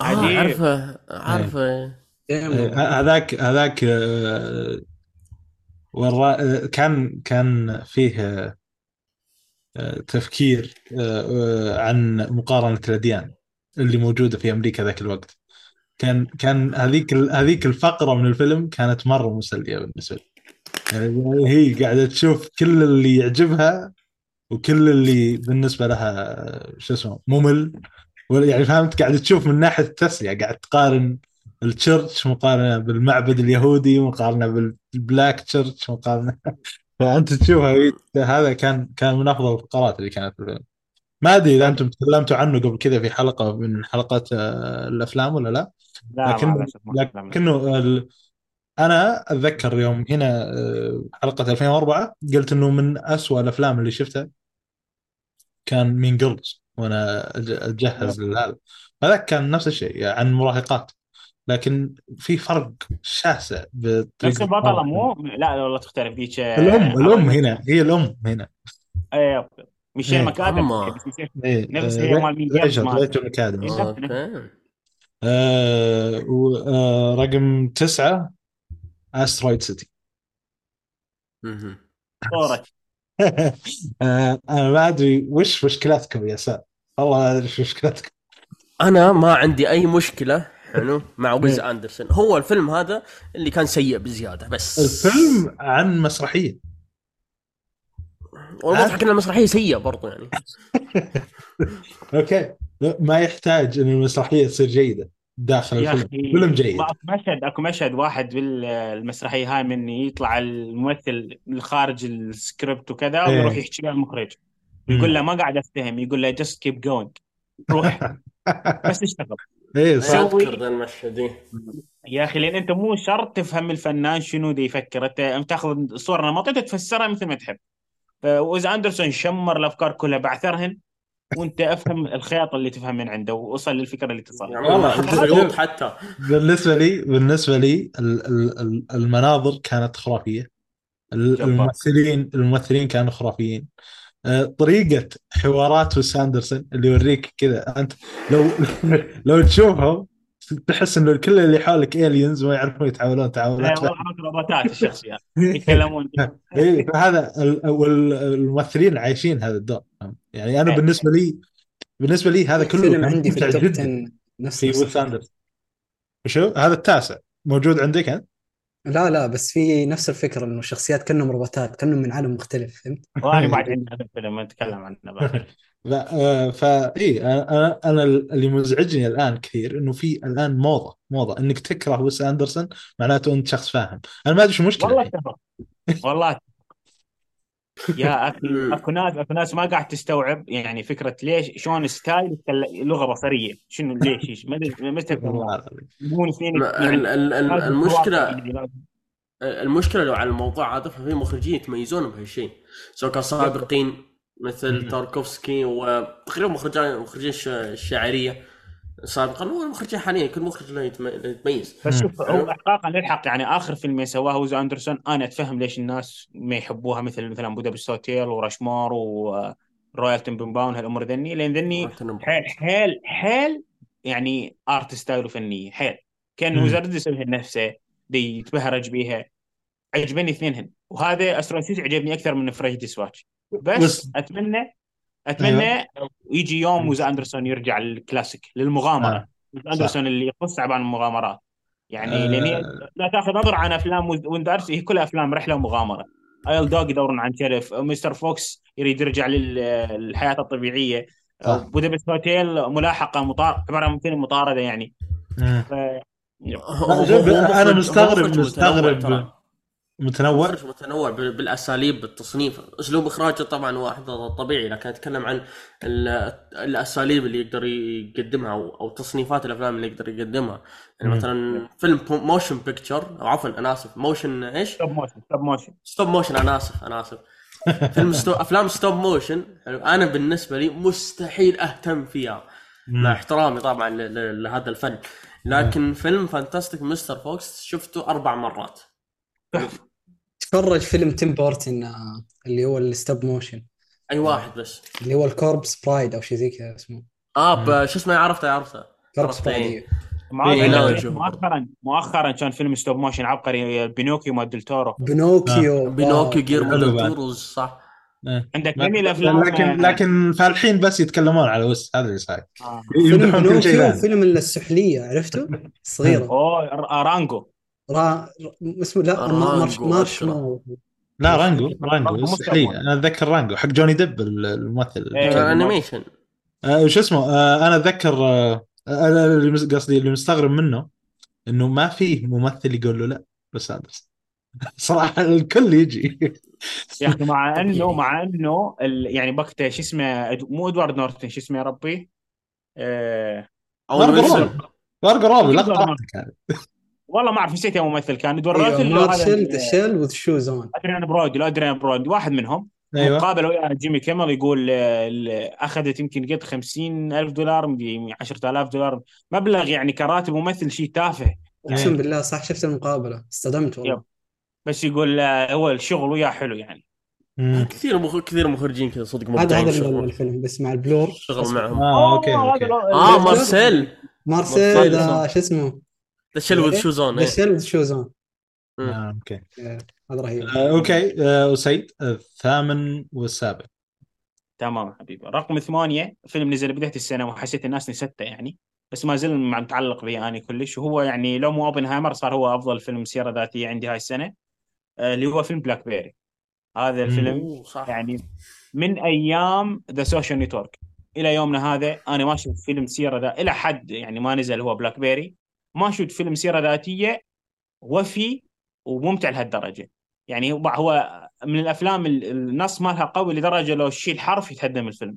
S4: آه
S2: عجيب.
S4: عارفه عارفه.
S1: آه، هذاك هذاك ورا آه، كان كان فيه آه، تفكير آه، عن مقارنة الأديان اللي موجودة في أمريكا ذاك الوقت. كان كان هذيك هذيك الفقرة من الفيلم كانت مرة مسلية بالنسبة لي. يعني هي قاعدة تشوف كل اللي يعجبها وكل اللي بالنسبة لها شو اسمه ممل. يعني فهمت؟ قاعدة تشوف من ناحية التسلية قاعد تقارن التشرش مقارنة بالمعبد اليهودي مقارنة بالبلاك تشرش مقارنة. فأنت تشوفها هذا كان كان من أفضل الفقرات اللي كانت في الفيلم. ما أدري إذا أنتم تكلمتوا عنه قبل كذا في حلقة من حلقات آه، الأفلام ولا لا؟
S2: لا
S1: لكن. لكنه ال... أنا أتذكر يوم هنا آه، حلقة 2004 قلت إنه من أسوأ الأفلام اللي شفتها. كان مين جيرلز وأنا أتجهز لهذا. هذاك كان نفس الشيء يعني عن مراهقات. لكن في فرق شاسع بطريقة
S2: نفس البطلة مو؟ لا والله تختلف. ذيك
S1: الأم الأم هنا هي الأم هنا.
S2: إيه ريتشل
S1: إيه.
S4: مكادمز.
S2: بس ريتشل-
S1: إيه
S2: نفس
S1: آه،
S2: هي مال مين؟
S1: ريتشل.
S2: إيه.
S4: أوكي.
S1: آه آه رقم تسعة
S4: Asteroid
S2: City
S1: آه أنا ما أدري وش مشكلتكم يا سام والله ما أدري وش مشكلتكم.
S4: أنا ما عندي أي مشكلة حلو مع ويس أندرسون. هو الفيلم هذا اللي كان سيء بزيادة بس.
S1: الفيلم عن مسرحية.
S4: والمضحك إن المسرحية سيئة برضو يعني.
S1: أوكي. ما يحتاج إن المسرحية تصير جيدة داخل الفيلم. فيلم جيد.
S2: اكو مشهد أكو مشهد واحد بالمسرحية هاي من يطلع الممثل الخارج السكريبت وكذا
S1: إيه.
S2: ويروح يحكي له المخرج. يقول له ما قاعد أفتهم يقول له just keep going. روح. بس اشتغل.
S1: إيه صح.
S4: أذكر ذا المشهد إيه.
S2: يا أخي لأن أنت مو شرط تفهم الفنان شنو دي يفكر. أنت تأخذ صورة نمطيه تفسرها مثل ما تحب. فويس أندرسون شمر الأفكار كلها بعثرهن وأنت أفهم الخيط اللي تفهم من عنده ووصل للفكرة اللي تصل.
S4: يعني
S1: والله،
S4: حتى
S1: بالنسبة لي بالنسبة لي ال- ال- ال- المناظر كانت
S2: خرافية.
S1: الممثلين الممثلين كانوا خرافيين. طريقة حوارات ويس أندرسون اللي يوريك كذا. أنت لو لو تشوفهم تحس إنه كل اللي حولك aliens ما يعرفون يتعاملون
S2: لا
S1: تعاملات
S2: والله عرفت روبوتات الشخصيات يتكلمون.
S1: اي فهذا ال- وال- الممثلين عايشين هذا الدور. يعني أنا
S2: إيه.
S1: بالنسبة لي بالنسبة لي هذا كله
S3: فيلم عندي في
S1: ممتع
S3: ال top
S1: جدا
S3: 10 نفس
S1: في
S3: نفس
S1: ويس أندرسون. شو؟ هذا التاسع. موجود عندك أنت؟
S3: لا لا بس في نفس الفكرة إنه الشخصيات كأنهم روبوتات كأنهم من عالم مختلف فهمت؟
S2: وأنا بعد عندي هذا الفيلم نتكلم عنه بعد
S1: فا اي أنا أنا اللي مزعجني الآن كثير إنه في الآن موضة موضة إنك تكره ويس أندرسون معناته أنت شخص فاهم أنا ما أدري شو المشكلة
S2: والله. اتفق والله. يا أخي أكو ناس أكو ناس ما قاعد تستوعب يعني فكرة ليش شلون style لغة بصرية. شنو ليش؟ ما أدري اثنين لازم
S4: المشكلة
S2: يعني
S4: المشكلة لو على الموضوع هذا ففي مخرجين يتميزون بهالشيء. سواء كان سابقين مثل تاركوفسكي وتقريبا مخرجين مخرجين الش- الشاعرية. سابقا. والمخرجين حاليا كل مخرج له يتم- له يتميز.
S2: بس شوف هو احقاقا للحق. يعني آخر فيلم سواه ويس أندرسون. أنا أتفهم ليش الناس ما يحبوها مثل مثلا Budapest Hotel و Rushmore و Royal Tenenbaums هالأمور ذني. لأن ذني حيل حيل حيل يعني art style وفنيه حيل.
S1: كأن.
S2: وزارد يسويها لنفسه دي يتبهرج بيها. عجبني اثنينهن. وهذا استرون سيتي عجبني أكثر من فريش ديسواتش بس,
S1: بس-
S2: أتمنى أتمنى يجي يوم ويز أندرسون يرجع للكلاسيك للمغامرة
S1: آه.
S2: ويز أندرسون اللي يقص تعبان المغامرات يعني
S1: آه.
S2: لأن لا تأخذ نظره عن أفلام ويز هي كلها أفلام رحلة ومغامرة أيل دوغ يدورون عن شرف مستر فوكس يريد يرجع لل- للحياة الطبيعية
S1: صح.
S2: Budapest Hotel ملاحقة مطاردة عباره عن فيلم مطاردة يعني
S1: مم.
S2: ف...
S4: أنا
S1: مستغرب- مستغرب.
S4: متنوع.
S1: متنوع
S4: مخرج متنوع بال- بالأساليب بالتصنيف. أسلوب إخراجه طبعا واحد طبيعي لكن أتكلم عن ال- الأساليب اللي يقدر يقدمها أو أو تصنيفات الأفلام اللي يقدر يقدمها. يعني. مثلا فيلم motion picture أو عفوا أنا آسف. motion إيش؟
S2: stop motion stop motion
S4: stop motion أنا آسف أنا آسف. فيلم sto... أفلام stop motion أنا بالنسبة لي مستحيل أهتم فيها مع احترامي طبعا ل... ل... لهذا الفن. لكن فيلم Fantastic Mr. Fox شفته أربع مرات.
S3: تفرج فيلم تيم بورتن آه، اللي هو ال stop
S4: motion أي واحد بس.
S3: اللي هو ال Corpse Bride أو شيء زي كذا اسمه.
S4: آه ب... شو اسمه؟ عرفته عرفته.
S3: Corpse
S4: عرفت
S3: Bride
S4: إيه.
S3: إيه.
S1: إيه،.
S2: مؤخرا مؤخرا كان فيلم stop motion عبقري بينوكيو مال دلتورو
S4: بينوكيو. جيرمو
S1: حلو
S4: دل
S1: بعد.
S4: توروز صح.
S2: عندك
S1: ما-
S2: جميل افلام
S1: لكن لكن فالحين بس يتكلمون على وس هذا اللي صاير.
S2: آه.
S3: فيلم فيلم السحلية عرفته؟
S2: صغيرة. أوه رانجو.
S3: را... اسمه لا مارش. مارشمو
S1: لا رانجو
S2: رانجو.
S1: مستحيل أنا أتذكر رانجو. حق جوني ديب الممثل.
S2: إيه.
S4: آه، انيميشن
S1: شو اسمه؟ آه أنا أتذكر آه أنا قصدي اللي مستغرب منه إنه ما فيه ممثل يقول له لا بس اندرسون صراحة الكل يجي.
S2: يا أخي مع انه مع أنه ال... يعني وقتها شو اسمه مو إدوارد نورتن شو اسمه يا ربي.
S4: أو
S1: مارجو روبي مارجو روبي هذه
S2: والله ما اعرف نسيت يا ممثل كان ادوارد هذا
S3: مارشل
S2: ال-
S3: ذا شيل وذ شوز اون
S2: أدريان برودي لا أدريان برودي واحد منهم.
S1: أيوه.
S2: مقابله ويا جيمي كيمل يقول آه، أخذت يمكن قد 50 ألف دولار مدري 10000 دولار. مبلغ يعني كراتب ممثل شيء تافه.
S3: أقسم بالله صح شفت المقابلة. اصطدمت والله.
S2: يب. بس يقول آه، هو الشغل وياه حلو يعني.
S1: مم.
S4: كثير مخ... كثير مخرجين كذا صدق
S3: هذا
S4: مبدعين
S3: هذا. الفيلم بس مع البلور.
S4: شغل معهم.
S1: آه
S2: أوكي
S1: أوكي.
S2: لو- آه
S4: مارسيل.
S3: مارسيل شو اسمه؟
S4: ذا شيل وذ شوزون
S3: ذا شيل وذ شوز اون
S1: أوكي.
S3: هذا رهيب.
S1: آه، أوكي. آه، وسيد الثامن والسابع.
S2: تمام حبيبي. رقم ثمانية فيلم نزل بداية السنة وحسيت الناس نسته يعني بس ما زال مع- متعلق بي أنا كلش. وهو يعني لو مو أوبنهايمر صار هو أفضل فيلم سيرة ذاتية عندي هاي السنة آه، اللي هو فيلم BlackBerry هذا الفيلم
S4: صح.
S2: يعني من أيام The Social Network إلى يومنا هذا أنا ما شفت فيلم سيره ذا إلى حد يعني ما نزل هو BlackBerry ما شفت فيلم سيرة ذاتية وفي وممتع لهالدرجة. يعني هو من الأفلام ال- النص مالها قوي لدرجة لو تشيل حرف يتهدم الفيلم.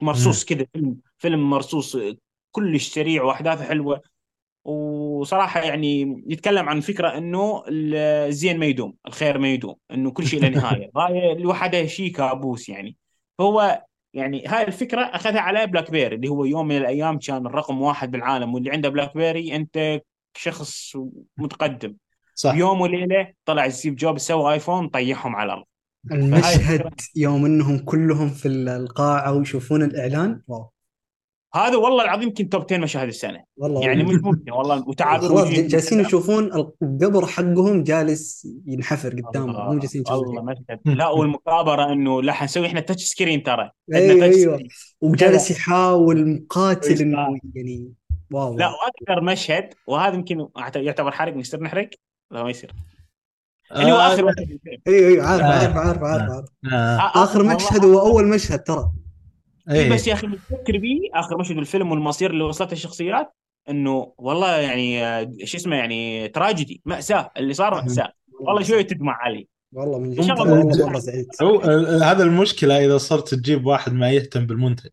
S2: مرصوص كذا فيلم فيلم مرصوص كلش سريع وأحداثه حلوة. وصراحة يعني يتكلم عن فكرة إنه الزين ما يدوم الخير ما يدوم إنه كل شيء له نهاية. هاي لوحدها شيء كابوس يعني. فهو يعني هاي الفكرة أخذها على BlackBerry اللي هو يوم من الأيام كان الرقم واحد بالعالم واللي عنده BlackBerry أنت شخص متقدم.
S1: صح.
S2: بيوم وليلة طلع ستيف جوبز سوى iPhone طيحهم على الأرض.
S3: المشهد يوم إنهم كلهم في القاعة ويشوفون الإعلان wow.
S2: هذا والله العظيم يمكن top 10 مشاهد السنة
S3: والله
S2: يعني مش ممكن والله وتعابير
S3: جالسين يشوفون القبر حقهم جالس ينحفر قدامهم مو جالسين يشوفون
S2: والله. مشهد لا والمكابره إنه لا حنسوي إحنا touch screen ترى
S3: أيوه
S2: أيوه.
S3: وجالس يحاول مقاتل. إنه يعني واو
S2: لا وأكثر مشهد وهذا يمكن يعتبر حرق نصير نحرق لا ما يصير اللي هو
S1: آه،
S2: آخر مشهد بالفيلم.
S3: أيوه أيوه عارف
S1: آه.
S3: عارف عارف عارف, عارف.
S1: آه.
S2: آخر
S3: مشهد هو أول مشهد ترى
S2: إيه. بس يا أخي تفكر بيه آخر مشهد بالفيلم والمصير اللي وصلته الشخصيات إنه والله يعني آه، شو اسمه يعني تراجيدي مأساة اللي صار مأساة. والله شوي تدمع علي.
S3: والله من
S2: إن
S3: جد.
S2: شاء الله
S3: والله سعيد.
S1: هو ال- هذا المشكلة إذا صرت تجيب واحد ما يهتم بالمنتج.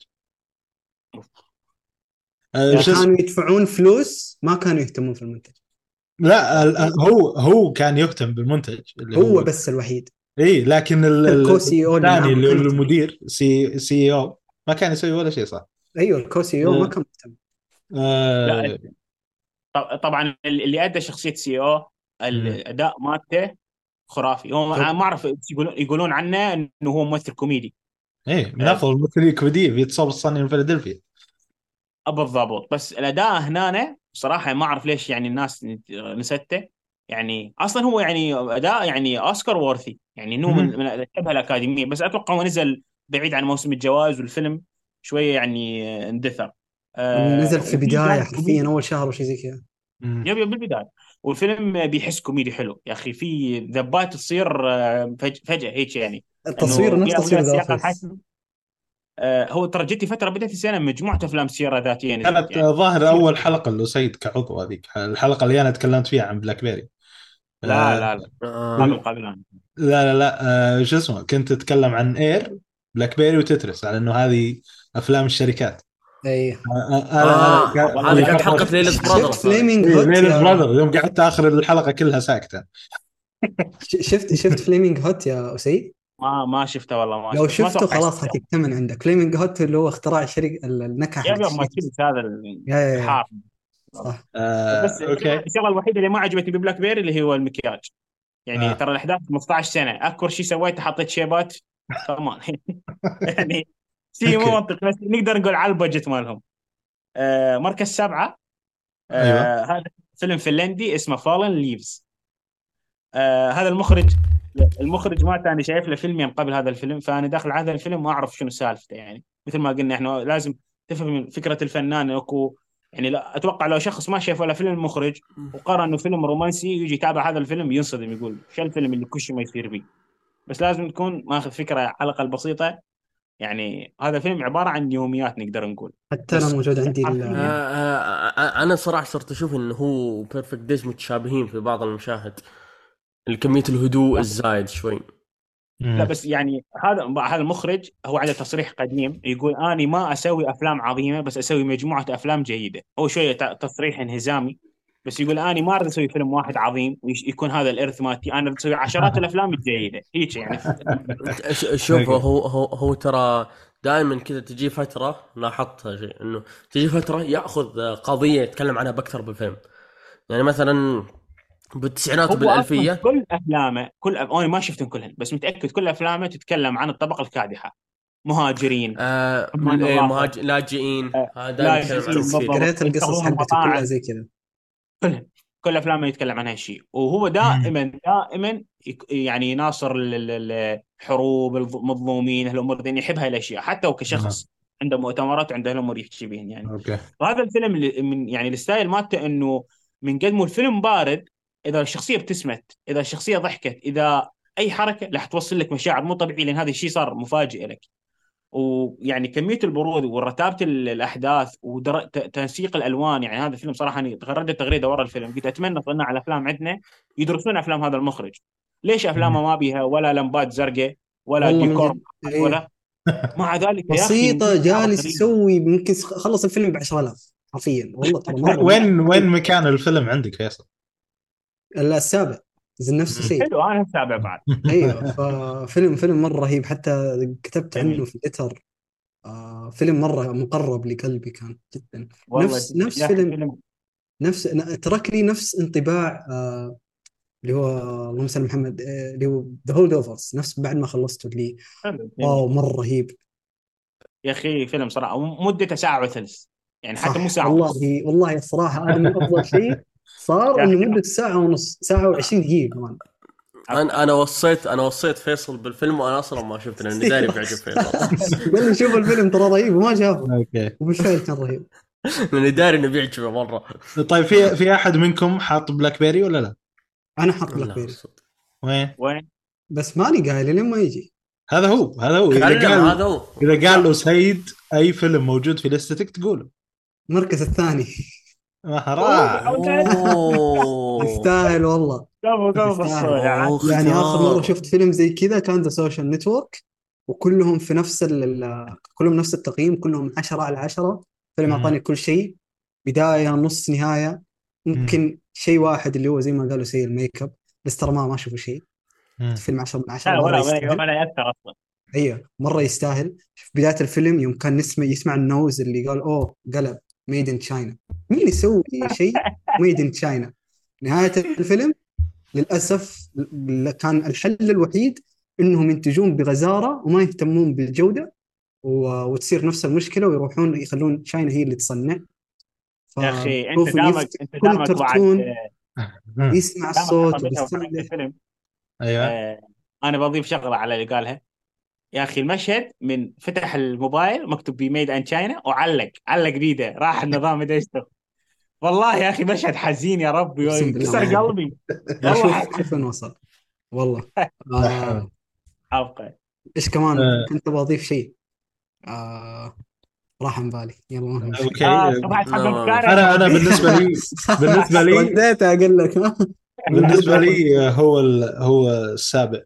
S1: آه،؟
S3: كانوا يدفعون فلوس ما كانوا يهتمون في المنتج.
S1: لا ال- هو هو كان يهتم بالمنتج اللي
S3: هو بس الوحيد.
S1: اي لكن ال- ال-
S3: ال co-CEO اللي
S1: الثاني اللي هو المدير سي CEO. ما كان يسوي ولا شيء صح؟
S3: أيوه ال co-CEO ما كان مهتم.
S1: آه.
S2: طبعا اللي أدى شخصية CEO الأداء مالته خرافي. هو ما أعرف يقولون يقولون عنه إنه هو ممثل كوميدي.
S1: إيه من أفضل الممثلين الكوميديين في تصور ال Sunny من فيلادلفيا.
S2: بالضبط. بس الأداء هنا صراحة ما أعرف ليش يعني الناس نسته يعني أصلا هو يعني أداء يعني أوسكار worthy. يعني إنه من الأكاديمية. بس أتوقع هو نزل بعيد عن موسم الجوائز والفيلم شوية يعني اندثر. آه،
S3: نزل في
S2: جانب
S3: حرفيا. أول شهر أو شيء زي كذا.
S2: يب يب بالبداية. والفيلم بيحس كوميدي حلو يا أخي. في ذبات تصير آه، فج- فجأة هيك يعني.
S3: التصوير نفس تصوير ذا.
S2: آه، هو ترى جتي فترة بدأت السنة مجموعة أفلام سيره ذاتية نزلت
S1: كانت
S2: يعني
S1: ظاهر أول حلقة له سيد كعضو هذيك. الحلقة اللي أنا تكلمت فيها عن بلاك بيري
S2: لا لا. لا. قبل قبل.
S1: لا لا لا. شو اسمه كنت أتكلم عن إير. بلاك بيري وتترس على إنه هذه أفلام الشركات.
S3: أي.
S1: آه، آه،
S4: آه،
S1: أنا أنا-
S4: هذه كانت حلقة ليلة
S3: شفت
S1: إيه،
S3: هوت
S1: ليلة
S3: يا
S1: براذر يوم قعدت آخر الحلقة كلها
S3: ساكتة. شفت شفت فليمينج هوت يا اسيد
S2: ما ما شفته والله ما
S3: لو
S2: شفته.
S3: خلاص
S2: شفته.
S3: حتكتم من عندك. Flamin' Hot اللي هو اختراع شركه النكهة
S2: يا ما. كنت هذا الحار
S3: صح.
S1: آه
S2: بس
S1: okay.
S2: الشغله الوحيدة اللي ما عجبتني ب BlackBerry اللي هو المكياج. يعني
S1: آه.
S2: ترى الاحداث 15 سنة. اكبر شيء سويته حطيت شيبات. كمان يعني شيء مو. منطقي بس نقدر نقول على ال budget مالهم. آه مركز سبعة. آه
S1: أيوة.
S2: هذا فيلم فنلندي اسمه Fallen Leaves آه هذا المخرج المخرج مات أنا شايف له فيلمين قبل هذا الفيلم فأنا داخل على هذا الفيلم ما أعرف شنو سالفته يعني. مثل ما قلنا إحنا لازم تفهم فكرة الفنان أكو. يعني لا أتوقع لو شخص ما شاف ولا فيلم مخرج وقرا انه فيلم رومانسي يجي يتابع هذا الفيلم ينصدم يقول شو الفيلم اللي كل شيء ما يصير بيه؟ بس لازم تكون ماخذ فكرة على الأقل بسيطة. يعني هذا الفيلم عبارة عن يوميات نقدر نقول.
S3: حتى
S2: أنا
S3: موجود عندي
S4: آه
S3: ال-
S4: آه أنا صراحة صرت أشوف انه هو Perfect Days متشابهين في بعض المشاهد. الكمية الهدوء الزايد شوي.
S2: لا بس يعني هذا هذا المخرج هو عنده تصريح قديم يقول اني ما أسوي أفلام عظيمة بس أسوي مجموعة أفلام جيدة. هو شوية ت- تصريح انهزامي. بس يقول آني ما أريد أسوي فيلم واحد عظيم ويكون هذا الإرث مالتي. أنا اريد أسوي عشرات الأفلام الجيدة. هيك يعني.
S4: ش- شوف هو هو هو ترى دائما كذا تجي فترة لاحظت شيء إنه تجي فترة يأخذ قضية يتكلم عنها بأكثر بفيلم يعني مثلا بالتسعينات
S2: وبالألفية. كل أفلامه كل أف... أنا ما شفتهم كلهن بس متأكد كل أفلامه تتكلم عن الطبقة الكادحة. مهاجرين
S4: آه إيه،. مهاج... لاجئين.
S2: آه،
S4: هذا يتكلم كثير
S2: بالضبط.
S3: قريت القصص حقته. كلها زي كذا.
S2: كلهم كل افلامه يتكلم عن هالشيء وهو دائما دائما يعني يناصر ال- ال- الحروب المظلومين الأمور ذي يحب هاي الاشياء حتى هو كشخص عنده مؤتمرات وعنده الأمور يحكي بهن يعني.
S1: okay.
S2: وهذا الفيلم من يعني ال style مالته إنه من قد ما الفيلم بارد إذا الشخصية ابتسمت إذا الشخصية ضحكت إذا أي حركة راح توصل لك مشاعر مو طبيعية لأن هذا الشيء صار مفاجئ لك. ويعني كمية البرود ورتابة ال- الأحداث وتنسيق الألوان يعني هذا الفيلم صراحة اني غردت تغريدة ورا الفيلم قلت أتمنى صناع الافلام عندنا يدرسون أفلام هذا المخرج ليش أفلامه ما بيها ولا لمبات زرقاء ولا ديكور
S3: جد. إيه.
S2: ولا مع ذلك مشاعر
S3: جالس. يسوي ممكن خلص الفيلم ب 10000 حرفيا والله
S1: وين وين مكان الفيلم عندك فيصل؟
S3: السابع زين نفس الشيء
S2: حلو أنا متابع بعد
S3: أيوه ففيلم فيلم مرة رهيب. حتى كتبت. عنه في تويتر آه فيلم مرة مقرب لقلبي كان جدا. نفس نفس
S2: أخي
S3: فيلم نفس ترك لي نفس انطباع آه اللي هو اللهم صل محمد آه اللي هو The Holdovers نفس بعد ما خلصته اللي. wow مرة رهيب.
S2: يا أخي فيلم صراحة مدته ساعة وثلث. يعني حتى مو ساعة.
S3: والله والله الصراحه هذا من أفضل شيء. صار
S2: يا إنه.
S3: مدته ساعة ونص ساعة و20 دقيقة كمان.
S4: أنا أنا وصيت أنا وصيت فيصل بالفيلم وأنا أصلا ما شفته لأني داري بيعجب فيصل.
S3: قال لي شوف الفيلم ترى رهيب وما شافه.
S1: أوكي.
S3: وبالفعل كان رهيب.
S4: لأني داري انه بيعجبه مرة.
S1: طيب في في أحد منكم حاط BlackBerry ولا لا؟
S3: أنا حاط Black
S4: لا، Berry.
S1: وين؟
S2: وين؟
S3: بس ماني قايل لين ما يجي.
S1: هذا هو هذا هو.
S4: إذا
S1: قال
S4: هذا هو.
S1: إذا قال له سيد أي فيلم موجود في list ك تقوله.
S3: المركز الثاني. يستاهل والله.
S2: قبل قبل
S3: يستاهل.
S2: الصوت يعني
S3: يعني
S4: آخر.
S3: مرة شفت فيلم زي كذا كان The Social Network وكلهم في نفس ال ال- كلهم نفس التقييم كلهم 10 على 10 فيلم. أعطاني كل شيء. بداية نص نهاية. ممكن شيء واحد اللي هو زي ما قالوا سيء الميك أب. بس ترى ما ما أشوفه شيء. فيلم 10 من 10
S2: لا
S3: مرة
S2: ولا
S3: يستاهل.
S2: ولا ولا يأثر أصلا.
S3: أيوه مرة يستاهل. في بداية الفيلم يوم كان نسمع يسمع ال noise اللي قال أوه قلب. made in China مين يسوي شيء made in China نهاية الفيلم للأسف كان الحل الوحيد إنهم ينتجون بغزارة وما يهتمون بالجودة وتصير نفس المشكلة ويروحون يخلون تشاينا هي اللي تصنع.
S2: يا أخي
S3: أنت
S2: دامك
S3: أنت
S2: دامك بعد
S3: كرتون
S1: مم.
S3: يسمع الصوت
S2: الفيلم.
S1: أيوه.
S2: آه أنا بضيف شغلة على اللي قالها. يا أخي المشهد من فتح الموبايل مكتوب بي ميد إن تشاينا وعلق علق بيده راح النظام مدري إيش. والله يا أخي مشهد حزين يا ربي كسر. قلبي والله
S3: شوف وين وصل والله
S1: لا
S3: آه.
S2: ابقى
S3: إيش كمان
S1: آه.
S3: كنت بضيف شيء آه راح عن بالي يلا ما.
S4: okay
S2: أفكاري.
S1: أنا أنا بالنسبة لي بالنسبة لي
S3: رديت أقول لك
S1: بالنسبة لي هو ال- هو السابع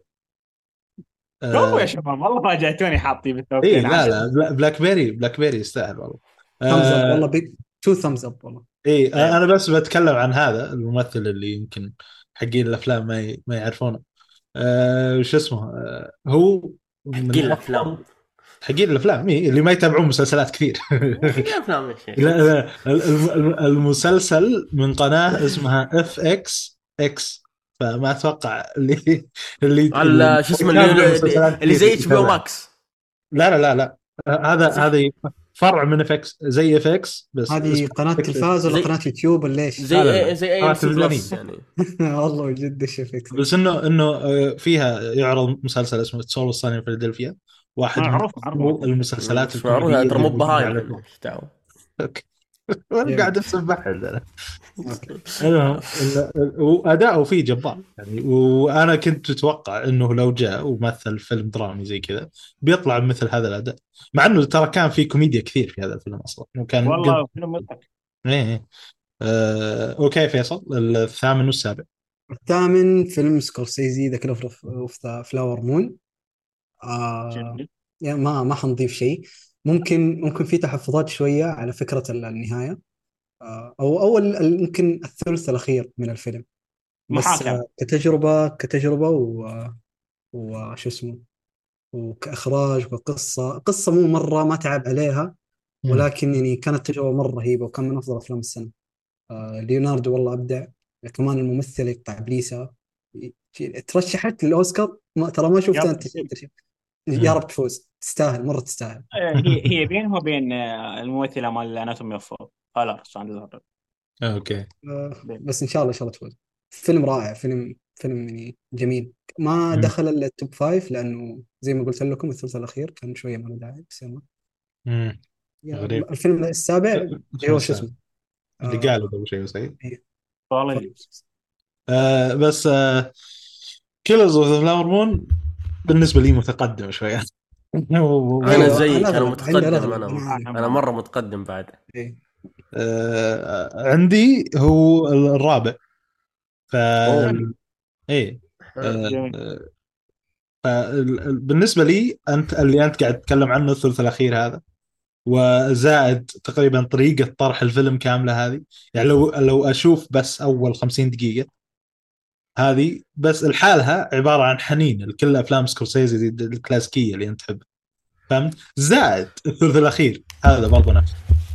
S2: شوفوا يا
S1: آه،
S2: شباب والله فاجأتوني حاطين بالتوقيت
S1: لا لا بلا- BlackBerry BlackBerry يستاهل والله.
S3: thumbs up
S1: آه،
S3: والله big two thumbs up والله.
S1: اي أنا بس بتكلم عن هذا الممثل اللي يمكن حقين الأفلام ما ي- ما يعرفونه. آه، شو اسمه؟ آه، هو من
S4: حقين الأفلام.
S1: حقين الأفلام إيه اللي ما يتابعون مسلسلات كثير.
S4: حقين الأفلام يا شيخ.
S1: لا لا الم- الم- المسلسل من قناة اسمها اف إكس إكس فما أتوقع اللي اللي
S4: على شو اسمه اللي, اللي زي
S1: HB.
S4: Max
S1: لا لا لا لا هذا هذا فرع من FX زي FX بس
S3: هذه
S1: FX.
S3: تلفاز ولا قناة يوتيوب ولا إيش؟
S4: زي
S1: لا، لا، لا.
S4: زي اي. بلس يعني
S3: والله جد إيش فيك
S1: بس إنه إنه آه، فيها يعرض مسلسل اسمه سول صانع فيلادلفيا واحد من
S2: معروف
S1: المسلسلات
S4: معروف ترى مو دعوه
S1: أوكي وأنا قاعد اسبح أنا واداؤه فيه جبار. يعني وأنا كنت أتوقع إنه لو جاء ومثل فيلم درامي زي كذا بيطلع بمثل هذا الأداء. مع إنه ترى كان في كوميديا كثير في هذا الفيلم أصلا. وكان
S2: والله فيلم مضحك.
S1: إيه إيه. آه، okay فيصل الثامن والسابع.
S3: الثامن فيلم سكورسيزي The Killers of the Flower Moon آه
S2: جميل.
S3: يعني ما ما حنضيف شيء. ممكن ممكن في تحفظات شوية على فكرة ال- النهاية. آه أو أول ال- يمكن الثلث الأخير من الفيلم. بس. آه كتجربة كتجربة و وشو اسمه وكإخراج وقصة قصة مو مرة ما تعب عليها. ولكن يعني كانت تجربة مرة رهيبة وكان من أفضل أفلام السنة. آه ليوناردو والله أبدع. كمان الممثلة بتاع بليسا ترشحت للأوسكار؟ ما ترى ما شفتها yep. شفت- يا رب تفوز. تستاهل مرة تستاهل.
S2: هي هي بينه وبين آه، الممثلة مال Anatomy of ساندرا
S1: okay.
S3: آه بس إن شاء الله إن شاء الله تفوز. فيلم رائع فيلم فيلم يعني جميل. ما. دخل ال top five لأنه زي ما قلت لكم الثلث الأخير كان شوية ما له داعي بس يلا.
S1: مم.
S3: يا-
S1: غريب.
S3: الفيلم السابع اللي هو شو اسمه؟
S1: اللي قالوا قبل شوي صحيح؟ بس Killers of the Flower Moon بالنسبة لي متقدم
S4: شوية
S3: أنا
S4: زيك
S3: أنا أنا
S4: متقدم. أنا
S3: أنا-
S4: أنا مرة متقدم بعد
S3: إيه.
S1: آه، عندي هو الرابع ف.
S2: إيه.
S1: آه، ال- بالنسبة لي أنت اللي أنت قاعد تتكلم عنه الثلث الأخير هذا وزائد تقريبا طريقة طرح الفيلم كاملة هذه يعني لو لو أشوف بس أول 50 دقيقة هذه بس لحالها عبارة عن حنين لكل أفلام سكورسيزي الكلاسيكية اللي أنت تحبها فهمت؟ زائد الثلث الأخير هذا برضه نفس.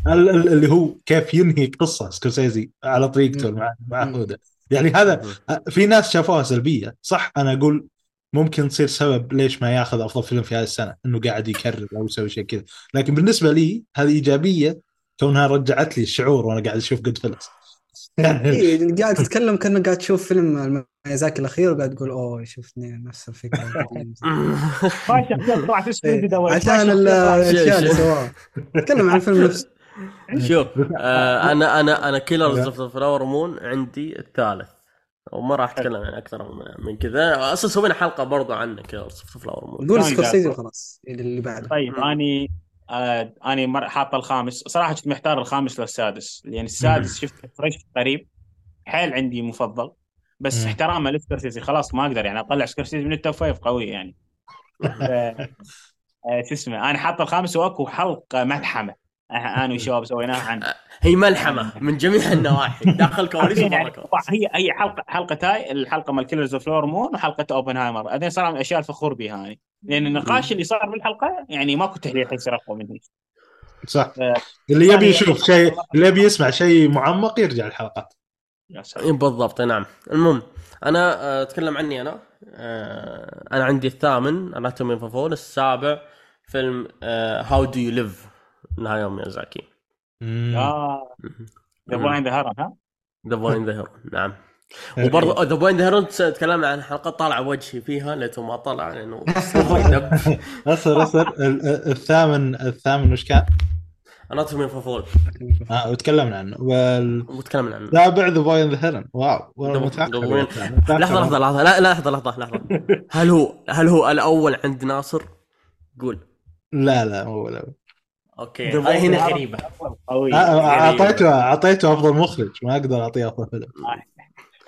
S1: ال- ال- اللي هو كيف ينهي قصة سكورسيزي على طريقته
S3: مم.
S1: المع- المعهوده يعني هذا في ناس شافوها سلبية. صح أنا أقول ممكن تصير سبب ليش ما ياخذ أفضل فيلم في هذه السنة إنه قاعد يكرر أو يسوي شيء كذا. لكن بالنسبة لي هذه إيجابية كونها رجعت لي الشعور وأنا قاعد أشوف Goodfellas
S3: إيه قاعد تتكلم كأنك قاعد تشوف فيلم ميازاكي الأخير وقاعد تقول أوه شفني نفس القديمة.
S2: ما شخصيات طلعت سبلندد اول
S3: عشان الأشياء اللي. سواها تكلم عن الفيلم نفسه
S4: شوف آه أنا أنا أنا كيلرز اوف ذا فلاور مون عندي الثالث وما راح أتكلم عن أكثر من, من كذا أصلا سوينا حلقة برضو عنه كيلرز اوف ذا فلاور مون
S3: قول سكورسيزي. وخلاص اللي بعده
S2: طيب. اني آه مر حاطه الخامس. صراحة كنت محتار الخامس للسادس لأن السادس شفت فريش قريب. حيل عندي مفضل. بس. احتراما لسكورسيزي. خلاص ما أقدر يعني أطلع سكورسيزي من ال top five قوي يعني. آه، شو اسمه أنا حاطه الخامس وأكو حلقة ملحمة. أنا والشباب سويناها عن
S4: هي ملحمة من جميع النواحي. داخل كواليس
S2: يعني هي هي حلقه حلقة هاي الحلقة مال Killers of Flower Moon وحلقة اوبنهايمر هذين صراحة من الأشياء الفخور بها يعني لأن النقاش اللي صار بالحلقة يعني ماكو تحليل حيصير أقوى منه.
S1: صح.
S2: آه،
S1: اللي يبي
S2: ثاني-
S1: يشوف شيء اللي يبي يسمع شيء معمق يرجع الحلقات.
S2: يا سلام.
S4: إيه بالضبط. نعم. المهم أنا آه، أتكلم عني أنا. أنا عندي الثامن Anatomy of a Fall السابع فيلم How Do You Live لهاياو ميازاكي.
S2: آه. The Boy and the ها؟
S4: The Boy and the نعم. وبرضه The Boy and the تكلمنا عن حلقة طالع وجهي فيها ليته ما طلع لأنه
S1: ناصر ناصر ال- ال- الثامن الثامن وش كان؟
S4: Anatomy of
S1: a Fall آه وتكلمنا عنه. والسابع
S4: وتكلمنا عنه.
S1: The Boy and
S4: the Heron wow لحظة لحظة لحظة. لا لحظة لحظة لحظة. هل هو هل هو الأول عند ناصر؟ قول.
S1: لا لا مو الأول.
S4: okay
S2: The
S4: هاي هنا غريبة.
S2: قوي.
S1: آه، أعطيته أعطيته أفضل مخرج ما أقدر أعطيه أفضل فيلم.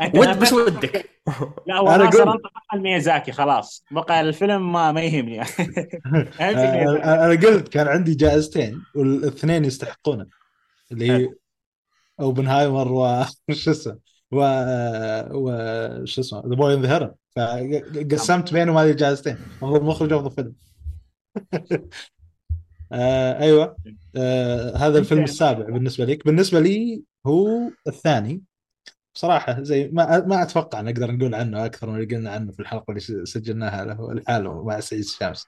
S2: أنت
S4: ود بس ودك.
S2: لا هو انطق على ميازاكي خلاص. بقى الفيلم ما ما يهمني.
S1: آه، أنا قلت كان عندي جائزتين والاثنين يستحقونه. اللي هي أوبنهايمر و شو اسمه؟ و و شو اسمه؟ The Boy and the Heron فقسمت بينهم هذه الجائزتين. أفضل مخرج وافضل فيلم. آه أيوه. آه هذا الفيلم السابع بالنسبة لك بالنسبة لي هو الثاني. صراحة زي ما ما أتوقع نقدر نقول عنه أكثر من اللي قلنا عنه في الحلقة اللي سجلناها له لحاله مع سعيد الشامس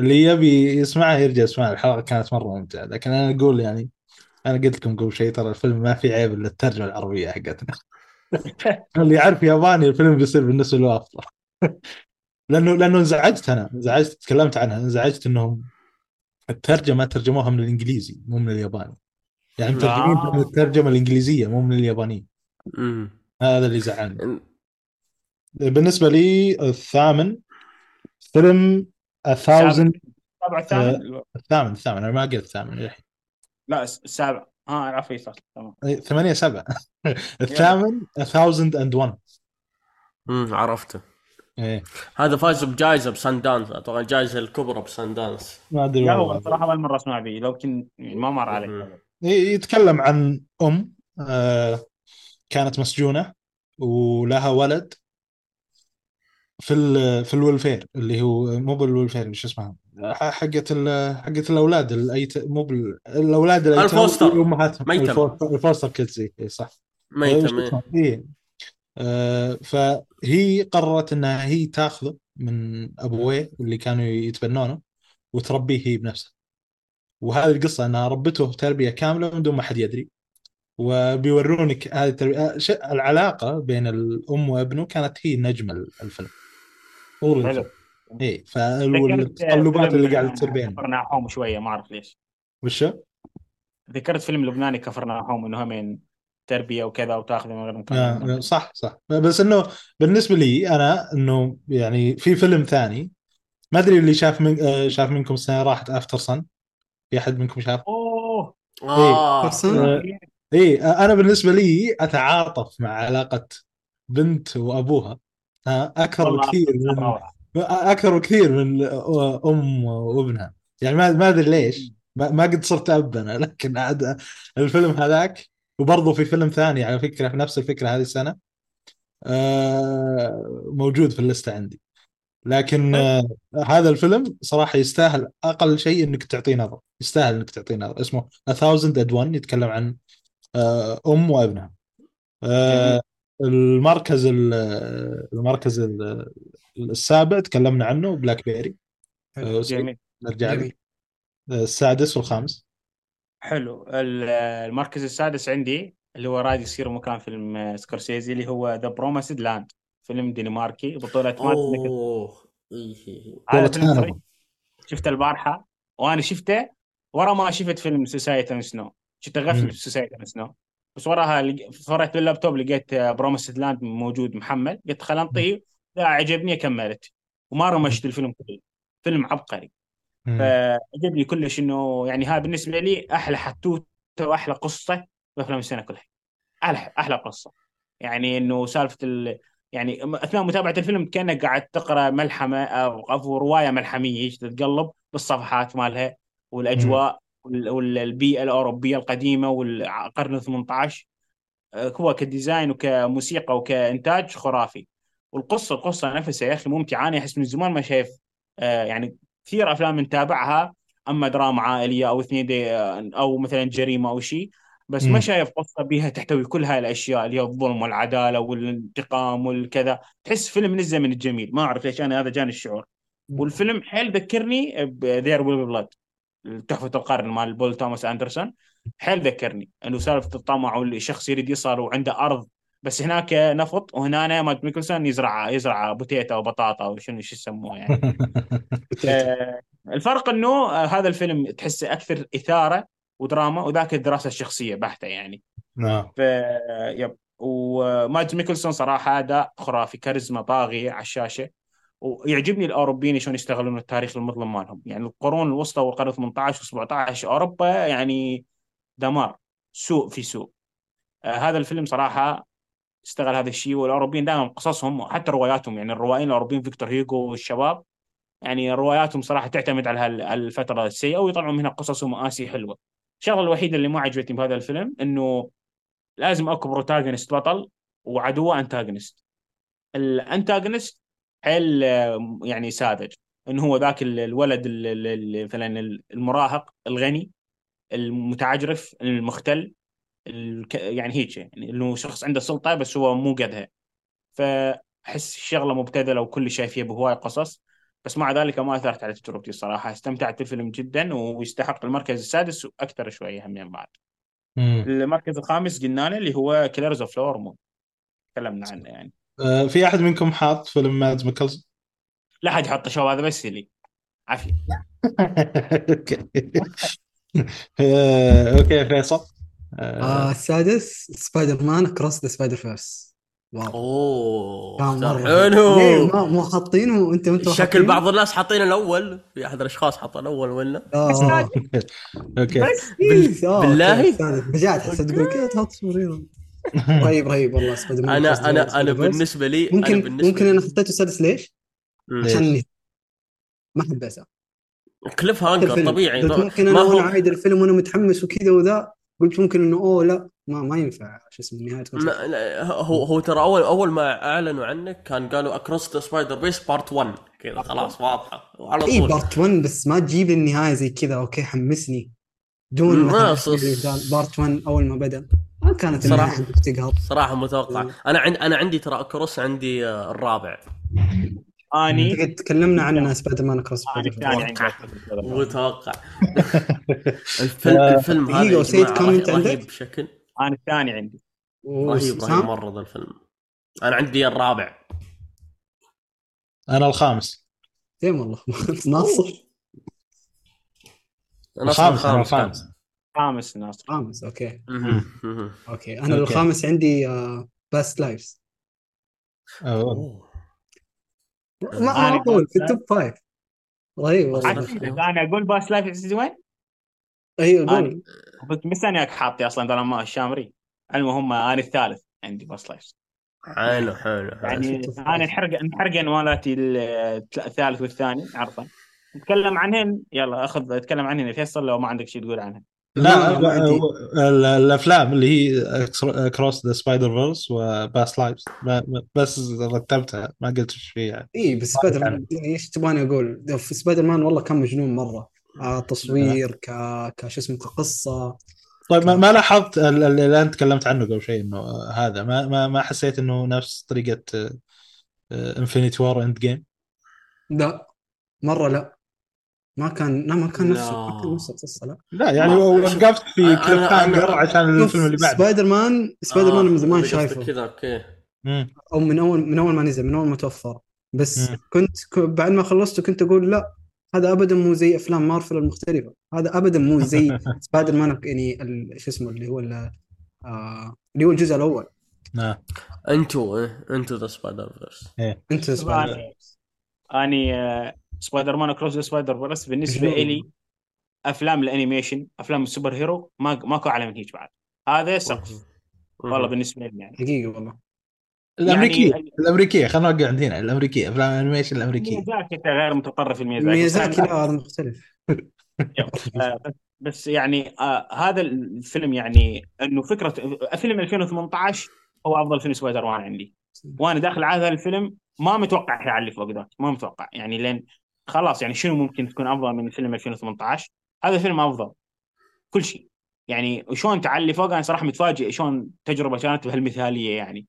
S1: اللي يبي يسمعها يرجع يسمعها الحلقة كانت مرة ممتعة. لكن أنا أقول يعني أنا قلت لكم قبل شيء ترى الفيلم ما في عيب إلا الترجمة العربية حقتنا اللي يعرف ياباني الفيلم بيصير بالنسبة له أفضل. لأنه لأنه انزعجت أنا. انزعجت تكلمت عنها. انزعجت إنهم الترجمة ترجموها من الإنجليزي مو من الياباني. يعني مترجمين
S2: آه.
S1: من الترجمه الإنجليزية مو من
S4: اليابانية.
S1: هذا اللي زعلني. بالنسبة لي الثامن فيلم 1000
S2: السابع الثامن
S1: الثامن الثامن. أنا ما قلت الثامن للحين
S2: لا السابع آه عرفت صح تمام.
S1: إيه، ثمانية سبعة. الثامن 1001
S4: أمم، عرفته.
S1: إيه.
S4: هذا فاز بجائزة بسان دانس أتوقع الجائزة الكبرى بسان دانس
S1: ما أدري
S2: لا
S1: والله.
S2: صراحة اول مرة أسمع به لو كنت يعني ما مر علي.
S1: إيه، يتكلم عن أم آه، كانت مسجونة ولها ولد في ال في ال welfare اللي هو مو بال welfare شو اسمها؟ حقة ال- حقة الأولاد الايت مو بال الأولاد الايتام
S4: ال foster.
S1: امهاتهم
S4: ميتم.
S1: ال fo-
S4: ال
S1: foster kids صح. آه، فهي قررت إنها هي تاخذه من أبويه اللي كانوا يتبنونه وتربيه هي بنفسها. وهذه القصة إنها ربته تربية كاملة من دون ما حد يدري. وبيورونك هذه التربية آه، العلاقة بين الأم وابنه كانت هي نجم ال- الفيلم. طول
S2: حلو.
S1: الفيلم. اي فالتقلبات اللي قاعدة تصير بينهم.
S2: كفرناهم شوية ما أعرف ليش.
S1: وشو؟
S2: ذكرت فيلم لبناني كفرناهم إنه همين التربية وكذا وتاخذ من غير مكان
S1: آه، صح صح. بس إنه بالنسبة لي أنا إنه يعني في فيلم ثاني ما أدري اللي شاف من آه، شاف منكم السنة راحت Aftersun في أحد منكم شاف؟
S2: أوه.
S4: آه.
S3: بيرسون؟
S1: آه، اي أنا بالنسبة لي أتعاطف مع علاقة بنت وأبوها.
S2: أكثر
S1: بكثير من. أكثر بكثير من أم وابنها. يعني ما ما أدري ليش. ما ما قد صرت أب أنا لكن عاد الفيلم هذاك وبرضه في فيلم ثاني على فكرة في نفس الفكرة هذه السنة آه، موجود في الليستة عندي. لكن آه، هذا الفيلم صراحة يستاهل أقل شيء إنك تعطيه نظر. يستاهل إنك تعطيه نظر. اسمه A Thousand and One يتكلم عن آه، أم وابنها. المركز ال- المركز ال- السابع تكلمنا عنه BlackBerry.
S2: جميل.
S1: نرجع السادس والخامس.
S2: حلو. ال- المركز السادس عندي اللي هو راد يصير مكان فيلم آه، سكورسيزي اللي هو The Promised Land فيلم دنماركي بطولة
S4: أوه. إيه إيه إيه.
S2: شفته البارحة وأنا شفته ورا ما شفت فيلم Society of the
S1: Snow شفته.
S2: غفل في Society of the Snow بس وراها فرحت باللابتوب لقيت Promised Land موجود محمل. قلت خل أنطيه. لا عجبني كملت. وما رمشت الفيلم كله. فيلم عبقري. فعجبني كلش إنه يعني هذا بالنسبة لي أحلى حتوتة وأحلى قصة بأفلام السنة كلها. أحلى أحلى قصة. يعني إنه سالفة ال... يعني أثناء متابعة الفيلم كأنك قاعد تقرأ ملحمة أو رواية ملحمية تتقلب بالصفحات مالها والأجواء وال- والبيئه الأوروبية القديمة والقرن ال 18 آه، هو كديزاين وكموسيقى وكإنتاج خرافي. والقصة القصة نفسها يا أخي ممتعة. أنا أحس من زمان ما شايف آه، يعني كثير أفلام نتابعها أما دراما عائلية أو اثنين دي أو مثلا جريمة أو شيء بس ما. شايف قصة بها تحتوي كل هاي الأشياء اللي هي الظلم والعدالة والانتقام والكذا. تحس فيلم نزل من الجميل. ما أعرف ليش أنا هذا جاني الشعور. والفيلم حيل ذكرني ب There Will Be Blood تحفة القرن مال بول توماس أندرسون. حيل ذكرني إنه سالفة الطمع والشخص يريد يصل وعنده أرض بس هناك نفط وهنا مادز ميكلسون يزرع يزرع potato وبطاطا وشنو شو يسموه يعني. آه، الفرق إنه آه، هذا الفيلم تحسه أكثر إثارة ودراما وذاك الدراسة الشخصية بحتة يعني.
S1: نعم.
S2: ف yep. ومادز ميكلسون صراحة اداء خرافي كاريزما طاغيه على الشاشة. ويعجبني الأوروبيين شلون يستغلون التاريخ المظلم مالهم. يعني القرون الوسطى والقرن 18 و17 أوروبا يعني دمار سوء في سوء. آه هذا الفيلم صراحة استغل هذا الشيء والأوروبيين دائما قصصهم حتى رواياتهم يعني الروائيين الأوروبيين فيكتور هيجو والشباب يعني رواياتهم صراحة تعتمد على الفترة السيئة ويطلعون منها قصص ومآسي حلوة. الشغلة الوحيدة اللي ما عجبتني بهذا الفيلم إنه لازم أكو protagonist بطل وعدوه antagonist ال antagonist حيل يعني ساذج. إنه هو ذاك ال- الولد ال- ال- ال- مثلا المراهق الغني المتعجرف المختل. الك- يعني هيك يعني إنه شخص عنده سلطة بس هو مو قدها فأحس الشغلة مبتذلة وكل شيء فيها بهواي قصص. بس مع ذلك ما أثرت على تجربتي الصراحه استمتعت بالفيلم جدا ويستحق المركز السادس وأكثر شوية همين بعد.
S1: مم.
S2: المركز الخامس قلنا له اللي هو Killers of the Flower Moon تكلمنا عنه يعني.
S1: آه، في أحد منكم حاط فيلم مادز ميكلسن؟
S2: لا حد يحط شو هذا بس لي عافية.
S1: okay. آه، okay فيصل.
S3: آه
S1: آه،
S3: السادس سبايدر مان كروس ذا سبايدر فيرس واو.
S4: أوه
S3: كان ليه؟
S4: حلو
S3: مو حاطينه وأنت انت
S4: شكل بعض الناس حاطين الأول. في أحد الأشخاص حط الأول ولا؟
S3: أوكي. آه،
S4: بالله؟
S3: أوكي، السادس. رجعت حسيت تقول كذا تحط صوريرة رهيب رهيب والله سبايدر مان
S4: أنا أنا أنا
S3: Spider-Verse.
S4: بالنسبة لي
S3: ممكن
S4: بالنسبة
S3: ممكن أنا حطيته السادس ليش؟ عشان ما حبيته cliffhanger.
S4: طبيعي.
S3: ممكن أنا
S4: وأنا
S3: عايد الفيلم وأنا متحمس وكذا وذا. قلت ممكن إنه أوه لا ما ما ينفع. شو اسمه نهاية
S4: ما. لا، هو هو ترى أول أول ما أعلنوا عنه كان قالوا Across the Spider-Verse part 1 كذا خلاص واضحة. وعلى
S3: اي
S4: طول.
S3: بارت 1 بس ما تجيب النهاية زي كذا. okay حمسني. دون
S4: ما
S3: part 1 أول ما بدأ. ما كانت تقهر.
S4: صراحة متوقع. أنا عند أنا عندي ترى Across عندي آه، الرابع.
S2: اني
S3: قد تكلمنا عن سبايدر مان Across
S2: اني الثاني عندي
S4: متوقع. الفيلم الفيلم هذا
S3: وسيد comment
S4: رهيب
S3: عندك؟
S4: بشكل.
S2: أنا الثاني عندي.
S4: رهيب رهيب مرة ذا الفيلم. أنا عندي الرابع.
S1: أنا الخامس.
S3: زين والله ناصر.
S1: أنا
S4: الخامس،
S1: الخامس.
S2: خامس ناصر.
S3: خامس okay. okay.
S1: أنا.
S3: الخامس عندي آه، Past Lives
S1: أوه.
S4: أوه.
S3: ما أقول في التوب فايف رهيب والله
S2: أنا أقول باس لايف تدري وين؟
S3: أيوه
S2: أنا
S3: قول
S2: كنت مستنيك حاطي أصلا ترى ما الشامري. المهم أنا الثالث عندي باس لايف.
S4: حلو حلو حلو.
S2: يعني أنا
S3: الآخر.
S2: نحرق نحرق مالاتي ال- الثالث والثاني عرفا نتكلم عنهن يلا أخذ أتكلم عنهن فيصل لو ما عندك شيء تقول عنها
S1: لا الأفلام اللي هي Across the Spider-Verse و Past Lives بس رتبتها ما قلت إيش فيه يعني.
S3: اي بس سبايدر مان يعني إيش تبغاني أقول؟ في سبايدر مان والله كان مجنون مرة. آه تصوير ك كش اسمه كقصة.
S1: طيب ما, ما لاحظت ال- ال- اللي أنت تكلمت عنه قبل شيء إنه هذا ما ما ما حسيت إنه نفس طريقة Infinity War Endgame
S3: لا مرة لا. ما كان لا ما كان. نفسه ما كان نفس القصة لا
S1: لا يعني وقفت في
S4: أنا-
S1: cliffhanger عشان الفيلم اللي بعده.
S3: سبايدر مان سبايدر مان من زمان شايفه.
S4: كذا okay.
S1: مم.
S3: أو من اول من أول ما نزل من أول ما توفر بس
S1: مم.
S3: كنت ك- بعد ما خلصته كنت أقول لا هذا ابدا مو زي أفلام مارفل المختلفة. هذا ابدا مو زي سبايدر مان يعني ال- شو اسمه اللي هو آه اللي هو الجزء الأول.
S1: آه.
S4: Into إيه، Into the Spider-Verse.
S3: انت سبايدر
S2: اني أني آه، سبايدر مان Across Spider-Verse
S3: بالنسبة.
S2: لي أفلام ال animation أفلام ال superhero ما ماكو أعلى من هيك بعد. هذا سقف والله بالنسبة لي يعني.
S3: حقيقه والله.
S1: الأمريكية
S2: يعني-
S1: الأمريكية خلينا نوقع عندنا. الأمريكية أفلام ال animation الأمريكية.
S2: ميازاكي انت غير متطرف في الميازاكي
S3: ميازاكي
S2: بس
S3: لا هذا مختلف
S2: آه، بس- يعني آه هذا الفيلم يعني إنه فكرة فيلم 2018 هو أفضل فيلم سبايدر مان عندي. وأنا داخل على هذا الفيلم ما متوقع يعلي فوق ذاك ما متوقع يعني لين خلاص يعني شنو ممكن تكون أفضل من فيلم 2018 هذا الفيلم أفضل كل شيء. يعني وشون تعلي فوق أنا صراحة متفاجئ شلون تجربة كانت بهالمثالية يعني.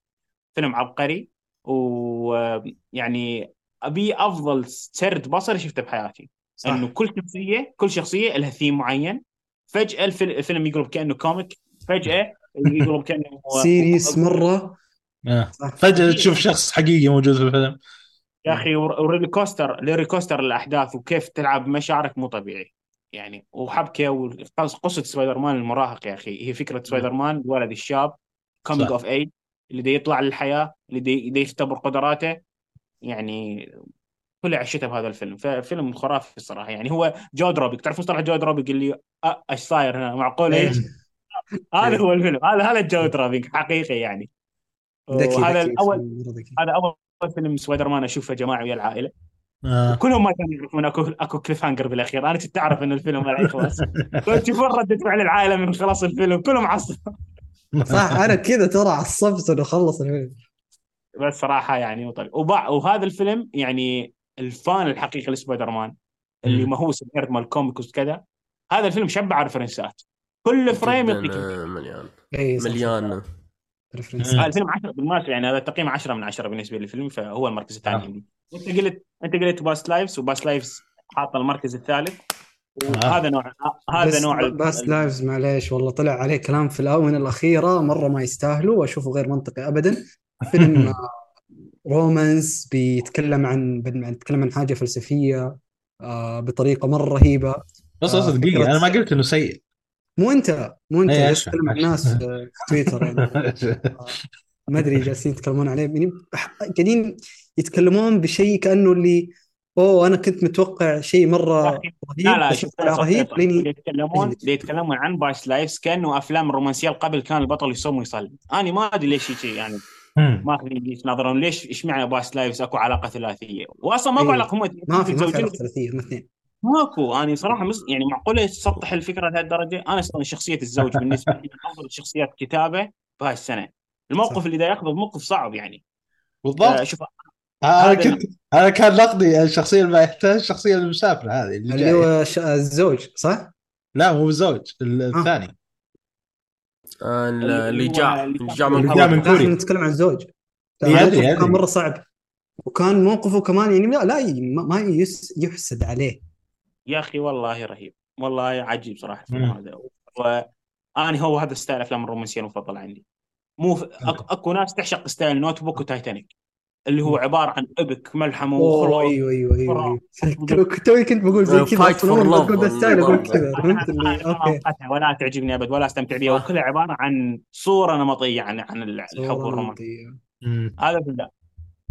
S2: فيلم عبقري ويعني أبي أفضل سرد بصري شفته بحياتي.
S3: صح.
S2: إنه كل شخصية كل شخصية لها ثيم معين. فجأة الفيلم, يقلب كأنه comic فجأة يقلب كأنه
S3: serious مرة.
S1: آه. فجأة تشوف شخص حقيقي موجود في الفيلم.
S2: يا أخي و roller coaster roller coaster الأحداث وكيف تلعب مشاعرك مو طبيعي. يعني وحبكة وقصه سبايدر مان المراهق يا أخي. هي فكرة سبايدر مان الولد الشاب
S1: coming.
S2: of age اللي دي يطلع للحياة اللي دي, دي يختبر قدراته. يعني كل عشته بهذا الفيلم. فيلم خرافي الصراحة. يعني هو jaw-dropping تعرف مصطلح jaw-dropping اللي إيش صاير هنا؟ معقول إيش؟ هذا هو الفيلم. هذا هذا ال jaw-dropping حقيقي يعني. وهذا
S3: الأول
S2: هذا أول فيلم سبايدر مان أشوفه جماعي ويا العائلة.
S1: آه.
S2: كلهم ما كانوا يعرفون أكو أكو cliffhanger بالأخير. أنا كنت أعرف إن الفيلم ما راح يخلص تشوفون رده فعل العائلة من خلاص الفيلم. كلهم عصب
S3: صح أنا كذا ترى عصبت إنه خلص الفيلم.
S2: بس صراحة يعني. وبع... وهذا الفيلم يعني ال fan الحقيقي لسبايدر مان اللي. مهووس ب nerd مال الكوميكس وكذا هذا الفيلم شبع reference ات كل frame يعطيك
S4: مليان.
S3: صح.
S4: مليان.
S1: reference.
S2: آه الفيلم 10 بالمناسبه يعني هذا تقييم 10 من 10 بالنسبة للفيلم فهو المركز الثاني
S1: آه.
S2: عندي أنت قلت أنت قلت Past Lives و Past Lives حاطه المركز الثالث
S1: آه.
S2: وهذا نوع هذا
S3: بس
S2: نوع
S3: باست لايفز معليش والله طلع عليه كلام في الآونة الأخيرة مرة ما يستاهلوا وأشوفه غير منطقي أبدا فيلم آه، romance بيتكلم عن بيتكلم عن حاجة فلسفية آه، بطريقة مرة رهيبة
S1: بس
S3: آه،
S1: بس دقيقه أنا ما قلت إنه سيء
S3: مو أنت مو أنت
S1: إيه،
S3: جالس
S1: أشهد،
S3: تتكلم عن. الناس في في تويتر يعني. آه، ما أدري جالسين يتكلمون عليه يعني قاعدين يتكلمون بشيء كأنه اللي أوه أنا كنت متوقع شيء
S2: أخي،
S3: رهيب
S2: لا لا
S3: بس رهيب
S2: لأني يتكلمون يتكلمون عن Past Lives كأنه أفلام الرومانسيه قبل كان البطل يصوم ويصلي أنا ما أدري ليش شيء يعني. ماخذين ليش نظرهم ليش إيش معنى Past Lives؟ أكو علاقة ثلاثية. واصلا ماكو
S3: إيه.
S2: علاقه هم
S3: ما في ما في
S2: متزوجين
S3: علاقة ثلاثية هم اثنين.
S2: ماكو. أنا صراحة مس... يعني معقولة تسطح الفكرة لهالدرجة؟ أنا أصلا شخصية الزوج بالنسبة لي من أفضل الشخصيات كتابة بهاي السنة. الموقف
S3: صح.
S2: اللي دا ياخذه موقف صعب يعني. آه
S1: بالضبط
S2: شوف أنا
S1: كنت أنا كان نقدي الشخصية الباهته الشخصية المسافرة هذه اللي,
S3: اللي هو ش... الزوج صح؟
S1: لا مو الزوج الثاني.
S4: آه،
S2: اللي
S4: اللي جاء
S2: اللي
S4: اللي جاء من
S1: اللي جاء من كوريا.
S3: إحنا نتكلم عن الزوج
S1: إيه،.
S3: كان مرة صعب وكان موقفه كمان يعني لا, لا ما ما يس... يحسد عليه.
S2: يا أخي والله رهيب والله عجيب
S1: صراحة.
S2: هذا. وأنا هو هذا style الافلام الرومانسيه المفضل عندي. مو ف... أك... أكو ناس تعشق style Notebook و Titanic اللي هو عبارة عن epic
S3: ملحمة
S2: وخلاص
S3: أيوه أيوه
S2: أيوه.
S3: أيوه. كنت توي كنت بقول زي كذا تقول ذا style أقول كذا فهمت اللي
S2: okay. ولا تعجبني أبد ولا أستمتع بها. وكلها عبارة عن صورة نمطية عن عن الحب
S3: صورة
S2: والرومان
S3: نمطية.
S1: مم.
S2: هذا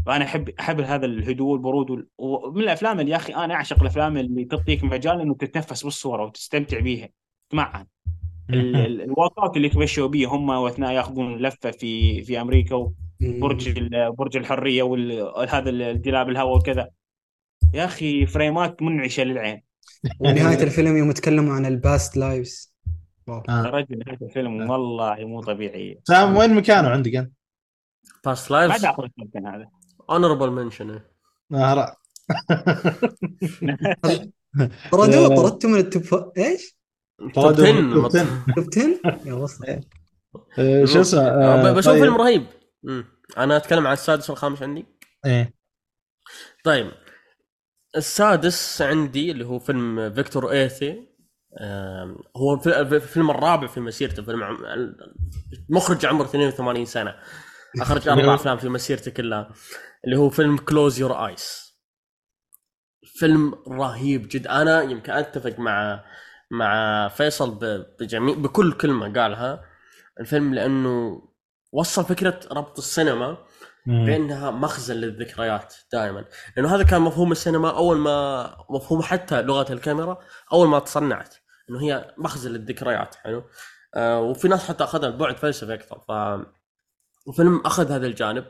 S2: فانا احب احب هذا الهدوء والبرود وال- ومن الافلام اللي يا أخي أنا اعشق الافلام اللي تعطيك مجال انه تتنفس بالصورة وتستمتع بيها. تسمعها ال- ال- ال walk out اللي تمشوا بيه هم واثناء ياخذون لفة في في أمريكا وبرج ال- برج الحرية وهذا الجلاب الهواء وكذا. يا أخي فريمات منعشة للعين.
S3: ونهاية الفيلم يوم تكلموا عن الباست لايفز
S1: آه.
S2: يا رجل نهايه الفيلم والله مو طبيعيه
S1: سام وين مكانه عندك أنت؟
S4: Past
S2: ما
S4: Lives
S2: داخل الكابتن هذا.
S4: honorable mention
S1: آه لا
S3: طردوه
S1: آه.
S3: طردته من ال top. إيش؟
S4: توب 10
S1: توب 10
S3: توب 10 يا وصل.
S1: آه، شو اسمه؟ آه،
S4: بشوف
S1: طيب.
S4: فيلم رهيب. أنا أتكلم عن السادس والخامس عندي.
S1: إيه.
S4: طيب. السادس عندي اللي هو فيلم فيكتور إيريثي. هو الف- الفيلم الرابع في مسيرته فيلم المخرج عمره 82 سنة. أخرج أربع أفلام في مسيرته كلها. اللي هو فيلم Close Your Eyes فيلم رهيب جدا أنا يمكن أتفق مع مع فيصل بجميع بكل كلمة قالها. الفيلم لأنه وصل فكرة ربط السينما. بأنها مخزن للذكريات دائما. لأنه هذا كان مفهوم السينما أول ما مفهوم حتى لغة الكاميرا أول ما تصنعت. إنه هي مخزن للذكريات حلو؟ آه وفي ناس حتى أخذها البعد فلسفي أكثر. ف الفيلم أخذ هذا الجانب.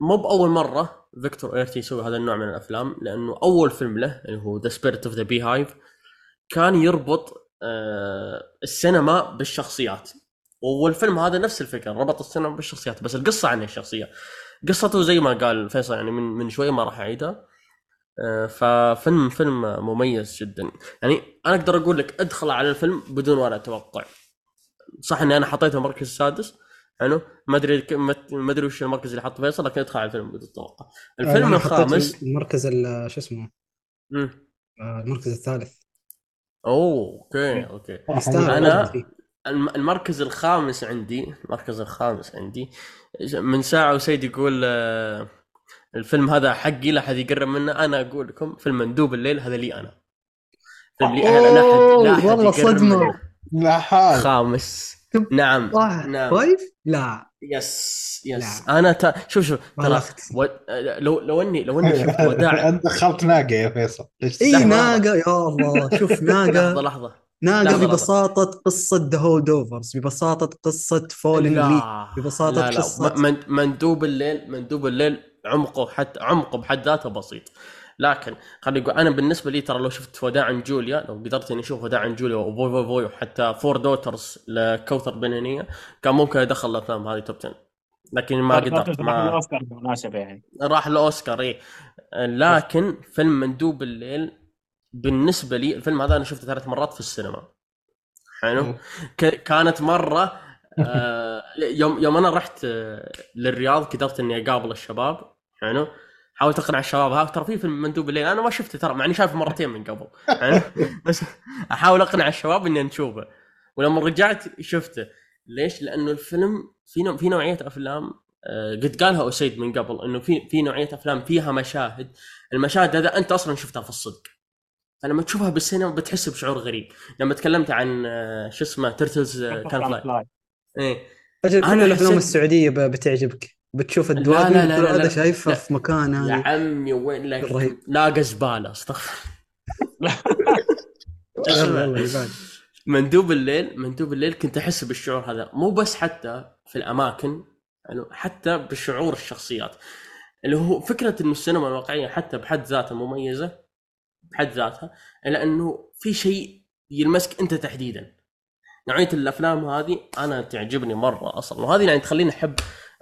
S4: مو بأول مرة فيكتور ايرتي يسوي هذا النوع من الأفلام لأنه أول فيلم له اللي هو The Spirit of the Beehive كان يربط آه السينما بالشخصيات. والفيلم هذا نفس الفكرة ربط السينما بالشخصيات بس القصة عن الشخصيه قصته زي ما قال فيصل يعني من من شوي ما راح اعيدها آه، ففيلم فيلم مميز جدا. يعني أنا أقدر أقول لك ادخل على الفيلم بدون ولا توقع. صح إني أنا حطيته المركز السادس حلو؟ ما أدري ما ما أدري وش المركز اللي حط فيصل لكن ادخل على الفيلم بدون توقع الفيلم الخامس.
S3: المركز ال- شو اسمه؟
S4: مم.
S3: آه، المركز الثالث.
S4: أوه
S3: okay okay.
S4: الم- المركز الخامس عندي المركز الخامس عندي. من ساعة وسيد يقول آه، الفيلم هذا حقي لا أحد يقرب منه. أنا أقول لكم فيلم مندوب الليل هذا لي أنا. فيلم لي أنا لا أحد
S3: والله
S1: حال
S4: خامس. نعم
S3: صح
S4: نعم.
S3: five؟ لا.
S4: yes yes.
S3: لا.
S4: أنا تا... شوف شوف. ترى و... لو لو إني لو إني شفت وداع
S1: أنت دخلت ناقة يا فيصل. ليش
S4: إي.
S3: ناقة. يا الله. شوف ناقة.
S4: لحظة
S3: ناقة
S4: لحظة،
S3: ببساطة قصة The Holdovers ببساطة قصة Fallen Leaves
S4: لا
S3: ببساطة
S4: لا. لا من- مندوب الليل مندوب الليل عمقه حتى عمقه بحد ذاته بسيط. لكن خليني أقول أنا بالنسبة لي ترى لو شفت وداع جوليا لو قدرت إني أشوف وداع جوليا وفوي فوي فوي وحتى Four Daughters لكوثر بن هنية كان ممكن أدخل الأفلام هذه توب 10 لكن ما قدرت ما
S2: الاوسكار بالمناسبة يعني.
S4: راح الاوسكار اي لكن فيلم مندوب الليل بالنسبة لي الفيلم هذا أنا شفته ثلاث مرات في السينما. حلو؟ ك- كانت مرة آه يوم يوم أنا رحت آه، للرياض قدرت إني أقابل الشباب. حلو؟ حاولت اقنع الشباب. ها ترى في فيلم مندوب الليل أنا ما شفته ترى مع إني شايفه مرتين من قبل. حلو بس أحاول أقنع الشباب إني نشوفه. ولما رجعت شفته. ليش؟ لأنه الفيلم في نوع في نوعية أفلام آه، قد قالها أسيد من قبل إنه في في نوعية أفلام فيها مشاهد. المشاهد هذا أنت أصلا شفتها في الصدق. فلما تشوفها بالسينما بتحس بشعور غريب. لما تكلمت عن آه، شو اسمه Turtles Can Fly إيه.
S3: أجل كل الأفلام ب- بتعجبك. بتشوف
S4: لا،
S3: الدواب
S4: لا، لا، لا، لا.
S3: شايفها
S4: لا.
S3: في مكان
S4: يا عمي وين لك
S3: رهيب.
S4: لاقى زباله استغفر. مندوب الليل مندوب الليل كنت أحس بالشعور هذا مو بس حتى في الأماكن يعني حتى بشعور الشخصيات اللي هو فكرة إنه السينما الواقعية حتى بحد ذاتها مميزة بحد ذاتها إلا إنه في شيء يلمسك أنت تحديدا نوعية الأفلام هذه أنا تعجبني مرة أصلا وهذه يعني تخليني أحب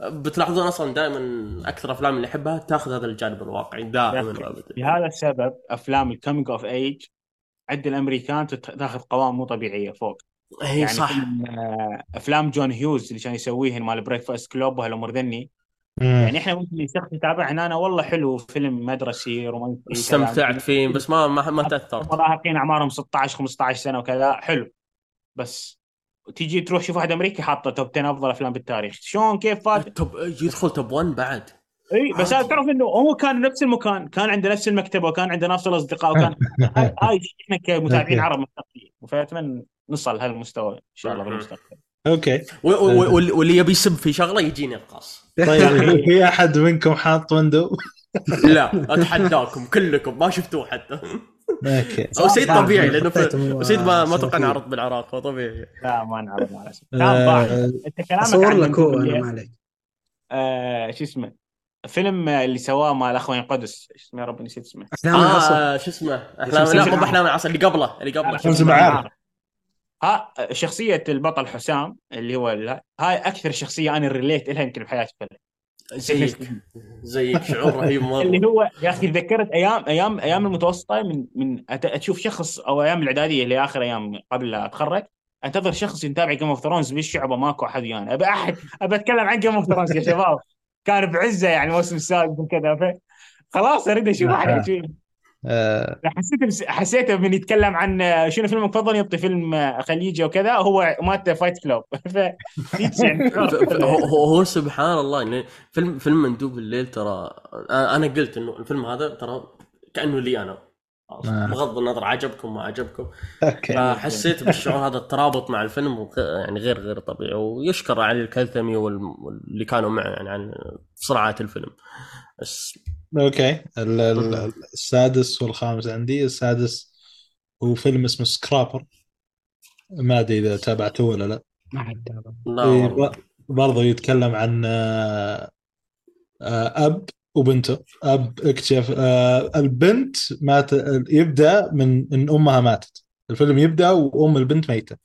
S4: بتلاحظون أصلا دائما أكثر أفلام اللي أحبها تأخذ هذا الجانب الواقعي دائما وابدا
S2: لهذا السبب أفلام ال coming of age عند الأمريكان تأخذ قوام مو طبيعية فوق.
S4: هي
S2: يعني
S4: صح.
S2: آه، أفلام جون هيوز اللي كان يسويهن مال Breakfast Club وهالامور ذني. يعني إحنا ممكن الشخص يتابعه هنا أنا والله حلو فيلم مدرسي رومانسي
S4: استمتعت. فيه بس ما ما, ما تأثرت.
S2: مراهقين أعمارهم 16 15 سنة وكذا حلو. بس تيجي تروح شوف واحد أمريكي حاطه top 10 أفضل أفلام بالتاريخ. شلون؟ كيف فات؟
S4: top يدخل top 1 بعد.
S2: إي بس هذا تعرف إنه هو كان نفس المكان كان عنده نفس المكتبة وكان عنده نفس الأصدقاء وكان هاي إحنا كمتابعين. عرب مستقبلين فأتمنى نصل لهالمستوى إن شاء الله بالمستقبل
S4: okay. واللي واللي يبي يسب في شغلة يجيني الخاص
S1: طيب في أحد منكم حاط window؟
S4: لا أتحداكم كلكم ما شفتوه حتى.
S1: okay.
S4: أو سيد
S3: صح،
S4: طبيعي. لأنه سيد ما ما أتوقع
S3: صراحة.
S4: نعرض بالعراق فطبيعي
S2: لا ما ضاع
S1: آه،
S2: أنت كلامك
S3: أصور
S2: عن
S3: لك هو
S2: أنا
S3: ما عليك.
S2: آه شو اسمه؟ فيلم اللي سواه مع الاخوين قدس شو اسمه يا رب نسيت اسمه.
S3: أحلام العصر.
S4: آه شو اسمه؟ احلام لا مو باحلام العصر اللي قبله اللي قبله.
S1: شمس المعارف.
S2: ها شخصية البطل حسام اللي هو هاي أكثر شخصية أنا related لها يمكن بحياتي كلها.
S4: زيك. زيك. شعور رهيب
S2: اللي
S4: مره
S2: هو يا أخي تذكرت أيام أيام أيام المتوسطة من من تشوف شخص أو أيام الإعدادية اللي آخر أيام قبل لا أتخرج أنتظر شخص يتابع Game of Thrones بالشعبة ماكو أحد يعني أبي أحد أبي أتكلم عن Game of Thrones يا شباب. كان بعزة يعني موسم السادس وكذا خلاص أريد أشوف أحد يشوف.
S1: آه،
S2: حسيت حسيته من يتكلم عن شنو فيلمك المفضل يعطي فيلم خليجي وكذا. هو مات
S4: Fight Club هو هو سبحان الله يعني فيلم فيلم مندوب الليل ترى أنا أنا قلت إنه الفيلم هذا ترى كأنه لي أنا.
S1: آه.
S4: بغض النظر عجبكم ما عجبكم.
S1: okay.
S4: فحسيت بالشعور هذا الترابط مع الفيلم يعني غير غير طبيعي. ويشكر علي الكلثمي واللي كانوا معه يعني عن صناعه الفيلم. بس
S1: okay. ال- ال- السادس والخامس عندي. السادس هو فيلم اسمه Scrapper ما أدري إذا تابعته ولا لا.
S3: ما حد تابع
S1: إيه، برضه يتكلم عن آه، آه، أب وبنته. أب اكتشف آه، البنت مات يبدأ من إن أمها ماتت. الفيلم يبدأ وأم البنت ميتة.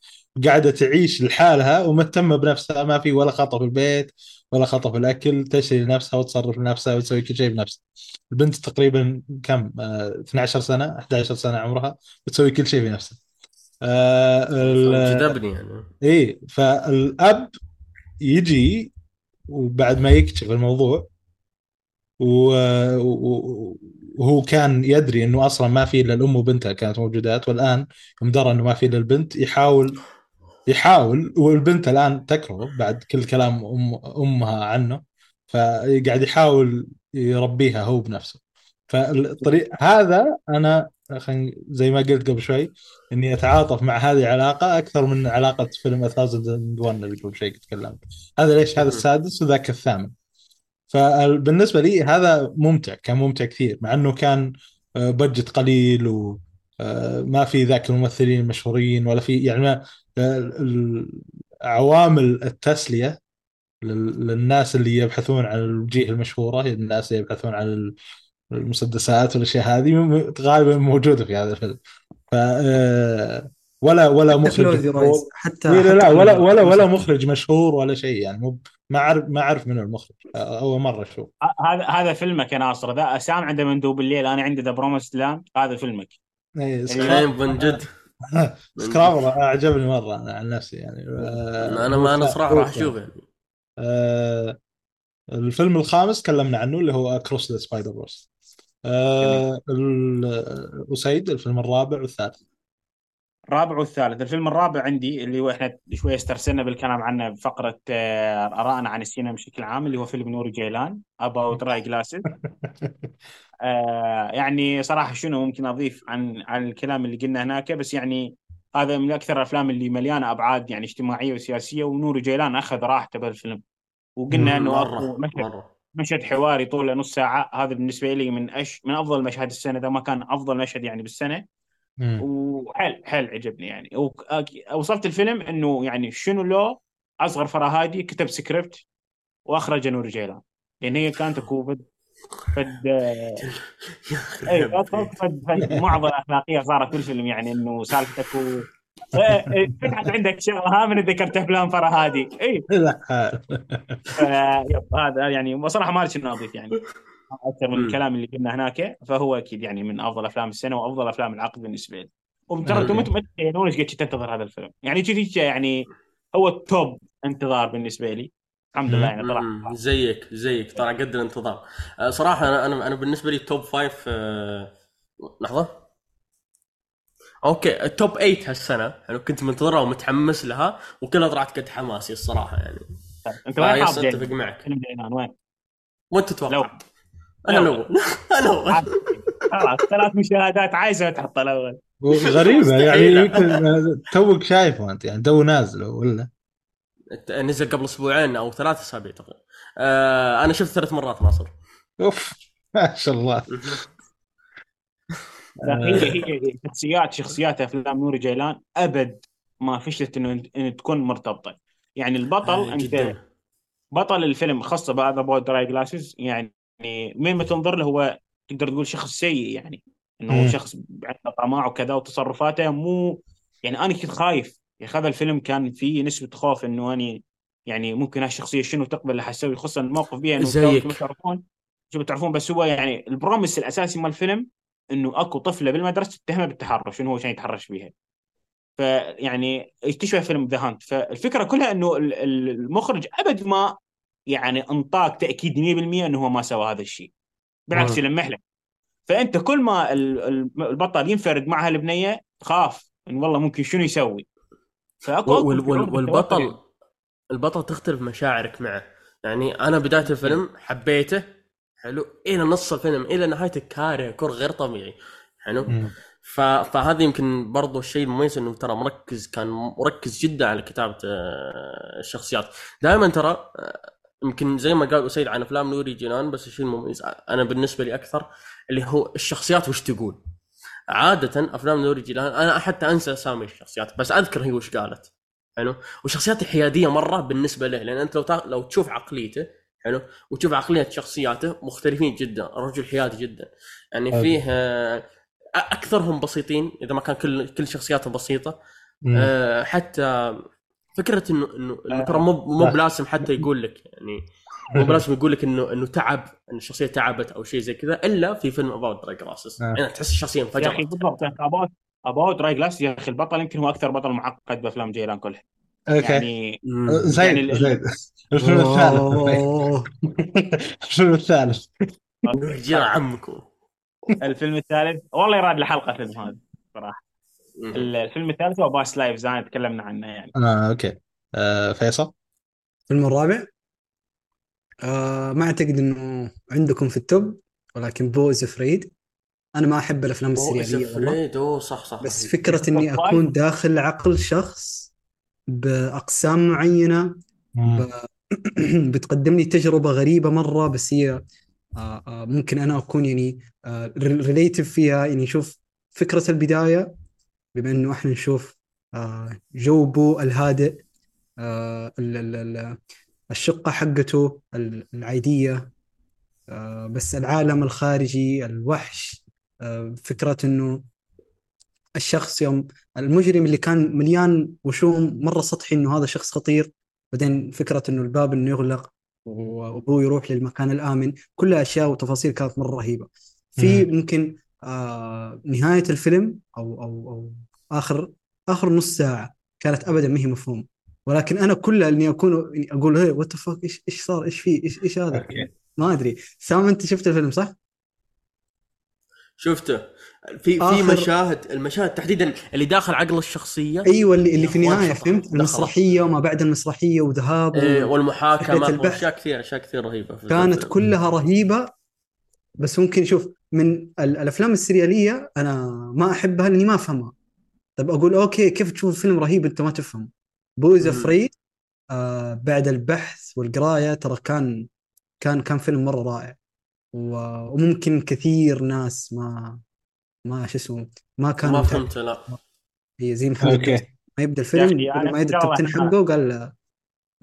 S1: قاعدة تعيش لحالها ومهتمه بنفسها ما في ولا خطأ في البيت ولا خطأ في الأكل تشتري لنفسها وتصرف لنفسها وتسوي كل شيء بنفسها. البنت تقريبا كم؟ آه، 12 سنة 11 سنة عمرها بتسوي كل شيء بنفسها. آه،
S4: جذبني يعني.
S1: إيه فالأب يجي وبعد ما يكتشف الموضوع وهو كان يدري إنه أصلا ما في إلا الأم وبنتها كانت موجودات والآن يوم درى إنه ما في إلا البنت يحاول يحاول والبنت الآن تكرهه بعد كل كلام أم أمها عنه فقاعد يحاول يربيها هو بنفسه. فالطريق هذا أنا زي ما قلت قبل شوي إني أتعاطف مع هذه العلاقة أكثر من علاقة فيلم 1001 اللي قبل شوي تكلمت. هذا ليش؟ هذا السادس وذاك الثامن. فبالنسبه لي هذا ممتع كان ممتع كثير مع إنه كان آه، بجت قليل وما في ذاك الممثلين المشهورين ولا في يعني ما آه، عوامل التسلية لل- للناس اللي يبحثون عن الوجيه المشهورة الناس اللي يبحثون عن المسدسات والأشياء هذه غالبا موجودة في هذا الفيلم. ف آه، ولا ولا مخرج
S3: حتى
S1: إيه لا
S3: حتى
S1: لا ولا ولا ولا. مخرج مشهور ولا شيء يعني مو ما أعرف ما أعرف منو المخرج. اول مرة أشوف
S2: هذا هذا فيلمك يا ناصر. ذا سام عنده مندوب الليل أنا عندي The Promised Land هذا فيلمك.
S1: إيه،
S4: يعني من جد.
S1: Scrapper أعجبني مرة أنا عن نفسي يعني. آه،
S4: أنا ما أنا
S1: هو- صراحة
S4: راح أشوفه يعني.
S1: آه، الفيلم الخامس تكلمنا عنه اللي هو Across the Spider-Verse وسيد الفيلم الرابع والثالث.
S2: الرابع والثالث. الفيلم الرابع عندي اللي هو إحنا شوي استرسلنا بالكلام عنه بفقره آه، ارائنا عن السينما بشكل عام اللي هو فيلم نوري جيلان About Dry Grasses آه يعني صراحة شنو ممكن أضيف عن عن الكلام اللي قلنا هناك بس يعني هذا من أكثر الأفلام اللي مليانة أبعاد يعني اجتماعية وسياسية ونوري جيلان أخذ راحته بالفيلم. وقلنا
S4: إنه
S2: مرة مشهد
S4: مرة.
S2: مشهد حواري طوله نص ساعة هذا بالنسبة لي من أش من أفضل مشاهد السنة إذا ما كان أفضل مشهد يعني
S1: بالسنة.
S2: وحل حل عجبني يعني. وصلت الفيلم إنه يعني شنو لو أصغر فرهادي كتب سكريبت واخرج نوري جيلان. لأن هي كانت اكو فد فد اي فد, معضله أخلاقية صارت في الفيلم يعني إنه إيه، إيه، فتحت عندك شغلة ها من ذكرت أفلام فرهادي اي
S1: لا.
S2: ف- yep، هذا يعني بصراحه ما لي شيء أضيف يعني. أكثر من. الكلام اللي قلنا هناك فهو أكيد يعني من أفضل أفلام السنة وأفضل أفلام العقد بالنسبة لي. وترى
S1: أنتم.
S2: أنتم تتخيلون إيش قد كنت انتظر هذا الفيلم؟ يعني كذي يعني هو ال top انتظار بالنسبة لي. الحمد لله يعني طلع.
S4: زيك زيك. ترى قد الانتظار. آه، صراحة أنا أنا أنا بالنسبة لي top five آه، لحظة. okay ال top 8 هالسنة. يعني كنت منتظرها ومتحمس لها وكلها طلعت قد حماسي الصراحة يعني.
S2: أنت وين حاط؟
S4: أتفق معك.
S2: وين؟
S4: وانت تتوقع؟
S2: لو. أنا.
S4: الأول أنا اول
S2: خلاص ثلاث مشاهدات عايزة تحط الأول.
S5: غريبة يعني توك شايفه أنت يعني تو نازله ولا؟
S4: نزل قبل أسبوعين أو ثلاث أسابيع تقريبا. آه أنا شفت ثلاث مرات ناصر
S5: أوف ما شاء الله.
S2: لا، هي هي شخصيات شخصيات أفلام نوري جيلان أبد ما فشلت انه إن تكون مرتبطة. يعني البطل
S4: آه،
S2: انت بطل الفيلم خاصة بهذا About Dry Grasses يعني من ما تنظر له هو تقدر تقول شخص سيء يعني. إنه هو. شخص عنده طمع وكذا وتصرفاته مو يعني أنا كنت خايف هذا الفيلم كان فيه نسبة خوف إنه اني يعني ممكن هالشخصيه شنو تقبل اللي حسوي خصوصا الموقف بيها إنه
S4: زيك.
S2: تعرفون شو بتعرفون؟ بس هو يعني ال premise الأساسي مال الفيلم إنه أكو طفلة بالمدرسة تتهمها بالتحرش شنو هو عشان يتحرش فيها فيعني تشبه فيلم The Hunt فالفكرة كلها إنه ال- ال- المخرج أبد ما يعني أنطاك تأكيد 100% إنه هو ما سوى هذا الشيء. بالعكس
S4: مم.
S2: يلمح لك. فأنت كل ما ال- ال- البطل ينفرد مع هالبنية خاف إنه والله ممكن شنو يسوي؟
S4: وال وال والبطل. البطل تختلف مشاعرك معه. يعني أنا بداية الفيلم حبيته حلو إلى نص الفيلم إلى نهايته كاره كرة غير طبيعي حلو. ف... فهذا يمكن برضو الشيء المميز إنه ترى مركز كان مركز جدا على كتابة آه، الشخصيات. دائما ترى آه، يمكن زي ما قال أسيد عن أفلام نوري جنان بس الشيء المميز أنا بالنسبة لي أكثر اللي هو الشخصيات وش تقول. عادة أفلام نوري جنان أنا حتى أنسى أسامي الشخصيات بس أذكر هي وش قالت. حلو؟ وشخصياته حيادية مرة بالنسبة له لأن أنت لو تا... لو تشوف عقليته حلو؟ وتشوف عقلية شخصياته مختلفين جدا الرجل حيادي جدا. يعني. فيه آه، أكثرهم بسيطين إذا ما كان كل كل شخصياته
S5: بسيطة.
S4: أه حتى فكرة انه انه ترى مو مو بلازم حتى يقول لك يعني مو بلازم يقول لك انه إنه تعب إن الشخصيه تعبت أو شيء زي كذا إلا في فيلم About Dry Grasses
S5: آه.
S4: يعني تحس الشخصية
S2: يا أخي
S4: انفجرت
S2: بالضبط About About Dry Grasses يا أخي البطل يمكن هو أكثر بطل معقد بأفلام جيلان كلها.
S5: okay.
S2: يعني.
S5: زيد
S2: يعني
S5: زيد الفيلم الثالث. الفيلم الثالث.
S4: جيلان عمكم.
S2: الفيلم الثالث والله يراد الحلقة الفيلم هذا
S4: صراحة.
S2: الفيلم الثالث هو Past Lives زي ما تكلمنا عنه يعني.
S5: آه okay. آه فيصل؟
S3: الفيلم الرابع؟ آه ما أعتقد إنه عندكم في ال top ولكن Beau Is Afraid أنا ما أحب
S4: الأفلام
S3: السرياليه
S4: Afraid أوه صح صح
S3: بس. فكرة إني أكون داخل عقل شخص بأقسام معينة
S5: مم.
S3: بتقدم لي تجربة غريبة مرة بس هي آه، آه، ممكن أنا أكون يعني relative فيها. يعني شوف فكرة البداية بما إنه إحنا نشوف آه، جو بو الهادئ ال- ال- ال- الشقة حقته ال- العاديه آه، بس العالم الخارجي الوحش آه، فكرة إنه الشخص يوم المجرم اللي كان مليان وشوم مرة سطحي إنه هذا شخص خطير بعدين فكرة إنه الباب إنه يغلق وأبوه يروح للمكان الآمن كلها أشياء وتفاصيل كانت مرة رهيبة في
S5: مم.
S3: ممكن آه نهاية الفيلم أو أو أو اخر آخر نص ساعة كانت ابدا ما هي مفهومة ولكن أنا كلها اني اكون إني أقول هي وات فاك إيش إيش صار إيش في إيش إيش هذا ما أدري سام أنت شفت الفيلم صح؟
S4: شفته في في مشاهد المشاهد تحديدا اللي داخل عقل الشخصية
S3: أيوه اللي اللي في
S4: النهاية.
S3: فهمت. المسرحية وما بعد المسرحية وذهاب
S4: إيه،.
S3: والمحاكمة.
S4: واشياء كثير أشياء كثير رهيبة
S3: كانت. كلها رهيبة بس ممكن شوف من ال- الأفلام السريالية أنا ما أحبها لأني ما أفهمها طب أقول okay كيف تشوف فيلم رهيب أنت ما تفهم Beau Is
S4: مم.
S3: Afraid آه بعد البحث والقراية ترى كان كان كان فيلم مرة رائع. و- وممكن كثير ناس ما ما شو اسمه ما كانوا
S4: ما
S3: متابعين.
S4: فهمت لا.
S3: هي زي محمد
S5: okay.
S3: ما
S2: يبدأ
S3: الفيلم ما
S2: شاء
S3: ال top
S2: الله
S3: 10 حقه قال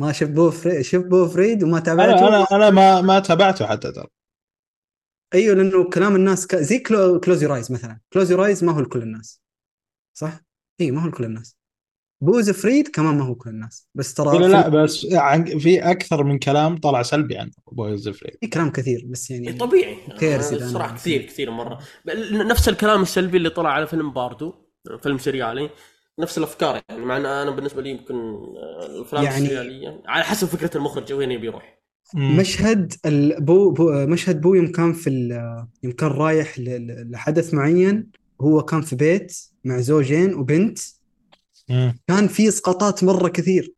S3: ما شف Beau Is Afraid شوف Beau Is Afraid
S5: وما
S3: تابعته.
S5: أنا أنا ما ما تابعته حتى ترى.
S3: أيوه لأنه كلام الناس ك... زي Clo... Close Your Eyes مثلا. Close Your Eyes ما هو لكل الناس صح؟ اي ما هو لكل الناس. Beau Is Afraid كمان ما هو كل الناس. بس ترى
S5: لا لا
S3: في...
S5: بس عن- في أكثر من كلام طلع سلبي عن Beau Is Afraid.
S3: في كلام كثير بس يعني
S4: طبيعي.
S3: كيرس
S4: آه، صراحة كثير كثير مرة. نفس الكلام السلبي اللي طلع على فيلم Bardo فيلم سريالي. نفس الأفكار يعني مع إن أنا بالنسبة لي يمكن آه، الأفلام
S3: يعني-
S4: السريالية على حسب فكرة المخرج وين يبي يروح.
S5: مم.
S3: مشهد ال... بو... بو... مشهد بو يوم كان في. يوم كان رايح لحدث معين هو كان في بيت مع زوجين وبنت.
S5: مم.
S3: كان في اسقاطات مرة كثير.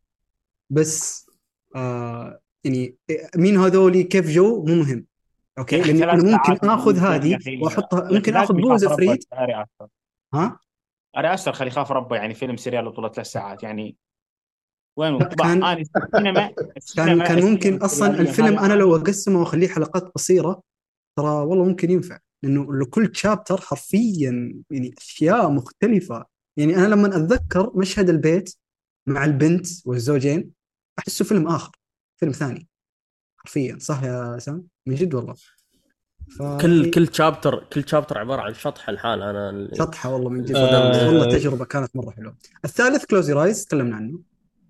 S3: بس آه يعني مين هذولي كيف جو؟ مو مهم.
S2: okay؟ أخي
S3: لاني أنا ممكن
S2: آخذ
S3: هذه
S2: وأحطها
S3: ممكن آخذ
S2: Beau's Afraid.
S3: ها؟
S2: اري استر خلي يخاف ربه يعني فيلم سريالي طوله ثلاث ساعات يعني وين؟
S3: كان-
S2: السينما
S3: كان كان ممكن
S2: أصلا
S3: الفيلم أنا لو أقسمه واخليه حلقات قصيرة ترى والله ممكن ينفع. لأنه لكل chapter حرفيا يعني أشياء مختلفة. يعني أنا لما أتذكر مشهد البيت مع البنت والزوجين أحسه فيلم آخر فيلم ثاني. حرفيا صح يا سام؟ من جد والله. ف...
S4: كل كل شابتر كل شابتر عبارة عن شطحه الحال أنا اللي-
S3: شطحة والله من جد.
S1: آه.
S3: والله تجربة كانت مرة حلوة. الثالث Close Your Eyes تكلمنا عنه.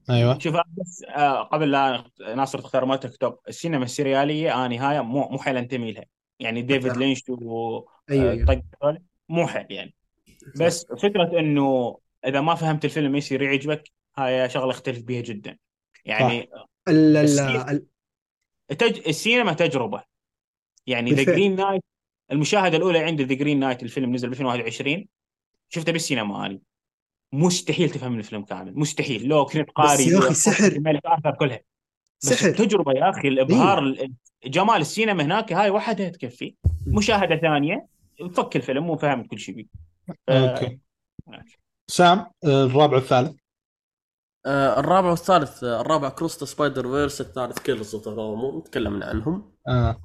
S1: أيوه.
S2: شوف بس آه، قبل لا ناصر تختار ما تكتب السينما السريالية أنا هاي مو مو حيل انتمي لها يعني ديفيد. لينش و
S3: أيوه
S2: آه،
S3: أيوه
S2: طق مو حيل يعني. بس فكرة إنه إذا ما فهمت الفيلم يصير يعجبك هاي شغلة أختلف بها جدا. يعني
S3: ال- ال-
S2: السي-
S3: ال-
S2: تج... السينما تجربة. يعني
S3: The.
S2: Green Knight المشاهدة الأولى عندي The Green Knight الفيلم نزل ب 2021 شفته بالسينما اني مستحيل تفهم الفيلم كامل. مستحيل. لو كنت قاري
S3: يا
S2: قصة
S3: سحر.
S2: الملك ارثر كلها. بس
S3: سحر.
S2: التجربه يا أخي الإبهار ال- جمال السينما هناك هاي وحدها تكفي مشاهدة ثانية فك الفيلم وفهمت كل شيء فيه.
S1: okay سام آه، الرابع والثالث
S4: آه الرابع والثالث آه الرابع Across Spider-Verse الثالث Killers of the تكلمنا عنهم
S1: آه.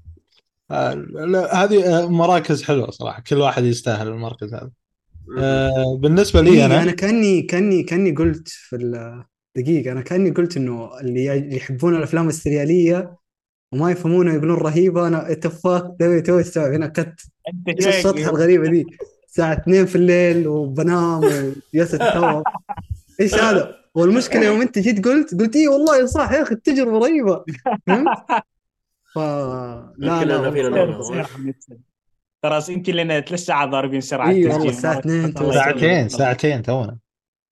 S1: آه. لا هذه آه، مراكز حلوة صراحة كل واحد يستاهل المركز هذا آه. بالنسبة لي أنا
S3: أنا كأني كأني كأني قلت في ال- دقيقة أنا كأني قلت إنه اللي يحبون الأفلام السريالية وما يفهمونها يقولون رهيبة أنا اتفاق توي توي استوعب هنا cut الشطحة الغريبة دي الساعة 2 في الليل وبنام وجالس اتوه إيش هذا؟ والمشكلة يوم أنت جيت قلت قلت إي والله صح يا أخي التجربة رهيبة فهمت؟ ف لا
S4: يمكن
S3: لا.
S2: ترى يمكن لنا ثلاث ساعات ضاربين
S3: سرعة
S2: التسجيل.
S3: والله الساعة 2 تو-
S1: ساعتين ساعتين تونا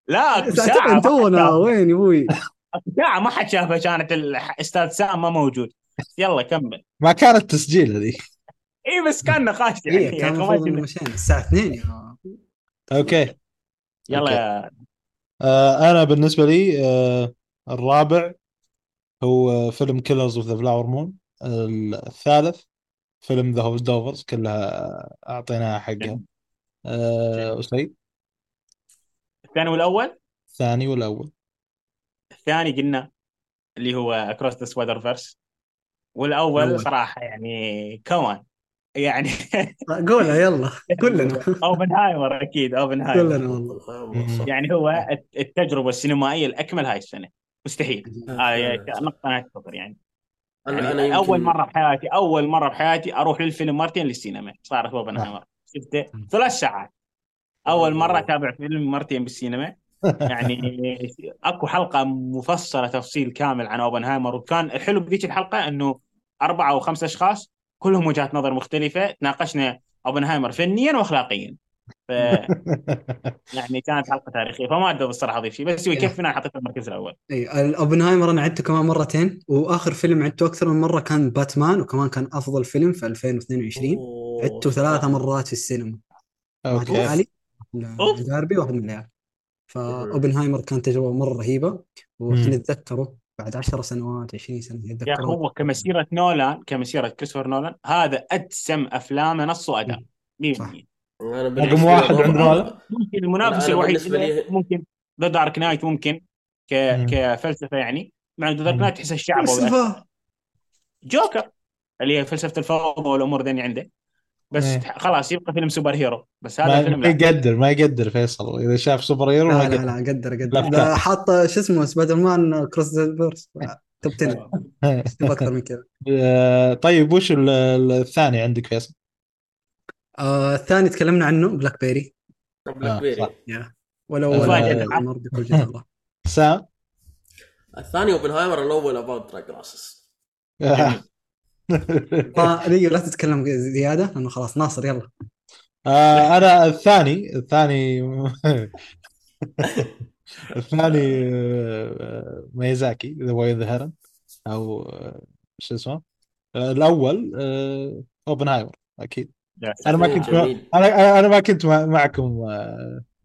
S2: لا
S3: ساعتين
S2: ما
S3: تونا
S2: حد
S3: وين يا أبوي؟
S2: شافها. ساعة ما حد شافها كانت الأستاذ سام ما موجود يلا كمل
S1: ما كانت تسجيل هذه
S2: اي بس كان نقاش يعني
S3: إيه كان
S2: يا أخي ما
S3: المفروض. مشينا. الساعة 2 يا
S1: okay.
S2: يلا يا
S1: آه أنا بالنسبة لي آه الرابع هو فيلم Killers of the Flower Moon الثالث فيلم The Holdovers كلها أعطيناها حقها. آه
S2: الثاني والأول؟
S1: الثاني والأول.
S2: الثاني قلنا اللي هو Across the Spider-Verse
S3: والأول.
S2: صراحة يعني كمان يعني
S3: قولها يلا. كلنا.
S2: اوبنهايمر أكيد اوبنهايمر
S3: كلنا والله.
S2: يعني هو الت- التجربة السينمائية الأكمل هاي السنة. مستحيل. هاي نقطة نهايه السطر يعني.
S4: أنا
S2: يعني
S4: أنا يمكن
S2: اول مره بحياتي أول مرة بحياتي أروح للفيلم مرتين للسينما. صارت اوبنهايمر شفته؟ ثلاث ساعات. أول مرة أتابع فيلم مرتين بالسينما. يعني أكو حلقة مفصلة تفصيل كامل عن اوبنهايمر وكان الحلو بذيك الحلقة إنه أربعة أو خمسة أشخاص كلهم وجهات نظر مختلفة. تناقشنا أوبنهايمر فنيا واخلاقيا. ف يعني كانت حلقة تاريخية فما أقدر الصراحه اضيف شيء بس هو يكفي أنا حطيته المركز الأول.
S3: اي الاوبنهايمر أنا عدته كمان مرتين وآخر فيلم عدته أكثر من مرة كان باتمان وكمان كان أفضل فيلم في 2022
S4: أوه،
S3: عدته ثلاثة مرات في السينما. واحد
S2: okay.
S3: الجاربي واحد من العيال فأوبنهايمر كانت تجربة مرة رهيبة ونتذكره بعد 10 سنوات 20 سنة
S2: يا أخي
S3: يتذكره
S2: هو كمسيرة نولان كمسيرة كريستوفر نولان هذا ادسم أفلامه نص واداء 100%
S3: صح.
S4: أنا
S1: رقم واحد عندنا هذا؟
S2: ممكن المنافس الوحيد
S4: لي-
S2: ممكن The Dark Knight ممكن ك...
S1: مم.
S2: كفلسفة يعني مع The
S1: Dark.
S2: Knight تحس الشعب
S3: فلسفة
S2: جوكر اللي هي فلسفة الفوضى والأمور ذي عنده بس
S1: إيه.
S2: خلاص يبقى فيلم superhero. بس هذا
S1: ما
S2: الفيلم
S1: ما
S2: لا.
S1: يقدر ما يقدر فيصل. إذا شاف superhero ما
S3: لا لا
S1: يقدر.
S3: لا قدر قدر.
S1: الأفكار.
S3: لا. حاط شو اسمه Spider-Man Across the Verse top 10 تبغى أكثر من كذا.
S1: آه، طيب وش ال- ال- الثاني عندك فيصل؟
S3: آه الثاني تكلمنا عنه BlackBerry.
S4: Black
S1: آه،
S3: Berry.
S2: فاجأة.
S3: آه، جدارة
S1: سام؟
S4: الثاني أوبنهايمر الأول About Dry
S3: Grasses لا تتكلم زيادة لأنه خلاص ناصر يلا.
S1: آه، أنا الثاني الثاني الثاني آه، ميازاكي The Boy the Heron أو آه، شو اسمه؟ آه، الأول اوبنهايمر أكيد. أنا ما كنت. أنا أنا ما كنت مع- معكم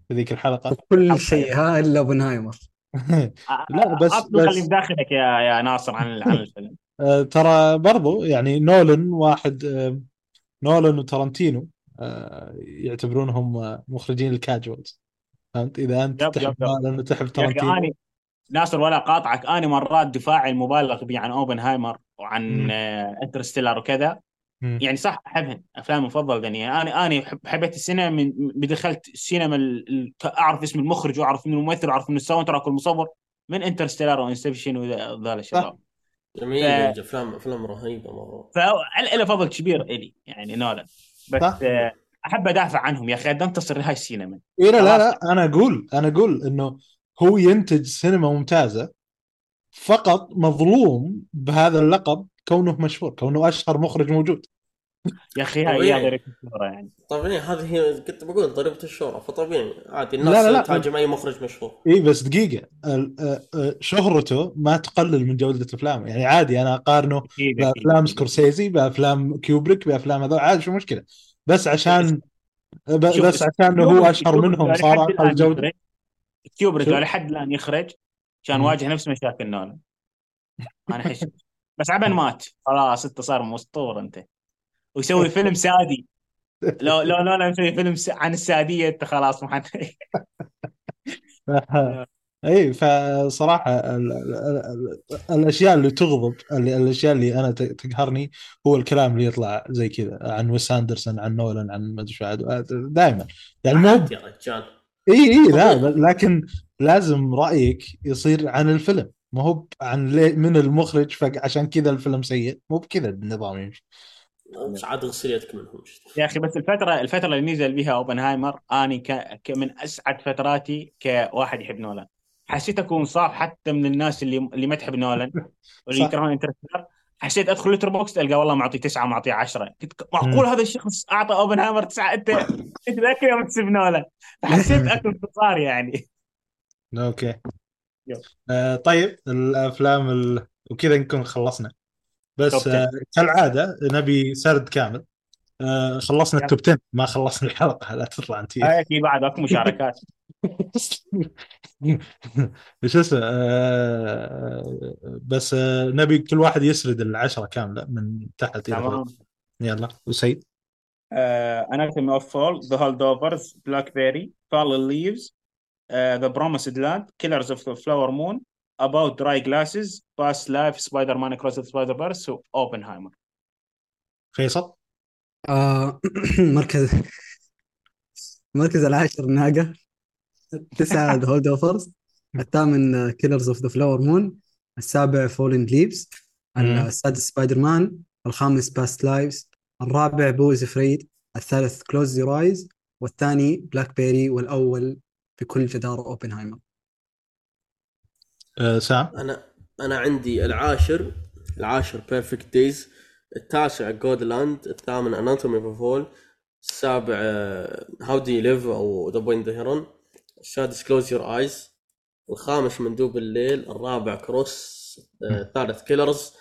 S1: في ذيك الحلقة.
S3: كل شيء ها إلا اوبنهايمر
S1: لا بس
S2: خلي
S1: بس.
S2: بداخلك يا يا ناصر عن عن الفيلم.
S1: آه، ترى برضو يعني نولن واحد آه، نولن وترنتينو آه، يعتبرونهم مخرجين ال casuals. فهمت؟ إذا أنت
S2: يب-
S1: تحب. نولن وتحب ترنتينو
S2: اني ناصر ولا قاطعك اني مرات دفاعي المبالغ به عن أوبنهايمر وعن Interstellar وكذا.
S1: مم.
S2: يعني صح أحبهن. أفلام المفضل ذني أنا أنا حب- حبيت السينما من دخلت السينما ال- ال- أعرف اسم المخرج وأعرف من الممثل وأعرف من ال soundtrack والمصور من Interstellar و Inception وذا الشباب
S4: جميل
S2: ف-
S4: افلام أفلام رهيبة مرة
S2: فله فضل كبير إلي يعني نولان بس. آه، أحب أدافع عنهم يا أخي انتصر لهاي السينما
S1: إيه لا لا. لا أنا أقول أنا أقول إنه هو ينتج سينما ممتازة فقط مظلوم بهذا اللقب كونه مشهور كونه أشهر مخرج موجود
S2: يا أخي هاي. هي ضريبة الشهرة يعني
S4: طبيعي هذه هي كنت بقول ضريبه الشهره فطبيعي عادي
S1: لا،
S4: الناس
S1: لا، لا.
S4: تهاجم أي مخرج مشهور
S1: إي بس دقيقة شهرته ما تقلل من جودة افلامه يعني عادي
S2: أنا أقارنه.
S1: بأفلام سكورسيزي بأفلام كيوبريك بأفلام هذول عادي شو مشكلة بس عشان بس عشان هو
S2: أشهر
S1: منهم صار أقل جوده.
S2: كيوبريك
S1: شو؟
S2: لحد الآن يخرج كان. واجه نفس مشاكل نولان أنا أحس بس عبن مات خلاص انت صار أسطورة أنت ويسوي فيلم سادي. لو لو نولان يسوي فيلم س- عن الساديه انت خلاص ما حد
S1: اي فصراحة ال ال ال الأشياء اللي تغضب ال- الأشياء اللي أنا ت- تقهرني هو الكلام اللي يطلع زي كذا عن ويس أندرسون عن نولان عن ما أدري شو دائما يعني مو
S4: عادي يا رجال.
S1: اي اي لا. لكن لازم رأيك يصير عن الفيلم. ما هو عن ليه من المخرج فعشان كذا الفيلم سيء. مو بكذا النظام يمشي.
S4: بس عاد اغسل يدك منهم
S2: يا أخي بس الفترة الفترة اللي نزل بها أوبنهايمر اني ك... ك... من أسعد فتراتي كواحد يحب نولان. حسيت أكون صاف حتى من الناس اللي اللي ما تحب نولان واللي. يكرهون Interstellar. حسيت أدخل Letterboxd ألقى والله معطي تسعة معطي عشرة. كنت معقول هذا الشخص أعطى أوبنهايمر تسعة؟ أنت أنت ذاك يوم تسب نولان. فحسيت اكل انتصار يعني. okay.
S1: آه طيب الأفلام ال... وكذا نكون خلصنا. بس آه كالعادة نبي سرد كامل. آه خلصنا.
S2: ال
S1: top 10 ما خلصنا الحلقة لا تطلع أنت.
S2: هاي أكيد بعد أكو مشاركات.
S1: إيش اسمه آه بس آه نبي كل واحد يسرد العشرة كاملة من تحت
S2: إلى
S1: يلا وسيد.
S2: Anatomy of Fall. The Holdovers BlackBerry Fallen Leaves The Promised Land Killers of the Flower Moon Grasses Past Lives Spider-Man Across the Spider-Verse واوبنهايمر
S1: فيصل؟
S3: آه مركز. المركز العاشر ناقة تسعة The Holdovers الثامن Killers of the Flower Moon السابع Fallen
S1: Leaves.
S3: السادس سبايدر مان الخامس Past Lives الرابع Beau Is Afraid الثالث Close Your Eyes والثاني BlackBerry والأول بكل جدارة اوبنهايمر
S1: آه سام؟
S4: أنا أنا عندي العاشر العاشر Perfect Days التاسع Godland الثامن Anatomy of Fall السابع How Do You Live أو The Boy and the Heron السادس Close Your Eyes الخامس مندوب الليل الرابع Across آه، الثالث Killers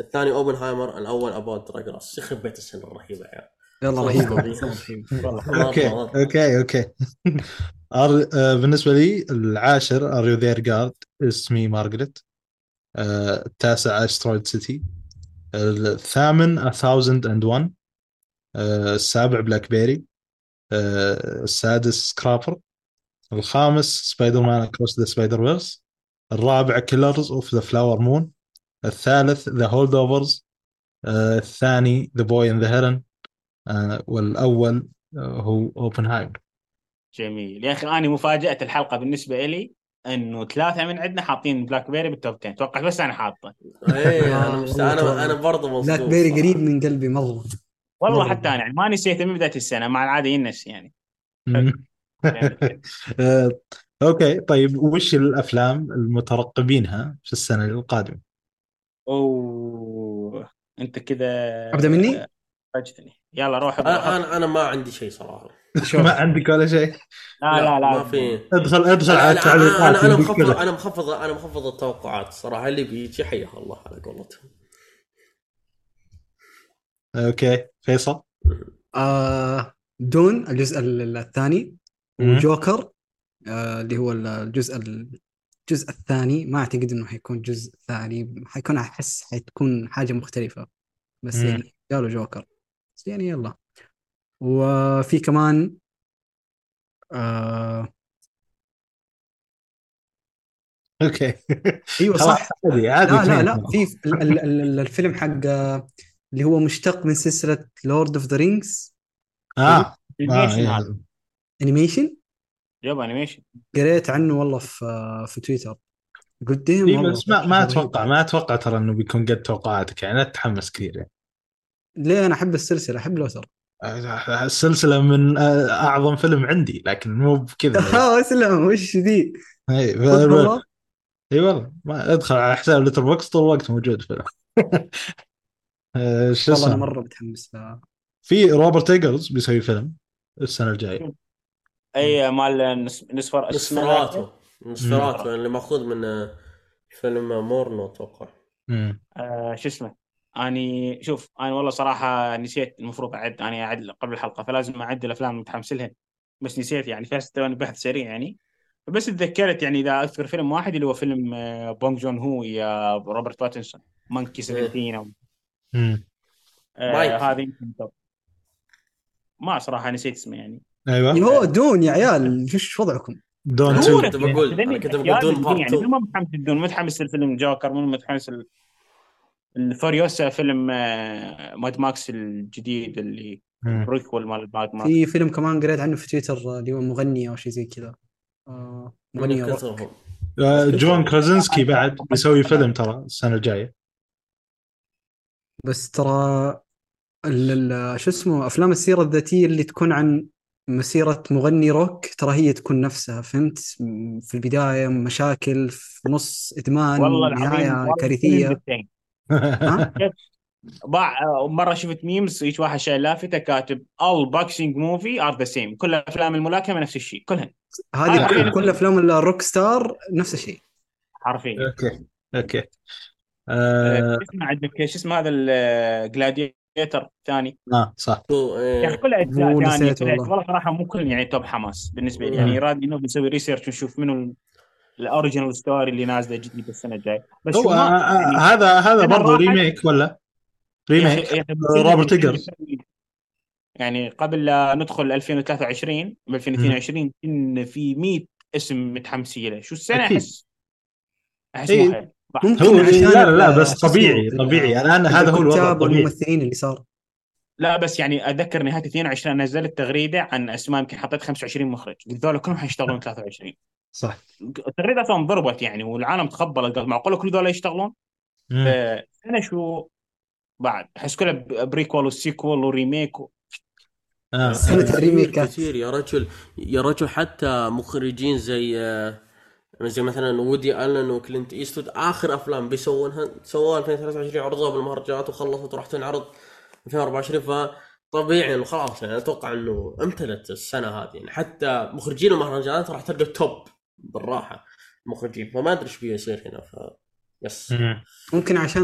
S4: الثاني اوبنهايمر الأول About Dry Grasses يخرب بيت السنة الرهيبه يا عيال.
S3: يلا
S4: والله.
S3: رهيب
S4: والله. أوكي.
S1: أوكي أوكي. أر... آه بالنسبة لي العاشر Are You There God It's Me Margaret آه التاسع Asteroid City الثامن 1001 آه السابع BlackBerry آه السادس Scrapper الخامس Spider-Man Across the Spider-Verse الرابع Killers of the Flower Moon الثالث The Holdovers الثاني The Boy and the Heron والأول آه هو أوبنهايمر.
S2: جميل يا أخي أنا مفاجأة الحلقة بالنسبة لي إنه ثلاثة من عندنا حاطين BlackBerry بال top 10 توقعت بس أنا حاطه
S4: إيه أنا مست... أنا أنا برضه مصدوم BlackBerry.
S3: قريب من قلبي مرة
S2: والله
S3: مرة.
S2: حتى أنا يعني ما نسيته من بداية السنة مع العادة ينس يعني.
S1: آه، okay طيب وش الأفلام المترقبينها في السنة القادمة؟
S2: أوه أنت كذا
S3: أبدأ مني؟
S2: فاجتني يلا روح
S4: أنا أنا ما عندي شيء صراحة
S1: ما عندك ولا شيء؟
S2: لا لا لا
S4: ما في.
S1: ادخل ادخل على التعليقات
S4: أنا
S1: أنا
S4: مخفض. أنا مخفض أنا مخفض التوقعات الصراحه اللي بيجي حياه الله على قولتهم.
S1: أوكي. فيصل؟
S3: آه دون الجزء ال- الثاني. وجوكر آه اللي هو الجزء ال- الجزء الثاني. ما أعتقد إنه حيكون جزء ثاني. حيكون أحس حتكون حاجة مختلفة. بس
S1: مم.
S3: يعني قالوا جوكر. بس يعني يلا. وفي كمان آه okay.
S1: أيوه
S3: صح.
S1: عادي عادي
S3: لا لا. لا في ال- ال- ال- الفيلم حق آه، اللي هو مشتق من سلسلة Lord of
S1: the Rings
S2: آه
S1: animation.
S2: هذا.
S3: animation
S2: yep animation
S3: قريت عنه والله في آه، في تويتر. قدام
S1: إيه بس ما ما. أتوقع ما أتوقع ترى إنه بيكون قد توقعاتك يعني لا تتحمس كثير. يعني
S3: ليه؟ أنا أحب السلسلة أحب LOTR
S1: السلسلة من أعظم فيلم عندي لكن مو بكذا.
S3: آه اسلم وش ذي؟ إي والله
S1: إي والله ما أدخل على حساب Letterboxd طول الوقت موجود فيلم آه، شو
S3: والله
S1: أنا
S3: مرة متحمس.
S1: في روبرت إيجرز بيسوي فيلم السنة الجاية.
S2: إي مال نس- نسفر اسمه
S4: نوسفيراتو. نوسفيراتو اللي مأخوذ من فيلم مورنو
S1: أتوقع.
S2: آه شو اسمه؟ أني شوف أنا والله صراحة نسيت المفروض أعد أنا أعد قبل الحلقة فلازم أعد الأفلام المتحمس لها بس نسيت يعني فاستواني بحث سريع يعني بس تذكرت يعني إذا أذكر فيلم واحد اللي هو فيلم آه، بونج جون هو يا روبرت باتنسون Mickey 17
S1: أو.
S2: آه. هذا يمكن. ما صراحة نسيت اسمه يعني
S3: اللي
S1: أيوه
S3: هو Dune يا عيال وش وضعكم؟
S4: Dune
S1: Two
S4: كنت بقول- كنت بقول Dune Part
S2: يعني
S4: 2.
S2: مو متحمس لل Dune متحمس للفيلم جوكر مو متحمس الفوريوسا فيلم آه، Mad Max الجديد اللي. prequel مال Mad Max.
S3: في فيلم كمان قريت عنه في تويتر آه، اللي هو مغني أو شيء زي كذا. آه مغني
S1: جون كراسينسكي بعد بيسوي فيلم ترى السنة الجاية.
S3: بس ترى شو اسمه أفلام السيرة الذاتية اللي تكون عن مسيرة مغني روك ترى هي تكون نفسها فهمت؟ في البداية مشاكل في نص إدمان
S2: والله العظيم
S3: نهاية
S2: باع آه، مرة شفت memes إيش واحد شايل لافتة كاتب all boxing movie are the same. كل افلام الملاكمة نفس الشيء كلها
S3: هذه
S2: آه،
S3: كل-. كل افلام ال rock star نفس الشيء.
S2: حرفيا.
S1: okay okay.
S2: آه،
S1: آه,
S2: شو اسمه عندك؟ شو اسمه هذا ال Gladiator الثاني
S1: آه صح.
S2: يا أخي
S4: إيه،
S2: كلها
S3: أجزاء
S2: ثانية
S3: والله.
S2: صراحة مو كل يعني top حماس. بالنسبة لي. يعني راد انه بنسوي research ونشوف منو ال original story اللي نازلة جديد السنة الجاية. بس
S1: هو آه آه
S2: يعني
S1: هذا هذا برضه ريميك ولا؟ ريميك روبرت إيجرز.
S2: يعني قبل لا ندخل 2023 ب 2022 كنا في 100 اسم متحمسين له. شو السنة
S1: أكيد.
S2: أحس؟ أحس
S1: إيه.
S3: ممكن
S1: هو
S3: عشان
S1: لا لا بس طبيعي طبيعي. الان هذا هو الوضع الطبيعي
S3: والممثلين اللي صار.
S2: لا بس يعني أتذكر نهاية 22 نزلت تغريدة عن أسماء يمكن حطيت 25 مخرج. قلت ذولا كلهم حيشتغلون 23
S3: صح
S2: أصلا ضربت يعني والعالم تقبلت قال معقوله كل ذولا يشتغلون
S1: مم.
S2: أنا شو بعد احس كله prequel و sequel و
S1: remake
S3: و... آه.
S4: كثير-
S3: الريميكات.
S4: كثير يا رجل يا رجل حتى مخرجين زي آه، زي مثلا وودي ألن وكلينت إيستوود آخر أفلام بيسوونها سووها 2023 عرضوها بالمهرجانات وخلصت وراح تنعرض 2024 فطبيعي انه خلاص يعني أتوقع إنه امتلت السنة هذه يعني حتى مخرجين المهرجانات راح تلقى top بالراحة. مخرجين. فما أدري إيش بيصير هنا ف yes
S1: مم.
S3: ممكن عشان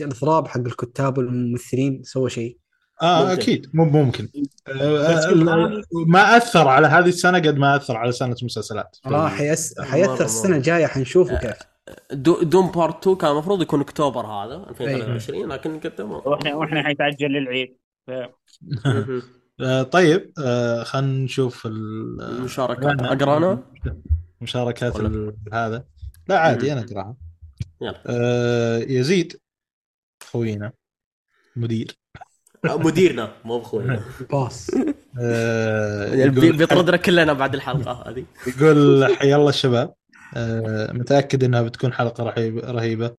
S3: الإضراب حق الكتاب والممثلين سوى شيء.
S1: آه
S4: ممكن.
S1: أكيد. مو ممكن. آه،
S2: بس
S1: آه، ما أثر على هذه السنة قد ما أثر على سنة مسلسلات
S3: آه حيس...
S4: مرة-
S3: حيأثر
S4: السنة.
S3: الجاية حنشوفه كيف.
S4: دو Dune part 2 كان المفروض يكون أكتوبر هذا 2023 لكن قدموه
S2: وإحنا وإحنا حيتاجل للعيد. ف...
S1: آه، طيب آه، خلينا نشوف ال-
S4: المشاركات أقرانا.
S1: مشاركات هذا. لا عادي. أنا أقرأها.
S4: يلا.
S1: آه، يزيد. خوينا. مدير.
S4: مديرنا. مو بخوينا.
S3: boss.
S1: آه،
S4: يعني بيطردنا كلنا بعد الحلقة هذه.
S1: يقول حيا الله الشباب آه، متأكد إنها بتكون حلقة رهيبة رهيبة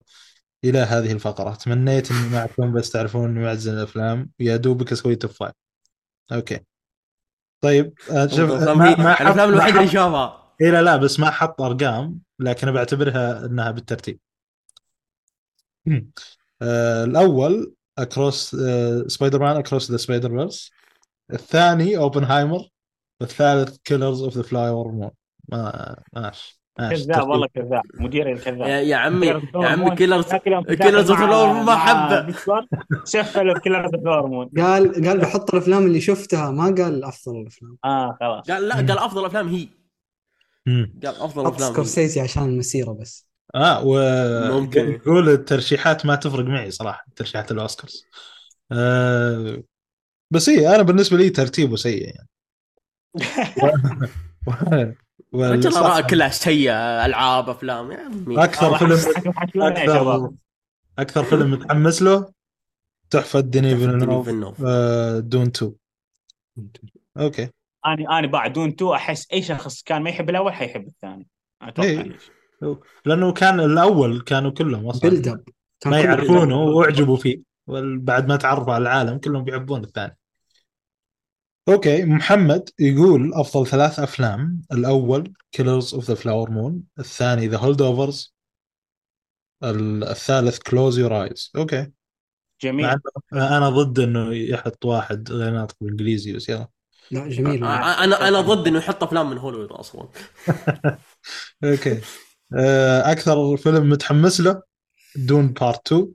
S1: إلى هذه الفقرة. تمنيت إني معكم بس تعرفون إني معزل الأفلام. يا دوبك أسوي top five okay. طيب آه، شوف ما الأفلام
S4: الوحيدة اللي شافها؟
S1: إيه لا لا بس ما حط أرقام لكن بعتبرها إنها بالترتيب. آه، الأول Across Spider-Man Across the Spider-Verse الثاني Oppenheimer الثالث Killers of the Flower Moon ما ماشي
S2: كذاب والله كذاب. مدير الكذاب.
S4: يا, عمي يا عمي Killers
S2: Killers
S4: of ما حبه.
S2: شفل كيلرز اوف هرمون
S3: قال قال بحط الأفلام اللي شفتها ما قال أفضل الأفلام.
S2: آه خلاص.
S4: قال لا قال أفضل افلام هي. قال
S3: أفضل
S4: افلام
S3: سكورسيزي عشان المسيرة بس.
S1: آه
S4: ممكن.
S1: ويقول الترشيحات ما تفرق معي صراحة ترشيحات الأوسكارز. آه بس هي أنا بالنسبة لي ترتيبه سيء يعني. و-
S4: رجل اراء كلها سيئه ألعاب أفلام يا عمي.
S1: أكثر فيلم أكثر أكثر فيلم متحمس له تحفة ديني فيلنوف. آه Dune 2 okay.
S2: أنا أنا بعد Dune two أحس أي شخص كان ما يحب الأول حيحب الثاني. أتوقع
S1: إيه.
S2: ليش.
S1: لأنه كان الأول كانوا كلهم أصلا
S3: build up كان
S1: ما يعرفونه وأعجبوا فيه. بعد ما تعرفوا على العالم كلهم بيحبون الثاني. okay محمد يقول أفضل ثلاث أفلام الأول Killers of the Flower Moon الثاني The Holdovers الثالث Close Your Eyes okay.
S2: جميل.
S1: أنا ضد إنه يحط واحد غير ناطق بالانجليزي بس يلا.
S3: لا جميل.
S4: أنا أنا ضد إنه يحط أفلام من هوليوود
S1: أصلا. okay. أكثر فيلم متحمس له Dune part 2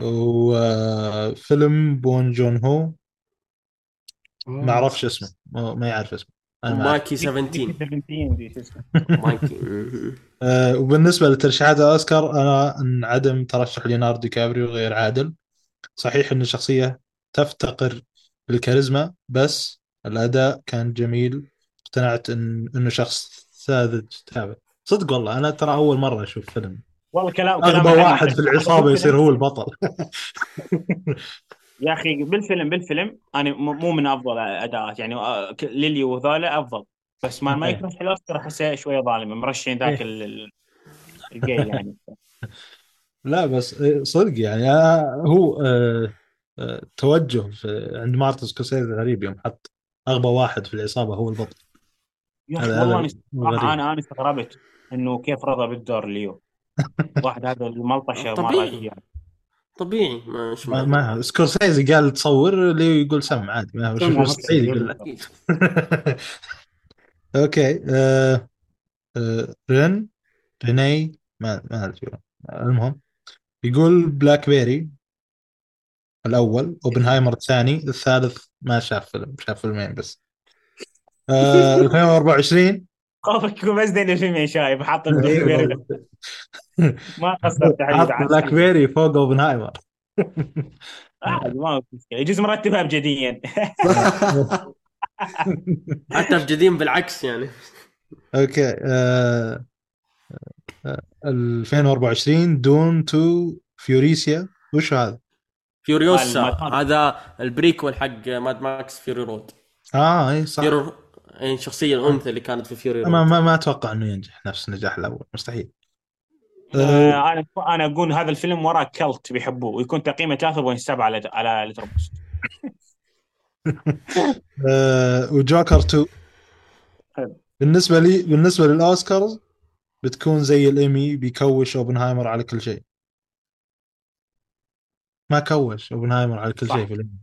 S1: وفيلم بونغ جون هو ما أعرفش اسمه. ما يعرف اسمه.
S4: Mickey 17
S2: 17 دي شو اسمه.
S4: مايكي.
S1: آه، وبالنسبة لترشيحات الأوسكار أنا إن عدم ترشح ليوناردو دي كابريو غير عادل. صحيح إن الشخصيه تفتقر بالكاريزما بس الأداء كان جميل. اقتنعت ان إنه شخص ساذج تابع صدق والله أنا ترى أول مرة أشوف فيلم.
S2: والله كلام
S1: اغبى
S2: كلام
S1: واحد في العصابة يصير هو البطل.
S2: يا أخي بالفيلم بالفيلم أنا مو من أفضل أداءات يعني آه، ليلي وذولا أفضل بس ما ما
S1: إيه.
S2: يترشح الاوسكار أحسه شوية ظالمه مرشحين ذاك ال- ال- الجاي يعني
S1: لا بس آه، صدق يعني آه، هو آه، توجه عند مارتن سكورسيزي غريب يوم حط أغبى واحد في العصابة هو البطل
S2: يا
S1: أخي
S2: والله
S1: غريب.
S2: أنا أنا استغربت إنه كيف رضى بالدور ليو واحد هذا الملطشة
S4: طبيعي.
S2: مره يعني.
S4: طبيعي ما
S1: ما. ما سكورسيزي قال تصور اللي يقول سم عادي ما هو مستحيل يقول أوكي آه آه رين ريني ما ما أدري. المهم يقول بلاك بيري الأول أوبنهايمر الثاني الثالث ما شاف فيلم شاف فيلمين بس آه 2024
S2: خوفك يكون بس دين الفيلم يا شايب حاط البلاك بيري ما قصرت
S1: حط
S2: حبيبي
S1: بلاك بيري فوق أوبنهايمر.
S2: عادي ما في مشكلة. يجوز مرتبها ابجديا
S4: حتى في جديد بالعكس يعني.
S1: أوكي آه آه 2024 دون تو فيوريسيا. وش هذا؟
S2: Furiosa.
S4: هذا ال prequel حق Mad Max Fury Road.
S1: آه اي صح.
S4: Fury الشخصيه الأنثى اللي كانت في Fury
S1: ما ما, ما أتوقع إنه ينجح نفس النجاح الأول مستحيل. آه،
S2: آه، أنا أنا أقول هذا الفيلم وراه cult بيحبوه ويكون تقييمه 3.7 على على Letterboxd
S1: آه وجوكر 2
S2: حلو.
S1: بالنسبة لي بالنسبة للأوسكارز بتكون زي الإيمي بيكوش أوبنهايمر على كل شيء. ما كوش أوبنهايمر على كل. شيء في الإيمي.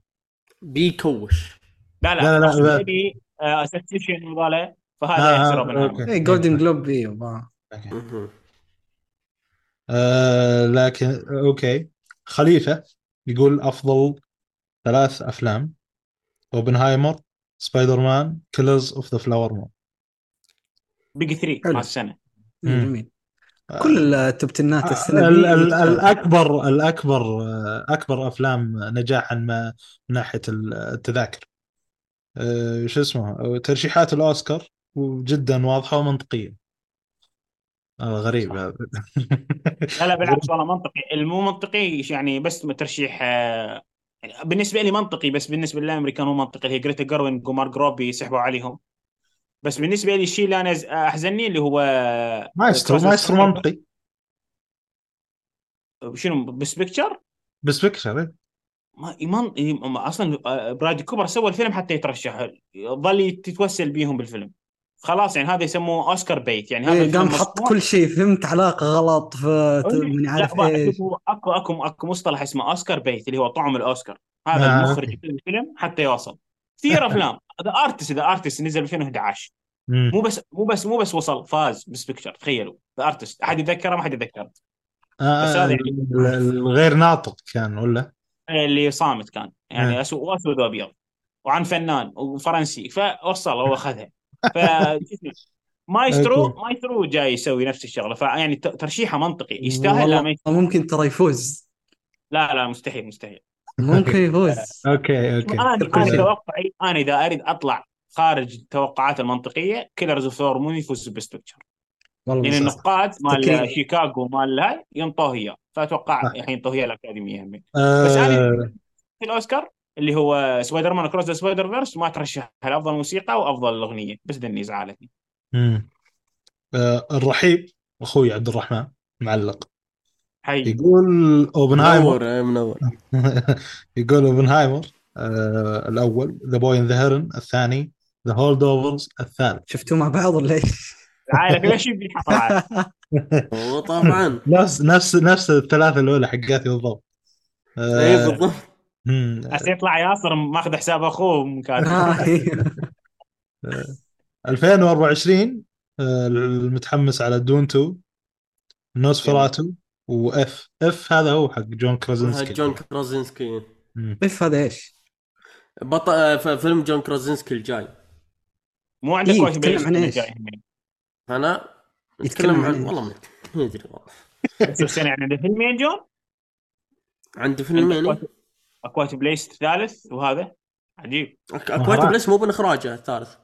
S4: بيكوش.
S2: لا
S1: لا،
S2: لا
S1: لا،
S2: لا
S1: لا.
S2: ابي association وذولا فهذا
S1: آه، آه،
S2: اوبنهايمر
S1: okay.
S3: اي Golden
S1: Globe
S4: أيوه.
S1: آه لكن okay خليفة يقول أفضل ثلاث أفلام اوبنهايمر Spider-Man Killers of the Flower Moon
S2: big 3
S3: حلو.
S2: مع
S1: السنة.
S3: جميل كل ال top ten ات السنة
S1: ال-
S3: دي
S1: ال-
S3: متفاوتة.
S1: الأكبر الأكبر آه، أكبر أفلام نجاحا ما من ناحية التذاكر آه، شو اسمه ترشيحات الأوسكار وجدا واضحة ومنطقية. آه، غريب هذا.
S2: لا لا بالعكس والله منطقي. المو منطقي يعني بس ترشيح آه، يعني بالنسبة لي منطقي بس بالنسبة للامريكان مو منطقي. هي جريتا جيرويج ومارجو روبي يسحبوا عليهم. بس بالنسبة لي الشيء اللي أنا احزني اللي هو
S1: Maestro Maestro منطقي.
S2: شنو best picture؟
S1: best picture إيه.
S2: ما يمن... يم- أصلا آه، برادلي كوبر سوى الفيلم حتى يترشح. ظل يتوسل بيهم بالفيلم. خلاص يعني هذا يسموه Oscar bait. يعني هذا
S3: إيه،
S2: الفيلم
S3: قام حط كل شيء فهمت علاقة غلط ف من عارف
S2: إيش أكو أكو أكو مصطلح اسمه Oscar bait اللي هو طعم الأوسكار. هذا
S1: آه،
S2: المخرج الفيلم حتى يوصل. كثير أفلام. The Artist The Artist نزل 2011
S1: مم.
S2: مو بس مو بس مو بس وصل فاز best picture تخيلوا. The Artist أحد يتذكره؟ ما حد يتذكره.
S1: آه،
S2: بس هذا يعني-
S1: ال- الغير ناطق كان ولا؟
S2: اللي صامت كان. يعني. اسود وأسود وأبيض. وعن فنان وفرنسي. فوصل هو اخذها ف
S1: Maestro.
S2: Maestro جاي يسوي نفس الشغله فيعني ترشيحه منطقي. يستاهل لا ما
S3: والله
S2: يستاهل.
S3: ممكن ترى يفوز.
S2: لا لا مستحيل مستحيل.
S3: ممكن يفوز. okay
S2: okay.
S3: أنا.
S2: توقعي أنا إذا أريد أطلع خارج التوقعات المنطقية Killers of the Flower Moon يفوز best picture
S3: والله بس
S2: النقاد مال. شيكاغو مال هاي ينطوه إياه. فأتوقع
S1: صح.
S2: الحين اياه الأكاديمية هم. بس
S1: آه.
S2: أنا في الأوسكار اللي هو Spider-Man Across the Spider-Verse ما ترشح لافضل موسيقى وافضل أغنية بس دني زعلتني.
S1: مم. آه الرحيب أخوي عبد الرحمن معلق.
S2: حي.
S1: يقول أوبنهايمر.
S4: منور منور.
S1: يقول أوبنهايمر آه الأول The Boy and the Heron الثاني The Holdovers الثالث.
S3: شفتوا مع بعض ولا إيش؟
S2: العائله كلها شيء
S4: وطبعا
S1: نفس نفس نفس الثلاثة الأولى حقاتي بالضبط
S4: اي
S1: آه
S4: بالضبط.
S2: هسه يطلع ياسر ماخذ حساب أخوه وكاتب
S3: آه.
S1: 2024 آه، المتحمس على Dune 2 نوسفراتو و IF IF هذا هو حق جون كرازنسكي
S4: جون كرازينسكي.
S3: IF هذا إيش؟
S4: بطل فيلم جون كرازينسكي الجاي
S2: مو عندك
S3: إيه، عن
S2: هم.
S4: أنا
S3: يتكلم
S4: نتكلم
S3: عن؟
S4: والله ما أدري. والله
S2: بس يعني؟ عنده فيلمين جون
S4: عندي فيلمين
S2: عندك A Quiet Place الثالث وهذا؟ عجيب.
S4: A Quiet Place مو من إخراجه الثالث.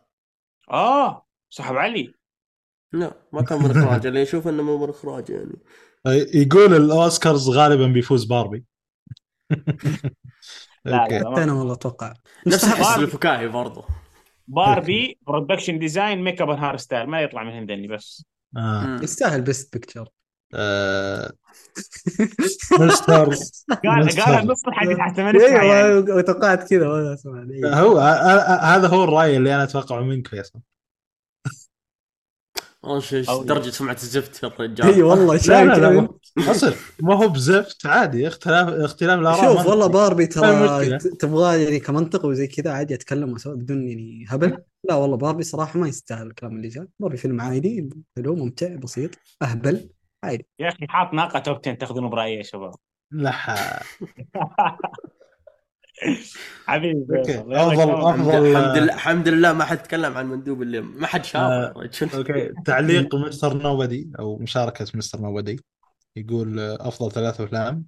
S2: آه سحب علي.
S4: لا ما كان من إخراجه اللي يشوف إنه مو من إخراجه يعني.
S1: يقول الأوسكارز غالبا بيفوز باربي.
S2: لا لا, أنا.
S3: والله أتوقع.
S4: نفس. الحس الفكاهي برضه
S2: باربي production design makeup hair style ما يطلع من هندني بس.
S1: آه.
S3: يستاهل
S1: best picture
S2: قال. قال نص الحديث حتى ما نسمع
S3: أيوه توقعت كذا وأنا اسمع إيه.
S1: هو آه، آه، هذا هو الرأي اللي أنا اتوقعه منك فيصل
S4: درجة سمعة الزفت يا الرجال
S3: إي والله شايف
S1: لا
S3: كذا؟
S1: اصل ما هو بزفت عادي اختلاف اختلاف الآراء
S3: شوف والله باربي ترى
S1: المشكلة.
S3: ت- تبغى يعني كمنطق وزي كذا عادي أتكلم وأسوي بدون يعني هبل. لا والله باربي صراحة ما يستاهل الكلام اللي جاء. باربي فيلم عادي حلو ممتع بسيط أهبل عادي.
S2: يا أخي حاط ناقة توب 10 تاخذون برأيي يا شباب.
S1: لا
S2: حبيبي
S1: افضل. أفضل
S4: الحمد لله الحمد لله ما حد تكلم عن مندوب اللي ما حد شافه
S1: آه،
S4: رجل.
S1: okay. تعليق Mr. Nobody أو مشاركة Mr. Nobody. يقول آه، أفضل ثلاث أفلام.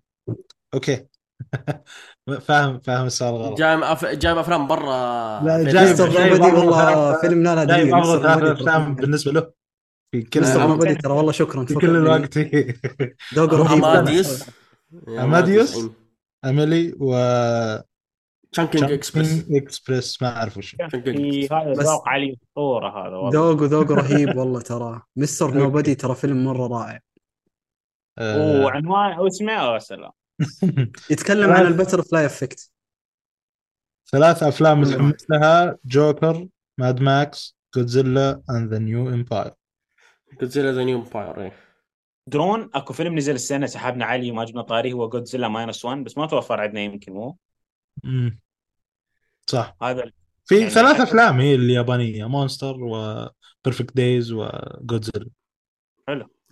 S1: okay. فاهم فاهم السؤال غلط.
S4: جايب أف... جايب أفلام برا
S1: لا،. جايب- Nobody
S3: والله فيلم لا لا
S1: جايب
S3: أفضل
S1: ثلاث
S3: أفلام
S1: بالنسبة له. في كل
S3: Mr.
S2: آه،
S3: Nobody ترى والله شكرا
S1: في كل الوقت.
S3: رهيب
S4: أماديوس.
S1: أماديوس؟ أميلي و
S4: Chungking Express
S1: Express ما أعرف وش.
S2: هذا
S3: بس-
S2: ذوق علي أسطورة هذا والله.
S3: ذوقه ذوقه رهيب والله ترى. Mr. Nobody ترى فيلم مرة رائع.
S1: آه،
S2: وعنوان أو اسمه يا سلام.
S3: يتكلم عن ال butter fly
S1: effect. ثلاث
S3: أفلام.
S1: متحمس لها Joker Mad Max Godzilla and the New Empire
S4: Godzilla the New Empire
S2: درون أكو فيلم نزل السنة سحبنا علي وما جبنا طاري هو Godzilla Minus 1 بس ما توفر عندنا يمكن مو؟
S1: صح.
S2: هذا
S1: في
S2: يعني
S1: ثلاث
S2: حتى-
S1: أفلام هي اليابانية Monster و Perfect Days و Godzilla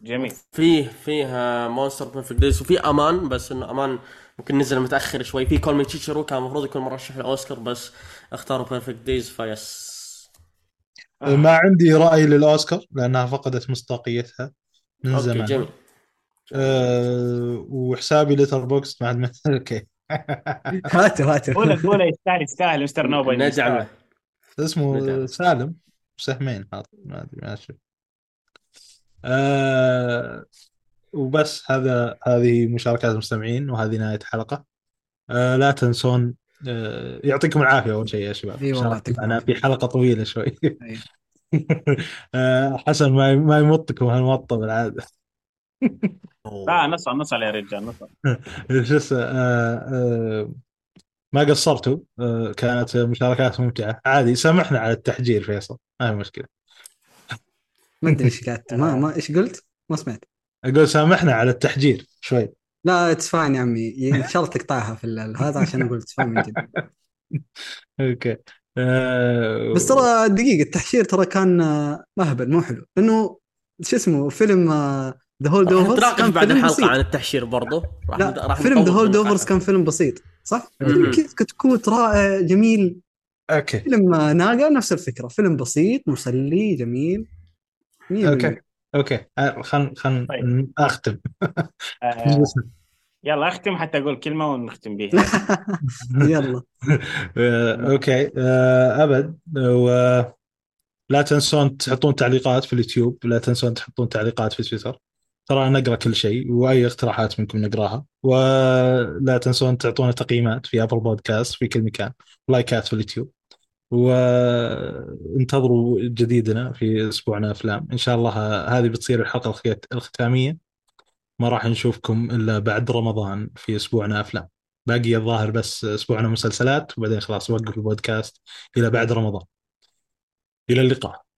S2: جميل.
S4: فيه فيه Monster Perfect Days وفي A Man بس إنه A Man ممكن نزل متأخر شوي. في Call Me كان المفروض يكون مرشح للاوسكار بس اختاروا Perfect Days فيس.
S2: آه.
S1: ما عندي رأي للأوسكار لأنها فقدت مصداقيتها من
S4: okay
S1: زمان.
S4: جميل.
S1: أه وحسابي Letterboxd ما عاد okay.
S3: هاته هاته
S2: قول قول يستاهل يستاهل مستر نوبل
S4: ندعمه
S1: اسمه. سالم سهمين حاط ما أدري ما أشوف. أه وبس هذا هذه مشاركات المستمعين وهذه نهاية الحلقة. أه لا تنسون أه يعطيكم العافية أول شيء يا شباب.
S3: إي والله العافية.
S1: في حلقة طويلة شوي. أه حسن ما ما يمطكم هالمطة بالعادة.
S2: لا نصل نصل يا رجال نصل
S1: شو اسمه آه، آه، ما قصرتوا آه، كانت مشاركات ممتعة. عادي سامحنا على التحشير فيصل. ما هي مشكلة.
S3: ما أدري إيش قعدت ما ما إيش قلت؟ ما سمعت.
S1: أقول سامحنا على التحشير شوي.
S3: لا it's fine يا عمي. إن شاء الله تقطعها في ال- هذا عشان أقول it's fine من جد
S1: okay. آه،
S3: بس ترى دقيقة التحشير ترى كان آه، مهبل مو حلو. لأنه شو اسمه فيلم The
S4: Holdovers
S3: كان
S4: بعد
S3: فيلم
S4: الحلقة
S3: بسيط.
S4: عن التحشير برضو. راح
S3: لا
S4: راح
S3: فيلم
S4: The
S3: Holdovers كان فيلم بسيط صح؟ كتكوت رائع جميل.
S1: okay.
S3: فيلم آه، ناقة نفس الفكرة. فيلم بسيط مسلي جميل.
S1: okay. okay. خل خل
S2: طيب.
S1: أختم.
S2: آه يلا أختم حتى أقول كلمة ونختم بيها.
S3: يلا.
S1: آه، okay. آه، أبد ولا تنسون تحطون تعليقات في اليوتيوب لا تنسون تحطون تعليقات في تويتر. ترى نقرا كل شيء وأي اقتراحات منكم نقراها. ولا تنسون تعطونا تقييمات في Apple Podcast في كل مكان لايكات في اليوتيوب. وانتظروا جديدنا في أسبوعنا أفلام. إن شاء الله هذه بتصير الحلقة الختامية. ما راح نشوفكم إلا بعد رمضان في أسبوعنا أفلام. باقي الظاهر بس أسبوعنا مسلسلات وبعدين خلاص وقف البودكاست إلى بعد رمضان. إلى اللقاء.